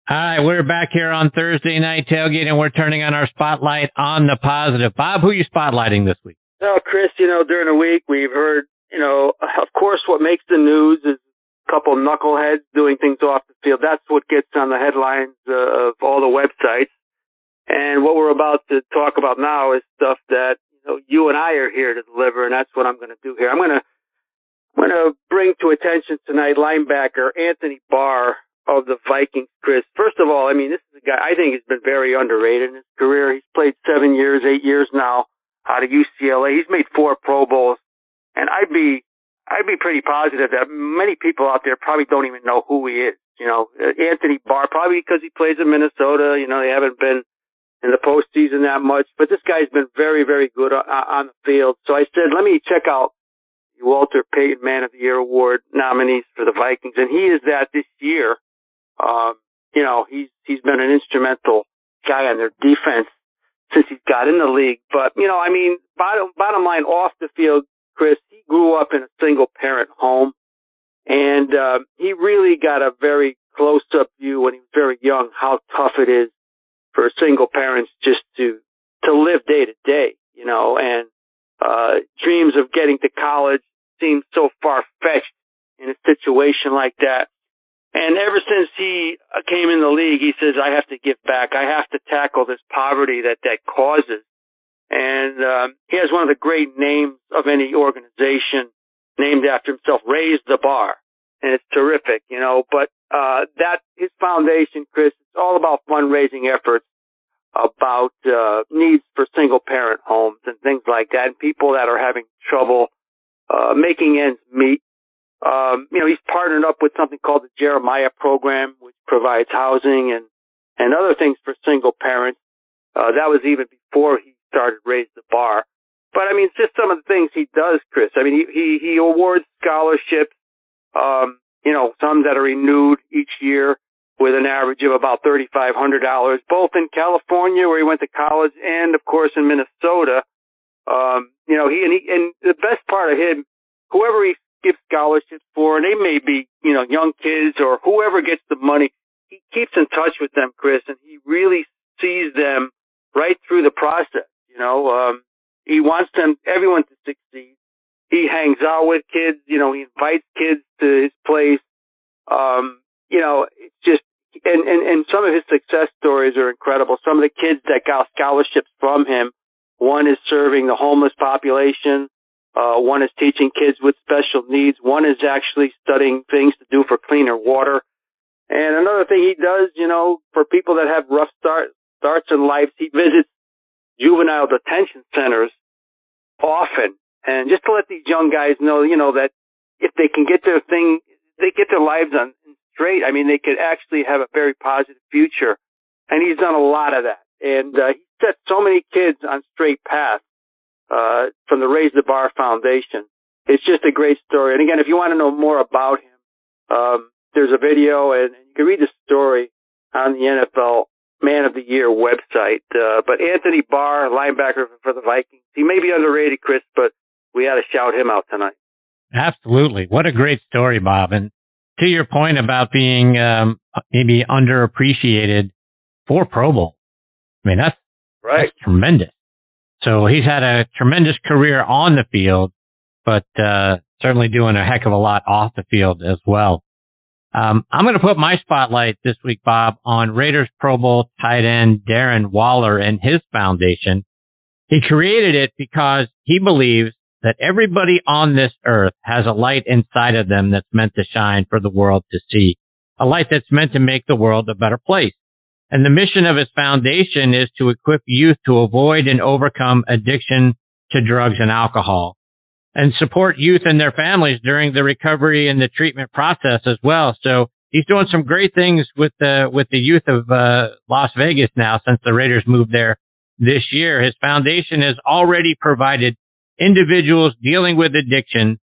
All right, we're back here on Thursday night tailgate, and we're turning on our spotlight on the positive. Bob, who are you spotlighting this week? Well, Chris, you know, during the week we've heard, you know, of course what makes the news is a couple knuckleheads doing things off the field. That's what gets on the headlines uh, of all the websites. And what we're about to talk about now is stuff that, you know, you and I are here to deliver, and that's what I'm going to do here. I'm going to, I'm going to bring to attention tonight linebacker Anthony Barr of the Vikings, Chris. First of all, I mean, this is a guy I think has been very underrated in his career. He's played seven years, eight years now out of UCLA. He's made four Pro Bowls, and I'd be I'd be pretty positive that many people out there probably don't even know who he is. You know, uh, Anthony Barr, probably because he plays in Minnesota. You know, they haven't been in the postseason that much, but this guy's been very, very good on, on the field. So I said, let me check out Walter Payton Man of the Year award nominees for the Vikings, and he is that this year. Um, you know, he's he's been an instrumental guy on their defense since he's got in the league. But you know, I mean, bottom bottom line, off the field, Chris, he grew up in a single parent home, and uh, he really got a very close up view when he was very young how tough it is for single parents just to to live day to day. You know, and uh, dreams of getting to college seem so far fetched in a situation like that. And ever since he uh, came in the league, he says, I have to give back. I have to tackle this poverty that that causes. And um, he has one of the great names of any organization named after himself, Raise the Bar. And it's terrific, you know, but uh, that, his foundation, Chris, it's all about fundraising efforts about uh, needs for single parent homes and things like that, and people that are having trouble uh, making ends meet. Um, you know, he's partnered up with something called the Jeremiah Program, which provides housing and and other things for single parents. Uh, that was even before he started Raise the Bar. But I mean, just some of the things he does, Chris. I mean, he he, he awards scholarships. Um, you know, some that are renewed each year with an average of about $3,500, both in California where he went to college and of course in Minnesota. Um, you know, he and he, and the best part of him, whoever he gives scholarships for, and they may be, you know, young kids or whoever gets the money, he keeps in touch with them, Chris, and he really sees them right through the process. You know, um, he wants them, everyone to succeed. He hangs out with kids, you know, he invites kids to his place. Um, you know, it's just, and, and, and some of his success stories are incredible. Some of the kids that got scholarships from him, one is serving the homeless population. Uh, one is teaching kids with special needs. One is actually studying things to do for cleaner water. And another thing he does, you know, for people that have rough start, starts in life, he visits juvenile detention centers often. And just to let these young guys know, you know, that if they can get their thing, they get their lives on straight. I mean, they could actually have a very positive future. And he's done a lot of that. And, uh, he set so many kids on straight paths, uh, from the Raise the Bar Foundation. It's just a great story. And again, if you want to know more about him, um, there's a video and you can read the story on the NFL Man of the Year website. Uh, but Anthony Barr, linebacker for the Vikings, he may be underrated, Chris, but we had to shout him out tonight. Absolutely. What a great story, Bob. And to your point about being um, maybe underappreciated for Pro Bowl, I mean, that's, right. that's tremendous. So he's had a tremendous career on the field, but uh, certainly doing a heck of a lot off the field as well. Um, I'm going to put my spotlight this week, Bob, on Raiders Pro Bowl tight end Darren Waller and his foundation. He created it because he believes that everybody on this earth has a light inside of them that's meant to shine for the world to see, a light that's meant to make the world a better place. And the mission of his foundation is to equip youth to avoid and overcome addiction to drugs and alcohol and support youth and their families during the recovery and the treatment process as well. So he's doing some great things with the, with the youth of, uh, Las Vegas now since the Raiders moved there this year. His foundation has already provided individuals dealing with addiction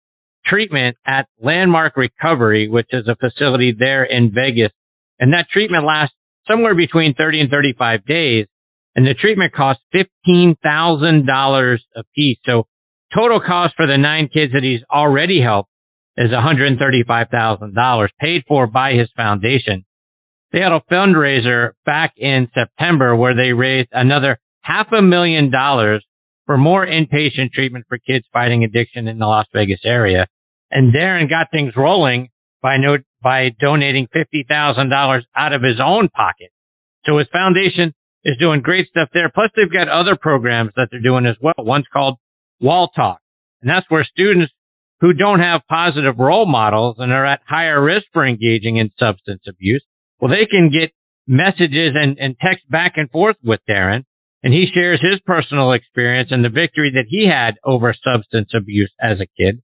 treatment at Landmark Recovery, which is a facility there in Vegas. And that treatment lasts somewhere between 30 and 35 days. And the treatment costs $15,000 a piece. So total cost for the nine kids that he's already helped is $135,000 paid for by his foundation. They had a fundraiser back in September where they raised another half a million dollars for more inpatient treatment for kids fighting addiction in the Las Vegas area. And Darren got things rolling by no, by donating $50,000 out of his own pocket. So his foundation is doing great stuff there. Plus they've got other programs that they're doing as well. One's called Wall Talk. And that's where students who don't have positive role models and are at higher risk for engaging in substance abuse, well, they can get messages and, and text back and forth with Darren and he shares his personal experience and the victory that he had over substance abuse as a kid.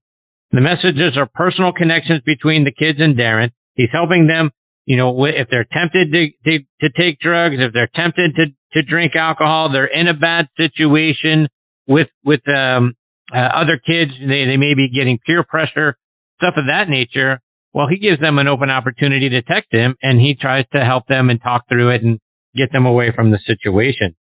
The messages are personal connections between the kids and Darren. He's helping them, you know, if they're tempted to, to, to take drugs, if they're tempted to, to drink alcohol, they're in a bad situation with, with, um, uh, other kids. They, they may be getting peer pressure, stuff of that nature. Well, he gives them an open opportunity to text him and he tries to help them and talk through it and get them away from the situation.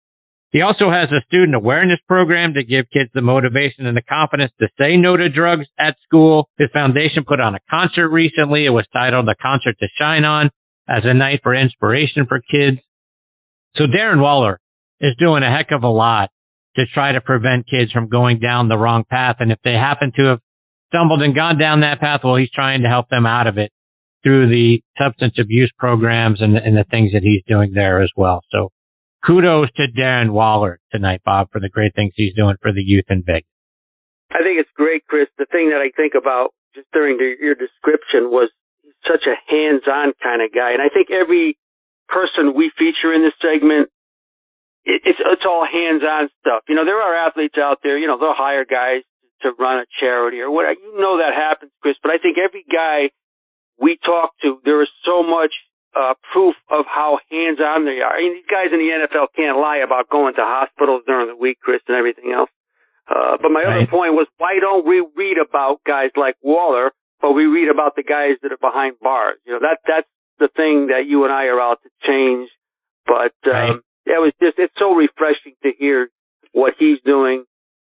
He also has a student awareness program to give kids the motivation and the confidence to say no to drugs at school. His foundation put on a concert recently. It was titled The Concert to Shine On as a night for inspiration for kids. So Darren Waller is doing a heck of a lot to try to prevent kids from going down the wrong path. And if they happen to have stumbled and gone down that path, well, he's trying to help them out of it through the substance abuse programs and, and the things that he's doing there as well. So kudos to Darren Waller tonight, Bob, for the great things he's doing for the youth in Vegas. I think it's great, Chris. The thing that I think about just during the, your description was he's such a hands-on kind of guy, and I think every person we feature in this segment, it, it's it's all hands-on stuff. You know, there are athletes out there. You know, they'll hire guys to run a charity or whatever. You know that happens, Chris. But I think every guy we talk to, there is so much uh, proof of how hands-on they are. I mean, these guys in the NFL can't lie about going to hospitals during the week, Chris, and everything else. Uh, but my right. other point was, why don't we read about guys like Waller, but we read about the guys that are behind bars? You know, that that's the thing that you and I are out to change. But um, right. it was just it's so refreshing to hear what he's doing,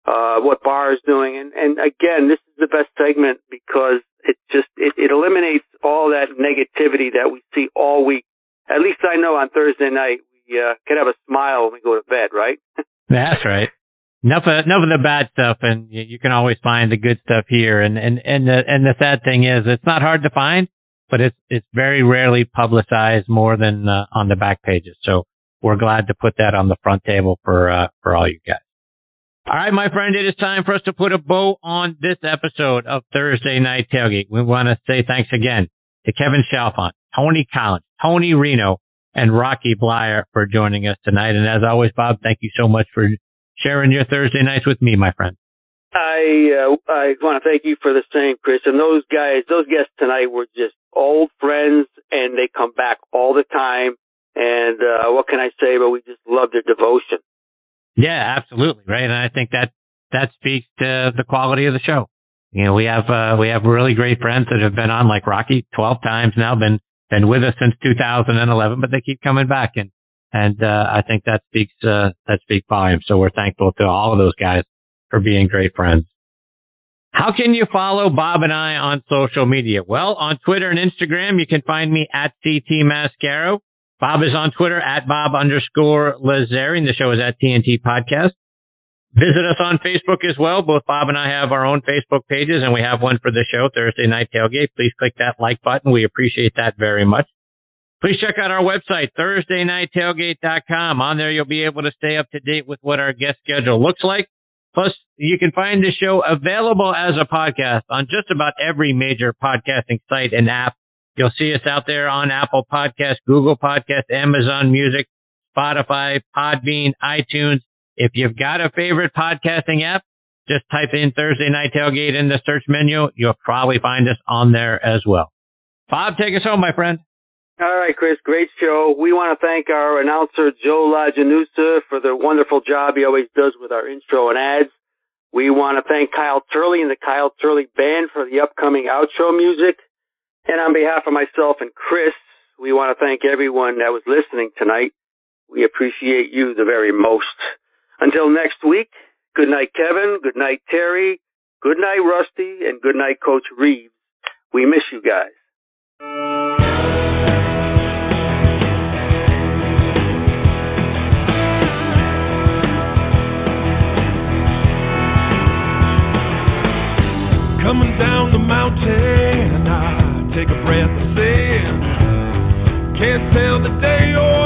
uh, what Barr is doing, and and again, this is the best segment because it just it, it eliminates all that negativity that we see all week. At least I know on Thursday night we uh, can have a smile when we go to bed, right? That's right. Enough of enough of the bad stuff, and you, can always find the good stuff here. And and and the and the sad thing is, it's not hard to find, but it's it's very rarely publicized more than uh, on the back pages. So we're glad to put that on the front table for uh, for all you guys. All right, my friend, it is time for us to put a bow on this episode of Thursday Night Tailgate. We want to say thanks again to Kevin Chalfant, Tony Collins, Tony Reno, and Rocky Bleier for joining us tonight. And as always, Bob, thank you so much for sharing your Thursday nights with me, my friend. I uh, I want to thank you for the same, Chris. And those guys, those guests tonight were just old friends, and they come back all the time. And uh, what can I say? But we just love their devotion. Yeah, absolutely. Right. And I think that, that speaks to the quality of the show. You know, we have, uh, we have really great friends that have been on like Rocky 12 times now, been, been with us since 2011, but they keep coming back. And, and, uh, I think that speaks, uh, that speaks volumes. So we're thankful to all of those guys for being great friends. How can you follow Bob and I on social media? Well, on Twitter and Instagram, you can find me at CT Mascaro. Bob is on Twitter at Bob underscore Lazarian. The show is at TNT Podcast. Visit us on Facebook as well. Both Bob and I have our own Facebook pages and we have one for the show, Thursday Night Tailgate. Please click that like button. We appreciate that very much. Please check out our website, ThursdayNightTailgate.com. On there, you'll be able to stay up to date with what our guest schedule looks like. Plus, you can find the show available as a podcast on just about every major podcasting site and app. You'll see us out there on Apple Podcasts, Google Podcasts, Amazon Music, Spotify, Podbean, iTunes. If you've got a favorite podcasting app, just type in Thursday Night Tailgate in the search menu. You'll probably find us on there as well. Bob, take us home, my friend. All right, Chris, great show. We want to thank our announcer, Joe Lajanusa, for the wonderful job he always does with our intro and ads. We want to thank Kyle Turley and the Kyle Turley Band for the upcoming outro music. And on behalf of myself and Chris, we want to thank everyone that was listening tonight. We appreciate you the very most. Until next week, good night, Kevin. Good night, Terry. Good night, Rusty. And good night, Coach Reeves. We miss you guys. Day